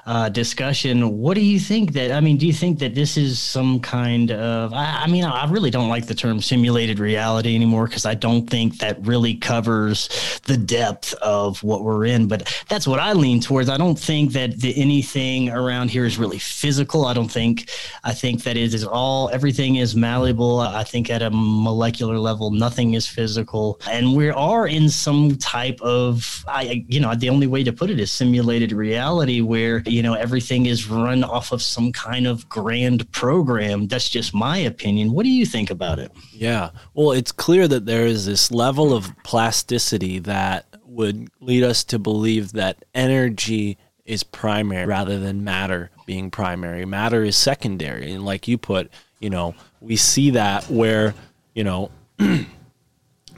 uh, discussion? What do you think that, I mean, do you think that this is some kind of, I, I mean, I really don't like the term simulated reality anymore because I don't think that really covers the depth of what we're in. But that's what I lean towards. I don't think that the, anything around here is really physical. I don't think, I think that it is all, everything is malleable. I think at a molecular level, nothing is physical level, and we are in some type of, I, you know, the only way to put it is simulated reality where, you know, everything is run off of some kind of grand program. That's just my opinion. What do you think about it? Yeah. Well, it's clear that there is this level of plasticity that would lead us to believe that energy is primary rather than matter being primary. Matter is secondary. And like you put, you know, we see that where, you know, [clears throat]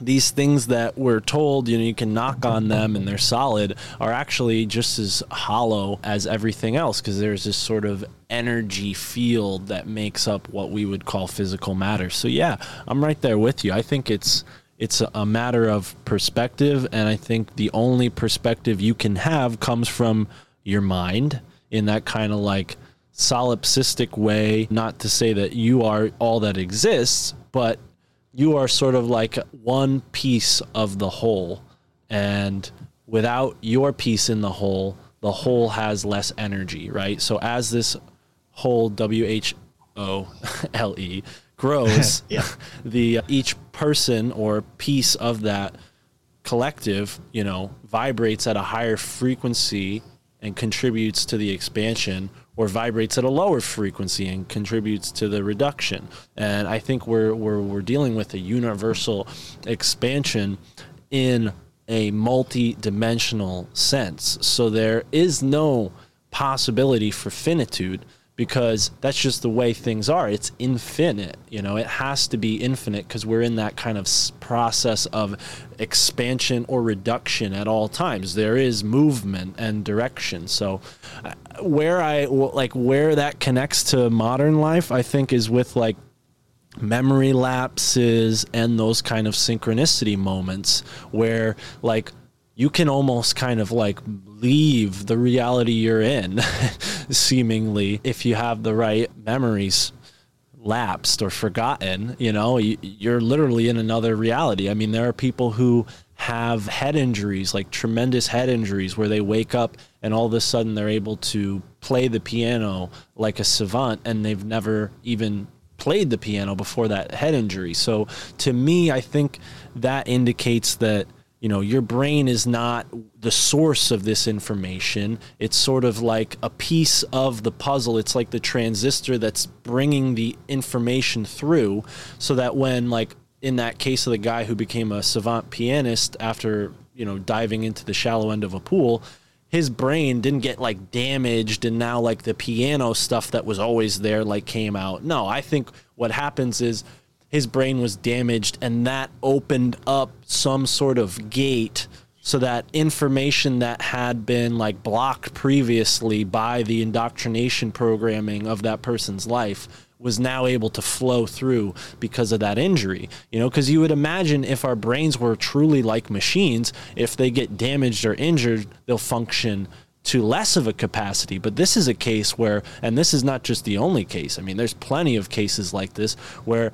these things that we're told, you know, you can knock on them and they're solid are actually just as hollow as everything else because there's this sort of energy field that makes up what we would call physical matter. So yeah, I'm right there with you. I think it's it's a matter of perspective and I think the only perspective you can have comes from your mind in that kind of like solipsistic way, not to say that you are all that exists, but you are sort of like one piece of the whole. And without your piece in the whole, the whole has less energy, right? So as this whole W H O L E [laughs] grows, [laughs] Yeah. [laughs] the uh, each person or piece of that collective, you know, vibrates at a higher frequency and contributes to the expansion or vibrates at a lower frequency and contributes to the reduction. And I think we're we're we're dealing with a universal expansion in a multi-dimensional sense. So there is no possibility for finitude because that's just the way things are. It's infinite, you know. It has to be infinite because we're in that kind of process of expansion or reduction at all times. There is movement and direction. So, uh, where I like where that connects to modern life, I think, is with like memory lapses and those kind of synchronicity moments where like you can almost kind of like leave the reality you're in [laughs] seemingly if you have the right memories lapsed or forgotten you know you, you're literally in another reality. I mean there are people who have head injuries like tremendous head injuries where they wake up and all of a sudden they're able to play the piano like a savant and they've never even played the piano before that head injury. So to me i think that indicates that you know your brain is not the source of this information. It's sort of like a piece of the puzzle. It's like the transistor that's bringing the information through so that when like in that case of the guy who became a savant pianist after you know diving into the shallow end of a pool his brain didn't get like damaged and now like the piano stuff that was always there like came out. No i think what happens is his brain was damaged and that opened up some sort of gate so that information that had been like blocked previously by the indoctrination programming of that person's life was now able to flow through because of that injury you know because you would imagine if our brains were truly like machines if they get damaged or injured they'll function to less of a capacity. But this is a case where, and this is not just the only case. I mean, there's plenty of cases like this where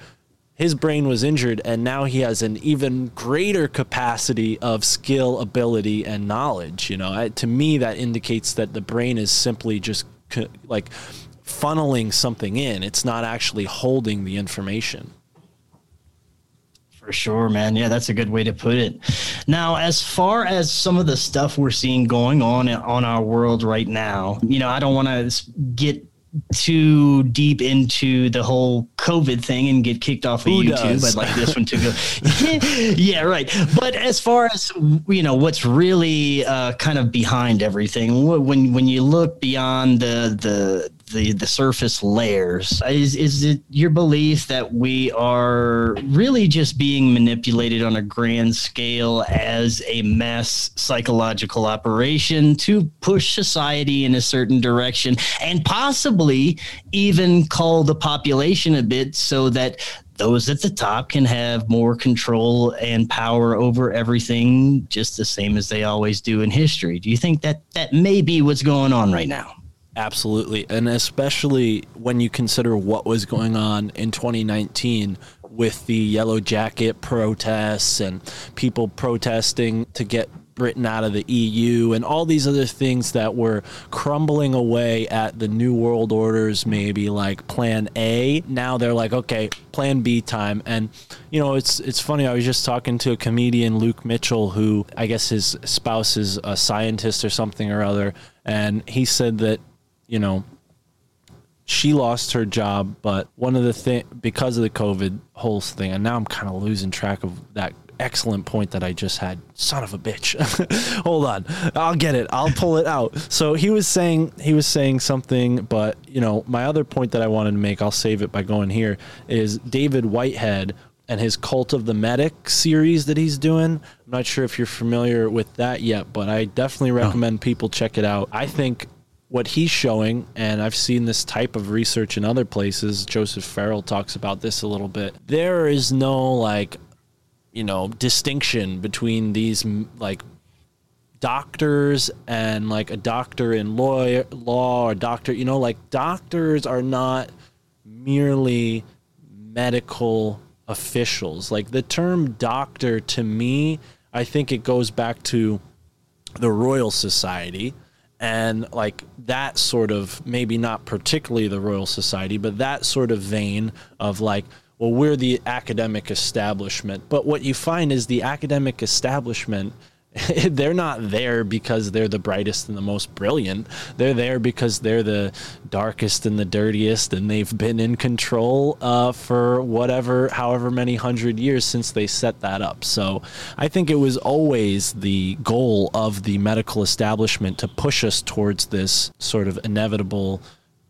his brain was injured and now he has an even greater capacity of skill, ability, and knowledge. You know, I, to me, that indicates that the brain is simply just co- like funneling something in, it's not actually holding the information. For sure, man. Yeah, that's a good way to put it. Now, as far as some of the stuff we're seeing going on on our world right now, you know, I don't want to get too deep into the whole COVID thing and get kicked off of Who YouTube. does? I'd like this one to go. [laughs] [laughs] yeah, right. But as far as you know, what's really uh, kind of behind everything, when when you look beyond the the the, the surface layers, is is it your belief that we are really just being manipulated on a grand scale as a mass psychological operation to push society in a certain direction and possibly even cull the population a bit so that those at the top can have more control and power over everything just the same as they always do in history. Do you think that that may be what's going on right now? Absolutely. And especially when you consider what was going on in 2019 with the Yellow Jacket protests and people protesting to get Britain out of the EU and all these other things that were crumbling away at the New World Orders, maybe like Plan A. Now they're like, okay, Plan B time. And you know, it's it's funny. I was just talking to a comedian, Luke Mitchell, who I guess his spouse is a scientist or something or other, and he said that you know she lost her job, but one of the thing because of the COVID whole thing, and now I'm kind of losing track of that excellent point that I just had. Son of a bitch. [laughs] Hold on. I'll get it. I'll pull it out. So he was saying he was saying something, but you know, my other point that I wanted to make, I'll save it by going here, is David Whitehead and his Cult of the Medic series that he's doing. I'm not sure if you're familiar with that yet, but I definitely recommend people check it out. I think what he's showing, and I've seen this type of research in other places. Joseph Farrell talks about this a little bit. There is no like, you know, distinction between these like doctors and like a doctor in law, law or doctor. You know, like doctors are not merely medical officials. Like the term doctor to me, I think it goes back to the Royal Society and like that sort of maybe not particularly the Royal Society, but that sort of vein of like, well, we're the academic establishment. But what you find is the academic establishment. [laughs] they're not there because they're the brightest and the most brilliant. They're there because they're the darkest and the dirtiest, and they've been in control uh, for whatever, however many hundred years since they set that up. So I think it was always the goal of the medical establishment to push us towards this sort of inevitable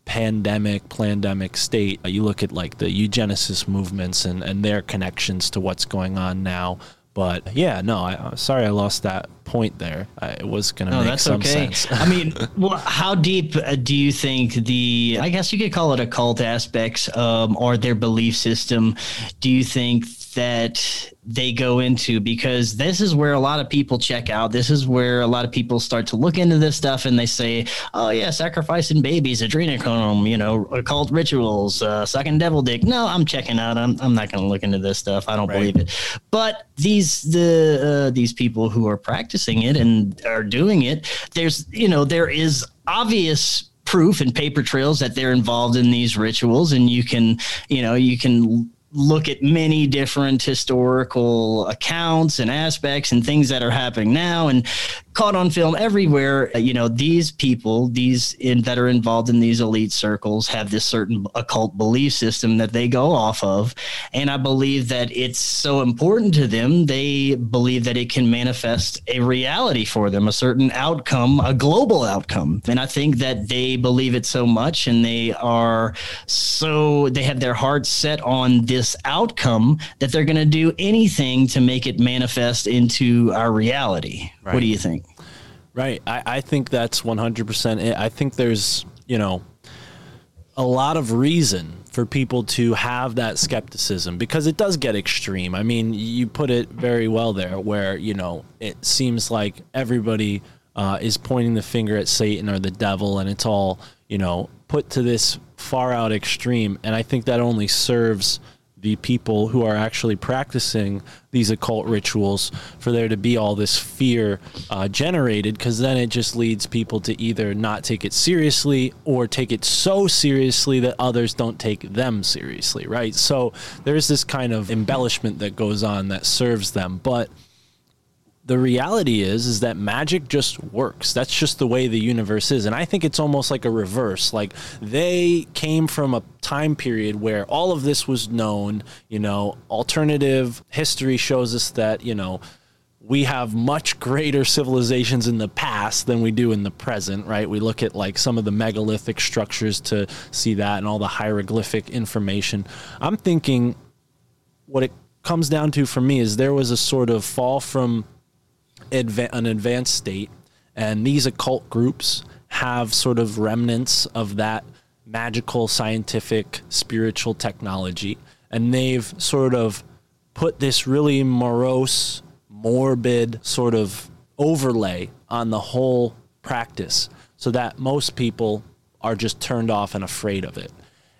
pandemic, pandemic state. You look at like the eugenicist movements and, and their connections to what's going on now. But yeah, no, I, uh, sorry I lost that point there. I, it was going to No, make that's some okay. sense. I mean, [laughs] well, how deep uh, do you think the, I guess you could call it occult aspects um, or their belief system, do you think that they go into? Because this is where a lot of people check out. This is where a lot of people start to look into this stuff and they say, oh, yeah, sacrificing babies, adrenochrome, you know, occult rituals, uh, sucking devil dick. No, I'm checking out. I'm, I'm not going to look into this stuff. I don't Right. believe it. But these, the, uh, these people who are practicing it and are doing it, there's, you know, there is obvious proof and paper trails that they're involved in these rituals and you can you know you can look at many different historical accounts and aspects and things that are happening now. And caught on film everywhere uh, you know these people these in that are involved in these elite circles have this certain occult belief system that they go off of. And i believe that it's so important to them they believe that it can manifest a reality for them a certain outcome a global outcome. And i think that they believe it so much and they are so they have their hearts set on this outcome that they're going to do anything to make it manifest into our reality what do you think Right. I, I think that's 100% it. I think there's, you know, a lot of reason for people to have that skepticism because it does get extreme. I mean, you put it very well there where, you know, it seems like everybody uh, is pointing the finger at Satan or the devil and it's all, you know, put to this far out extreme. And I think that only serves the people who are actually practicing these occult rituals for there to be all this fear uh, generated because then it just leads people to either not take it seriously or take it so seriously that others don't take them seriously right? So there's this kind of embellishment that goes on that serves them but the reality is is that magic just works that's just the way the universe is and i think it's almost like a reverse like they came from a time period where all of this was known you know alternative history shows us that you know we have much greater civilizations in the past than we do in the present, right? We look at like some of the megalithic structures to see that and all the hieroglyphic information. I'm thinking what it comes down to for me is there was a sort of fall from adva- an advanced state, and these occult groups have sort of remnants of that magical, scientific, spiritual technology, and they've sort of put this really morose, morbid sort of overlay on the whole practice so that most people are just turned off and afraid of it.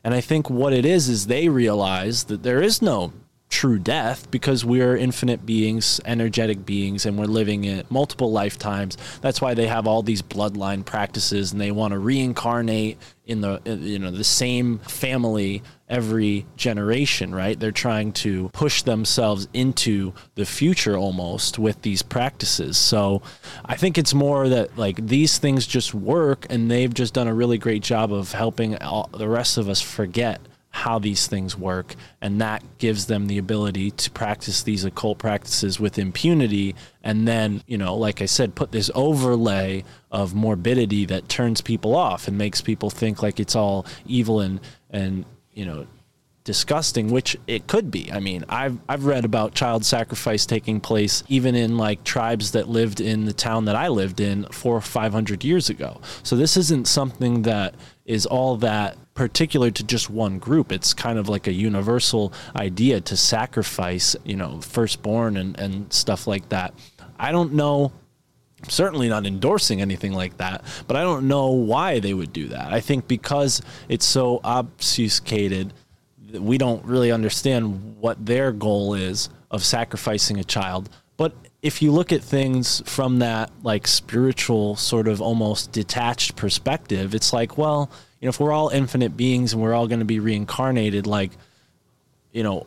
And I think what it is is they realize that there is no true death because we're infinite beings, energetic beings, and we're living in multiple lifetimes. That's why they have all these bloodline practices, and they want to reincarnate in the uh, you know the same family every generation. Right? They're trying to push themselves into the future almost with these practices. So I think it's more that like these things just work, and they've just done a really great job of helping all, the rest of us forget how these things work, and that gives them the ability to practice these occult practices with impunity. And then, you know, like I said, put this overlay of morbidity that turns people off and makes people think like it's all evil and and you know disgusting, which it could be. I mean, I've I've read about child sacrifice taking place even in like tribes that lived in the town that I lived in four or five hundred years ago. So this isn't something that is all that particular to just one group. It's kind of like a universal idea to sacrifice, you know, firstborn and, and stuff like that. I don't know. Certainly not endorsing anything like that, but I don't know why they would do that. I think because it's so obfuscated, we don't really understand what their goal is of sacrificing a child. But if you look at things from that like spiritual sort of almost detached perspective, it's like, well, you know, if we're all infinite beings and we're all going to be reincarnated, like, you know,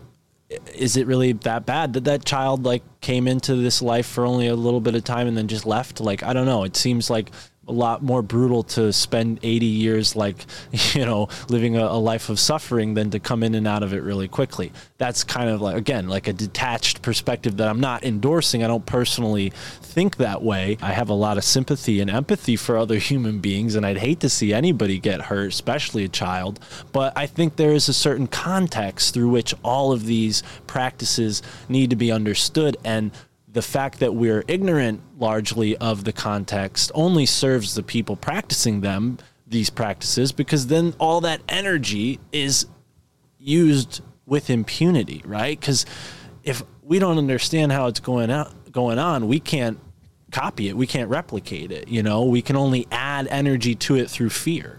is it really that bad that that child like came into this life for only a little bit of time and then just left? Like, I don't know. It seems like a lot more brutal to spend 80 years like [laughs] you know living a, a, life of suffering than to come in and out of it really quickly. That's kind of like again like a detached perspective that i'm not endorsing. I don't personally think that way. I have a lot of sympathy and empathy for other [laughs] human beings and i'd hate to see anybody get hurt especially a child. But i think there is a certain context through which all of these practices need to be understood and the fact that we're ignorant largely of the context only serves the people practicing them these practices because then all that energy is used with impunity right? Because if we don't understand how it's going out going on we can't copy it. We can't replicate it you know? We can only add energy to it through fear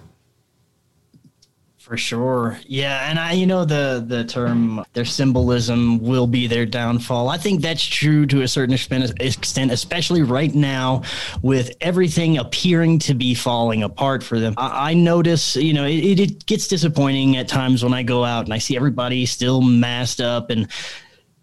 for sure. Yeah, and I you know the the term their symbolism will be their downfall. I think that's true to a certain extent, especially right now with everything appearing to be falling apart for them. I, I notice, you know, it, it gets disappointing at times when I go out and I see everybody still masked up and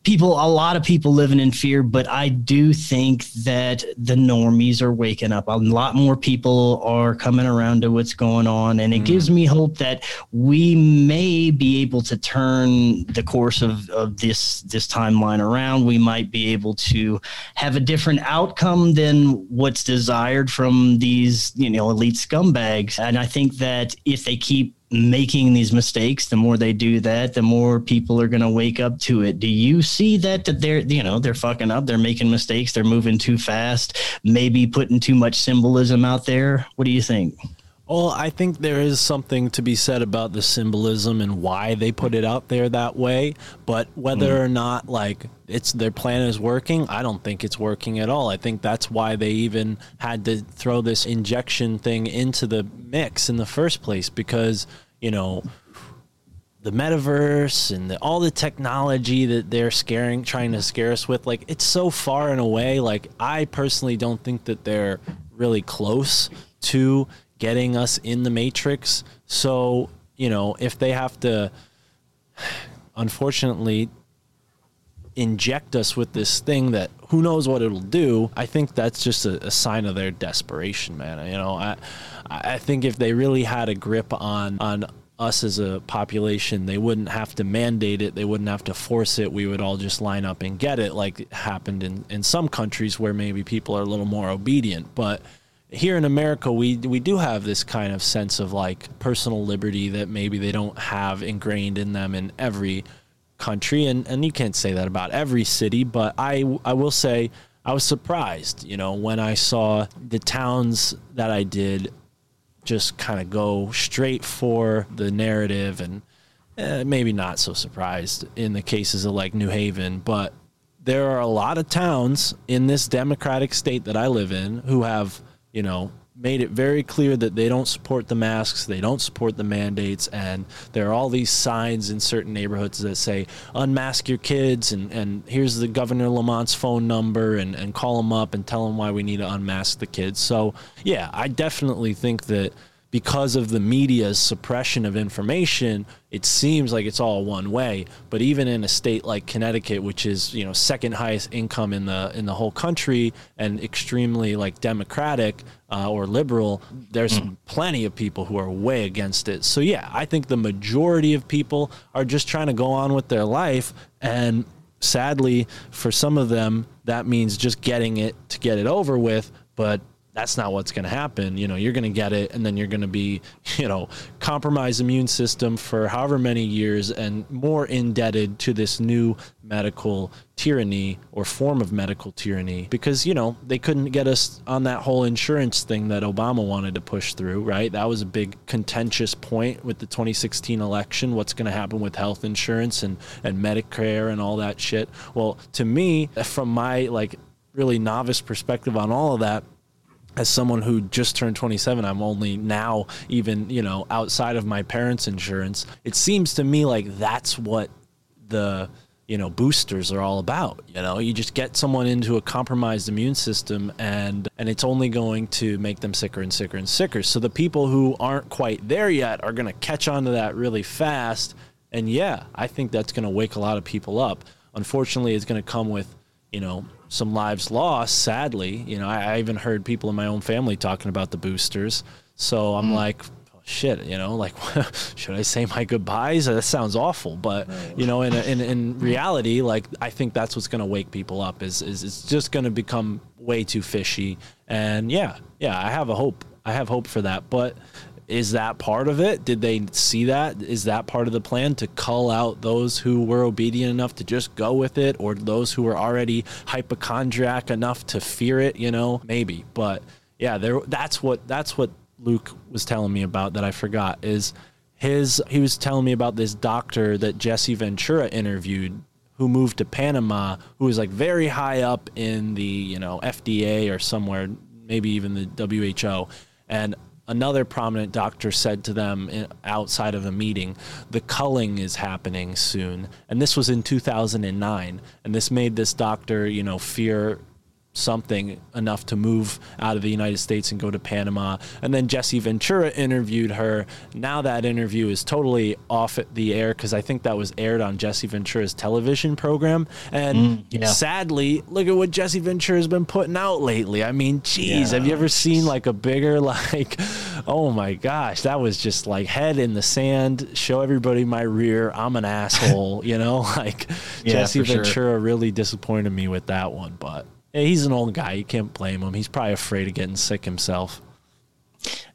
people, a lot of people living in fear, but I do think that the normies are waking up. A lot more people are coming around to what's going on. And it mm. gives me hope that we may be able to turn the course of, of this, this timeline around. We might be able to have a different outcome than what's desired from these, you know, elite scumbags. And I think that if they keep making these mistakes the more they do that the more people are going to wake up to it. Do you see that that they're you know they're fucking up they're making mistakes they're moving too fast maybe putting too much symbolism out there? What do you think well, I think there is something to be said about the symbolism and why they put it out there that way. But whether mm. or not like it's their plan is working, I don't think it's working at all. I think that's why they even had to throw this injection thing into the mix in the first place because, you know, the metaverse and the, all the technology that they're scaring trying to scare us with like it's so far and away like i personally don't think that they're really close to getting us in the matrix. So, you know, if they have to, unfortunately, inject us with this thing that who knows what it'll do, I think that's just a, a sign of their desperation, man. You know, I, I think if they really had a grip on, on, us as a population, they wouldn't have to mandate it. They wouldn't have to force it. We would all just line up and get it, like it happened in, in some countries where maybe people are a little more obedient. But here in America, we we do have this kind of sense of like personal liberty that maybe they don't have ingrained in them in every country, and and you can't say that about every city, but I I will say I was surprised, you know, when I saw the towns that I did just kind of go straight for the narrative, and eh, maybe not so surprised in the cases of like New Haven, but there are a lot of towns in this democratic state that I live in who have you know, made it very clear that they don't support the masks, they don't support the mandates, and there are all these signs in certain neighborhoods that say unmask your kids and, and here's the Governor Lamont's phone number and, and call him up and tell him why we need to unmask the kids. So yeah, I definitely think that because of the media's suppression of information, it seems like it's all one way. But even in a state like Connecticut, which is you know second highest income in the in the whole country and extremely like democratic uh, or liberal, there's plenty of people who are way against it. So yeah, I think the majority of people are just trying to go on with their life and. Sadly, for some of them, that means just getting it to get it over with. But that's not what's going to happen. You know, you're going to get it, and then you're going to be, [laughs] you know, compromised immune system for however many years, and more indebted to this new medical tyranny or form of medical tyranny because you know they couldn't get us on that whole insurance thing that Obama wanted to push through. Right, that was a big contentious point with the 2016 election. What's going to happen with health insurance and and Medicare and all that shit? Well, to me, from my like really novice perspective on all of that as someone who just turned 27 i'm only now even you know outside of my parents insurance it seems to me like that's what the you know boosters are all about you know? You just get someone into a compromised immune system and and it's only going to make them sicker and sicker and sicker. So the people who aren't quite there yet are going to catch on to that really fast. And yeah i think that's going to wake a lot of people up. Unfortunately it's going to come with you know some lives lost sadly. You know I, I even heard people in my own family talking about the boosters. So i'm mm. like oh, shit you know like [laughs] should i say my goodbyes? That sounds awful. But you know in, in, in reality like i think that's what's going to wake people up is, is it's just going to become way too fishy. And yeah yeah i have a hope. I have hope for that. But is that part of it? Did they see that? Is that part of the plan to cull out those who were obedient enough to just go with it, or those who were already hypochondriac enough to fear it? You know, maybe. But yeah, there. That's what that's what Luke was telling me about that I forgot is his. He was telling me about this doctor that Jesse Ventura interviewed who moved to Panama, who was like very high up in the you know FDA or somewhere, maybe even the WHO, and another prominent doctor said to them outside of a meeting, the culling is happening soon. And this was in 2009. And this made this doctor, you know, fear something enough to move out of the United States and go to Panama. And then Jesse Ventura interviewed her. Now that interview is totally off the air because I think that was aired on Jesse Ventura's television program. And mm, yeah. sadly, look at what Jesse Ventura has been putting out lately. I mean, geez, have you ever seen like a bigger [laughs] like? Oh my gosh, that was just like head in the sand. Show everybody my rear. I'm an asshole. you know, [laughs] like Yeah, Jesse for sure. Ventura really disappointed me with that one, but. He's an old guy. You can't blame him. He's probably afraid of getting sick himself.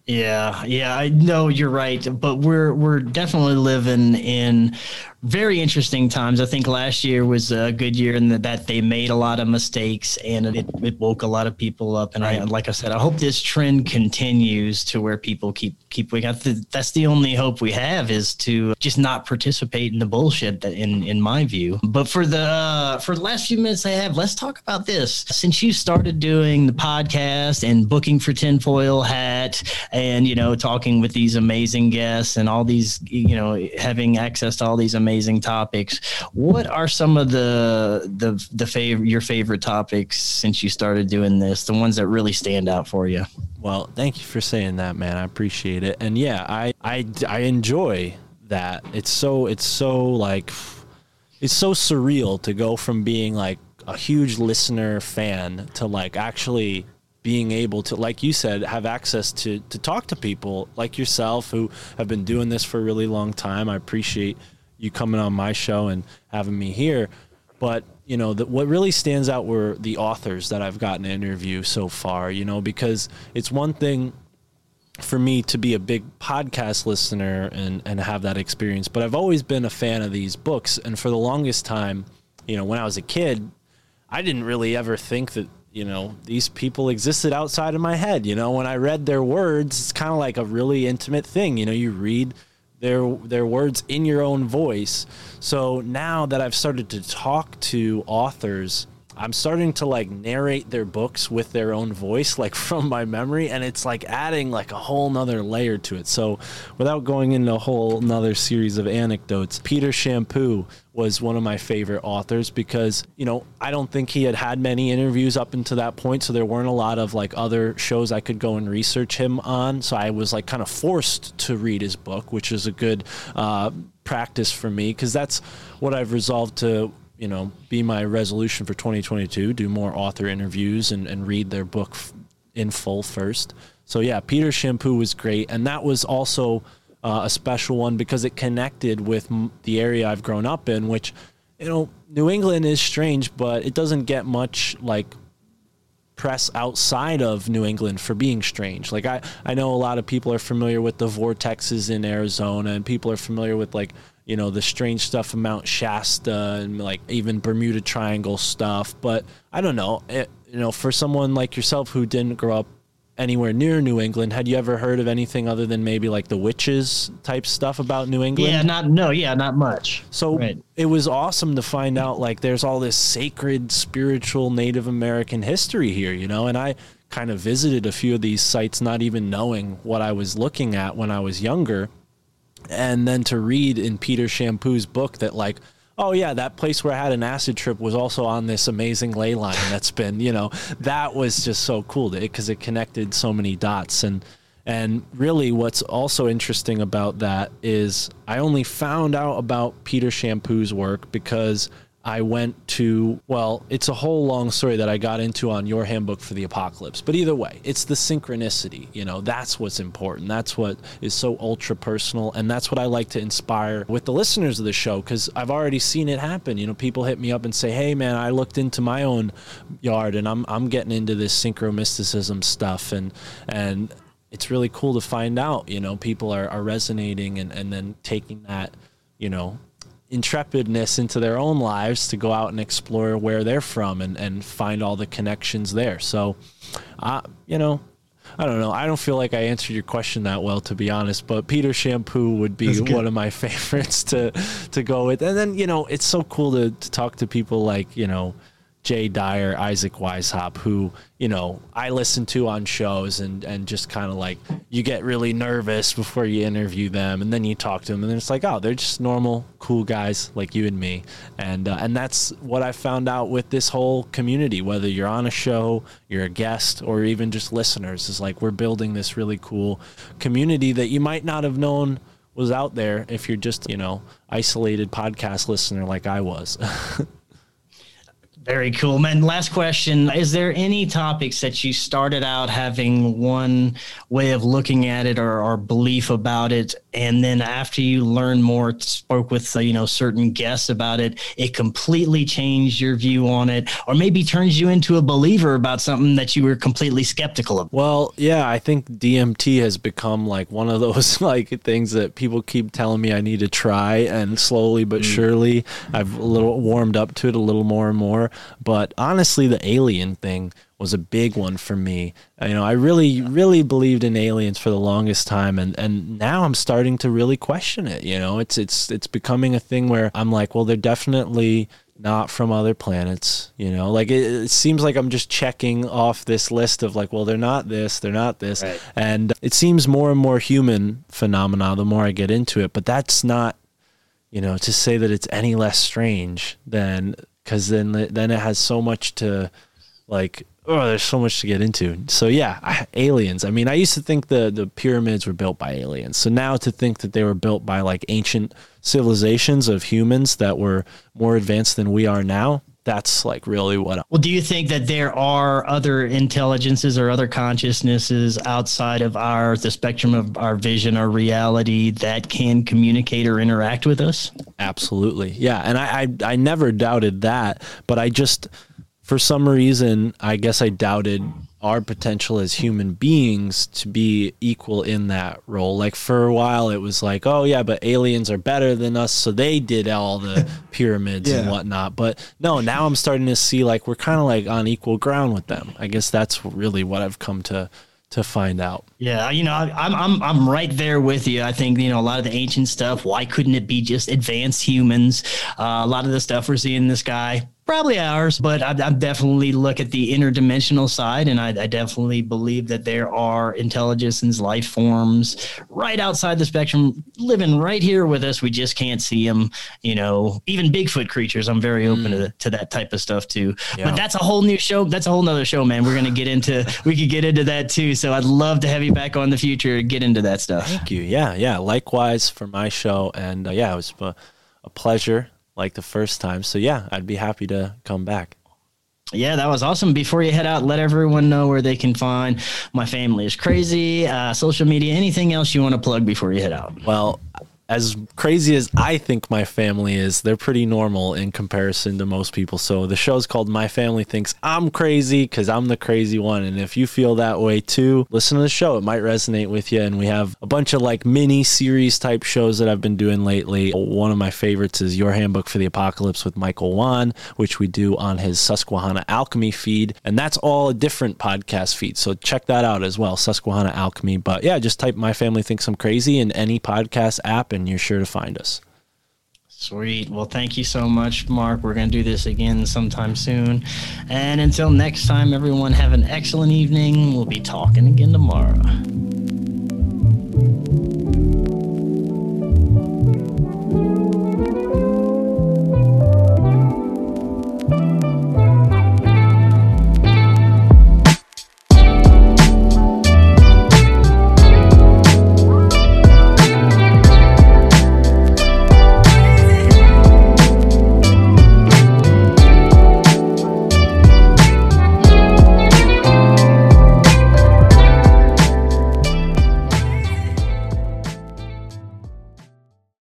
Yeah, yeah, I know you're right, but we're we're definitely living in very interesting times. I think last year was a good year in that, that they made a lot of mistakes and it, it woke a lot of people up. And I, like I said, I hope this trend continues to where people keep keep waking up. That's the only hope we have is to just not participate in the bullshit. That in in my view. But for the uh, for the last few minutes I have, let's talk about this. Since you started doing the podcast and booking for Tinfoil Hat, and you know talking with these amazing guests and all these you know having access to all these amazing topics what are some of the the the fav- your favorite topics since you started doing this the ones that really stand out for you Well, thank you for saying that, man. I appreciate it. And yeah, I I I enjoy that. It's so it's so like it's so surreal to go from being like a huge listener fan to like actually being able to like you said have access to to talk to people like yourself who have been doing this for a really long time. I appreciate you coming on my show and having me here. But you know, the, what really stands out were the authors that I've gotten to interview so far. You know, because it's one thing for me to be a big podcast listener and, and have that experience. But I've always been a fan of these books. And for the longest time, you know, when I was a kid, I didn't really ever think that, you know, these people existed outside of my head. You know, when I read their words, it's kind of like a really intimate thing. You know, you read their their words in your own voice. So now that I've started to talk to authors I'm starting to like narrate their books with their own voice, like [laughs] from my memory, and it's like adding like a whole nother layer to it. So, without going into a whole nother series of anecdotes, Peter Champoux was one of my favorite authors because, you know, I don't think he had had many interviews up until that point. So, there weren't a lot of like other shows I could go and research him on. So, I was like kind of forced to read his book, which is a good uh, practice for me because that's what I've resolved to you know, be my resolution for 2022, do more author interviews and, and read their book f- in full first. So, yeah, Peter Champoux was great. And that was also uh, a special one because it connected with m- the area I've grown up in, which, you know, New England is strange, but it doesn't get much like press outside of New England for being strange. Like I, I know a lot of people are familiar with the vortexes in Arizona and people are familiar with like you know the strange stuff in Mount Shasta and like even Bermuda Triangle stuff. But I don't know, it, you know, for someone like yourself who didn't grow up anywhere near New England, had you ever heard of anything other than maybe like the witches type stuff about New England? Yeah, not no, yeah, not much. So Right. it was awesome to find out like there's all this sacred, spiritual Native American history here, you know, and I kind of visited a few of these sites not even knowing what I was looking at when I was younger and then to read in Peter Champoux's book that like oh yeah that place where I had an acid trip was also on this amazing ley line that's been you know that was just so cool because it connected so many dots. And and really what's also interesting about that is I only found out about Peter Champoux's work because I went to, well, it's a whole long story that I got into on your handbook for the apocalypse. But either way, it's the synchronicity. You know, that's what's important. That's what is so ultra personal. And that's what I like to inspire with the listeners of the show because I've already seen it happen. You know, people hit me up and say, hey, man, I looked into my own yard and I'm, I'm getting into this synchro mysticism stuff. And, and, it's really cool to find out, you know, people are, are resonating and, and then taking that, you know, intrepidness into their own lives to go out and explore where they're from and, and find all the connections there. So, uh, you know, I don't know. I don't feel like I answered your question that well, to be honest. But Peter Champoux would be one of my [laughs] favorites to to go with. And then you know, it's so cool to, to talk to people like you know Jay Dyer, Isaac Weishaupt, who you know I listen to on shows, and and just kind of like you get really nervous before you interview them, and then you talk to them, and it's like, oh, they're just normal, cool guys like you and me, and uh, and that's what I found out with this whole community. Whether you're on a show, you're a guest, or even just listeners, is like we're building this really cool community that you might not have known was out there if you're just you know isolated podcast listener like I was. [laughs] Very cool, man. Last question. Is there any topics that you started out having one way of looking at it or, or belief about it, and then after you learned more, spoke with uh, you know certain guests about it, it completely changed your view on it, or maybe turns you into a believer about something that you were completely skeptical of? Well, yeah, I think DMT has become like one of those [laughs] like things that people keep telling me I need to try, and slowly but surely I've a little warmed up to it a little more and more. But honestly, the alien thing was a big one for me. Uh, You know, I really, really believed in aliens for the longest time, and and now I'm starting to really question it. You know, it's it's it's becoming a thing where I'm like, well, they're definitely not from other planets you know like it, it seems like i'm just checking off this list of like well they're not this they're not this Right. and it seems more and more human phenomena the more i get into it but that's not you know to say that it's any less strange than because then then it has so much to like oh there's so much to get into so yeah aliens i mean i used to think the the pyramids were built by aliens so now to think that they were built by like ancient civilizations of humans that were more advanced than we are now that's like really what I, Well, do you think that there are other intelligences or other consciousnesses outside of our the spectrum of our vision or reality that can communicate or interact with us? Absolutely. Yeah. And I, I, I never doubted that, but I just, for some reason, I guess I doubted our potential as human beings to be equal in that role. Like for a while, it was like, oh, yeah, but aliens are better than us. So they did all the [laughs] pyramids and whatnot. But no, now I'm starting to see like we're kind of like on equal ground with them. I guess that's really what I've come to to find out. Yeah, you know, I, I'm I'm I'm right there with you. I think you know a lot of the ancient stuff. Why couldn't it be just advanced humans? Uh, a lot of the stuff we're seeing in the sky. Probably ours, but I, I definitely look at the interdimensional side, and I, I definitely believe that there are intelligences, life forms right outside the spectrum, living right here with us. We just can't see them. You know, even Bigfoot creatures. I'm very open to, to that type of stuff too. Yeah. But that's a whole new show. That's a whole nother show, man. We're gonna get into. [laughs] we could get into that too. So I'd love to have you back on the future and get into that stuff. Thank you. Yeah, yeah. Likewise for my show, and uh, yeah, it was a, a pleasure, like the first time. So yeah, I'd be happy to come back. Yeah, that was awesome. Before you head out, let everyone know where they can find my family is crazy, uh, social media, anything else you want to plug before you head out. Well, as crazy as I think my family is, they're pretty normal in comparison to most people. So the show's called My Family Thinks I'm Crazy because I'm the crazy one. And if you feel that way too, listen to the show. It might resonate with you. And we have a bunch of like mini series type shows that I've been doing lately. One of my favorites is Your Handbook for the Apocalypse with Michael Wan, which we do on his Susquehanna Alchemy feed. And that's all a different podcast feed. So check that out as well, Susquehanna Alchemy. But yeah, just type My Family Thinks I'm Crazy in any podcast app and you're sure to find us. Sweet. Well, thank you so much, Mark. We're going to do this again sometime soon. And until next time, everyone, have an excellent evening. We'll be talking again tomorrow.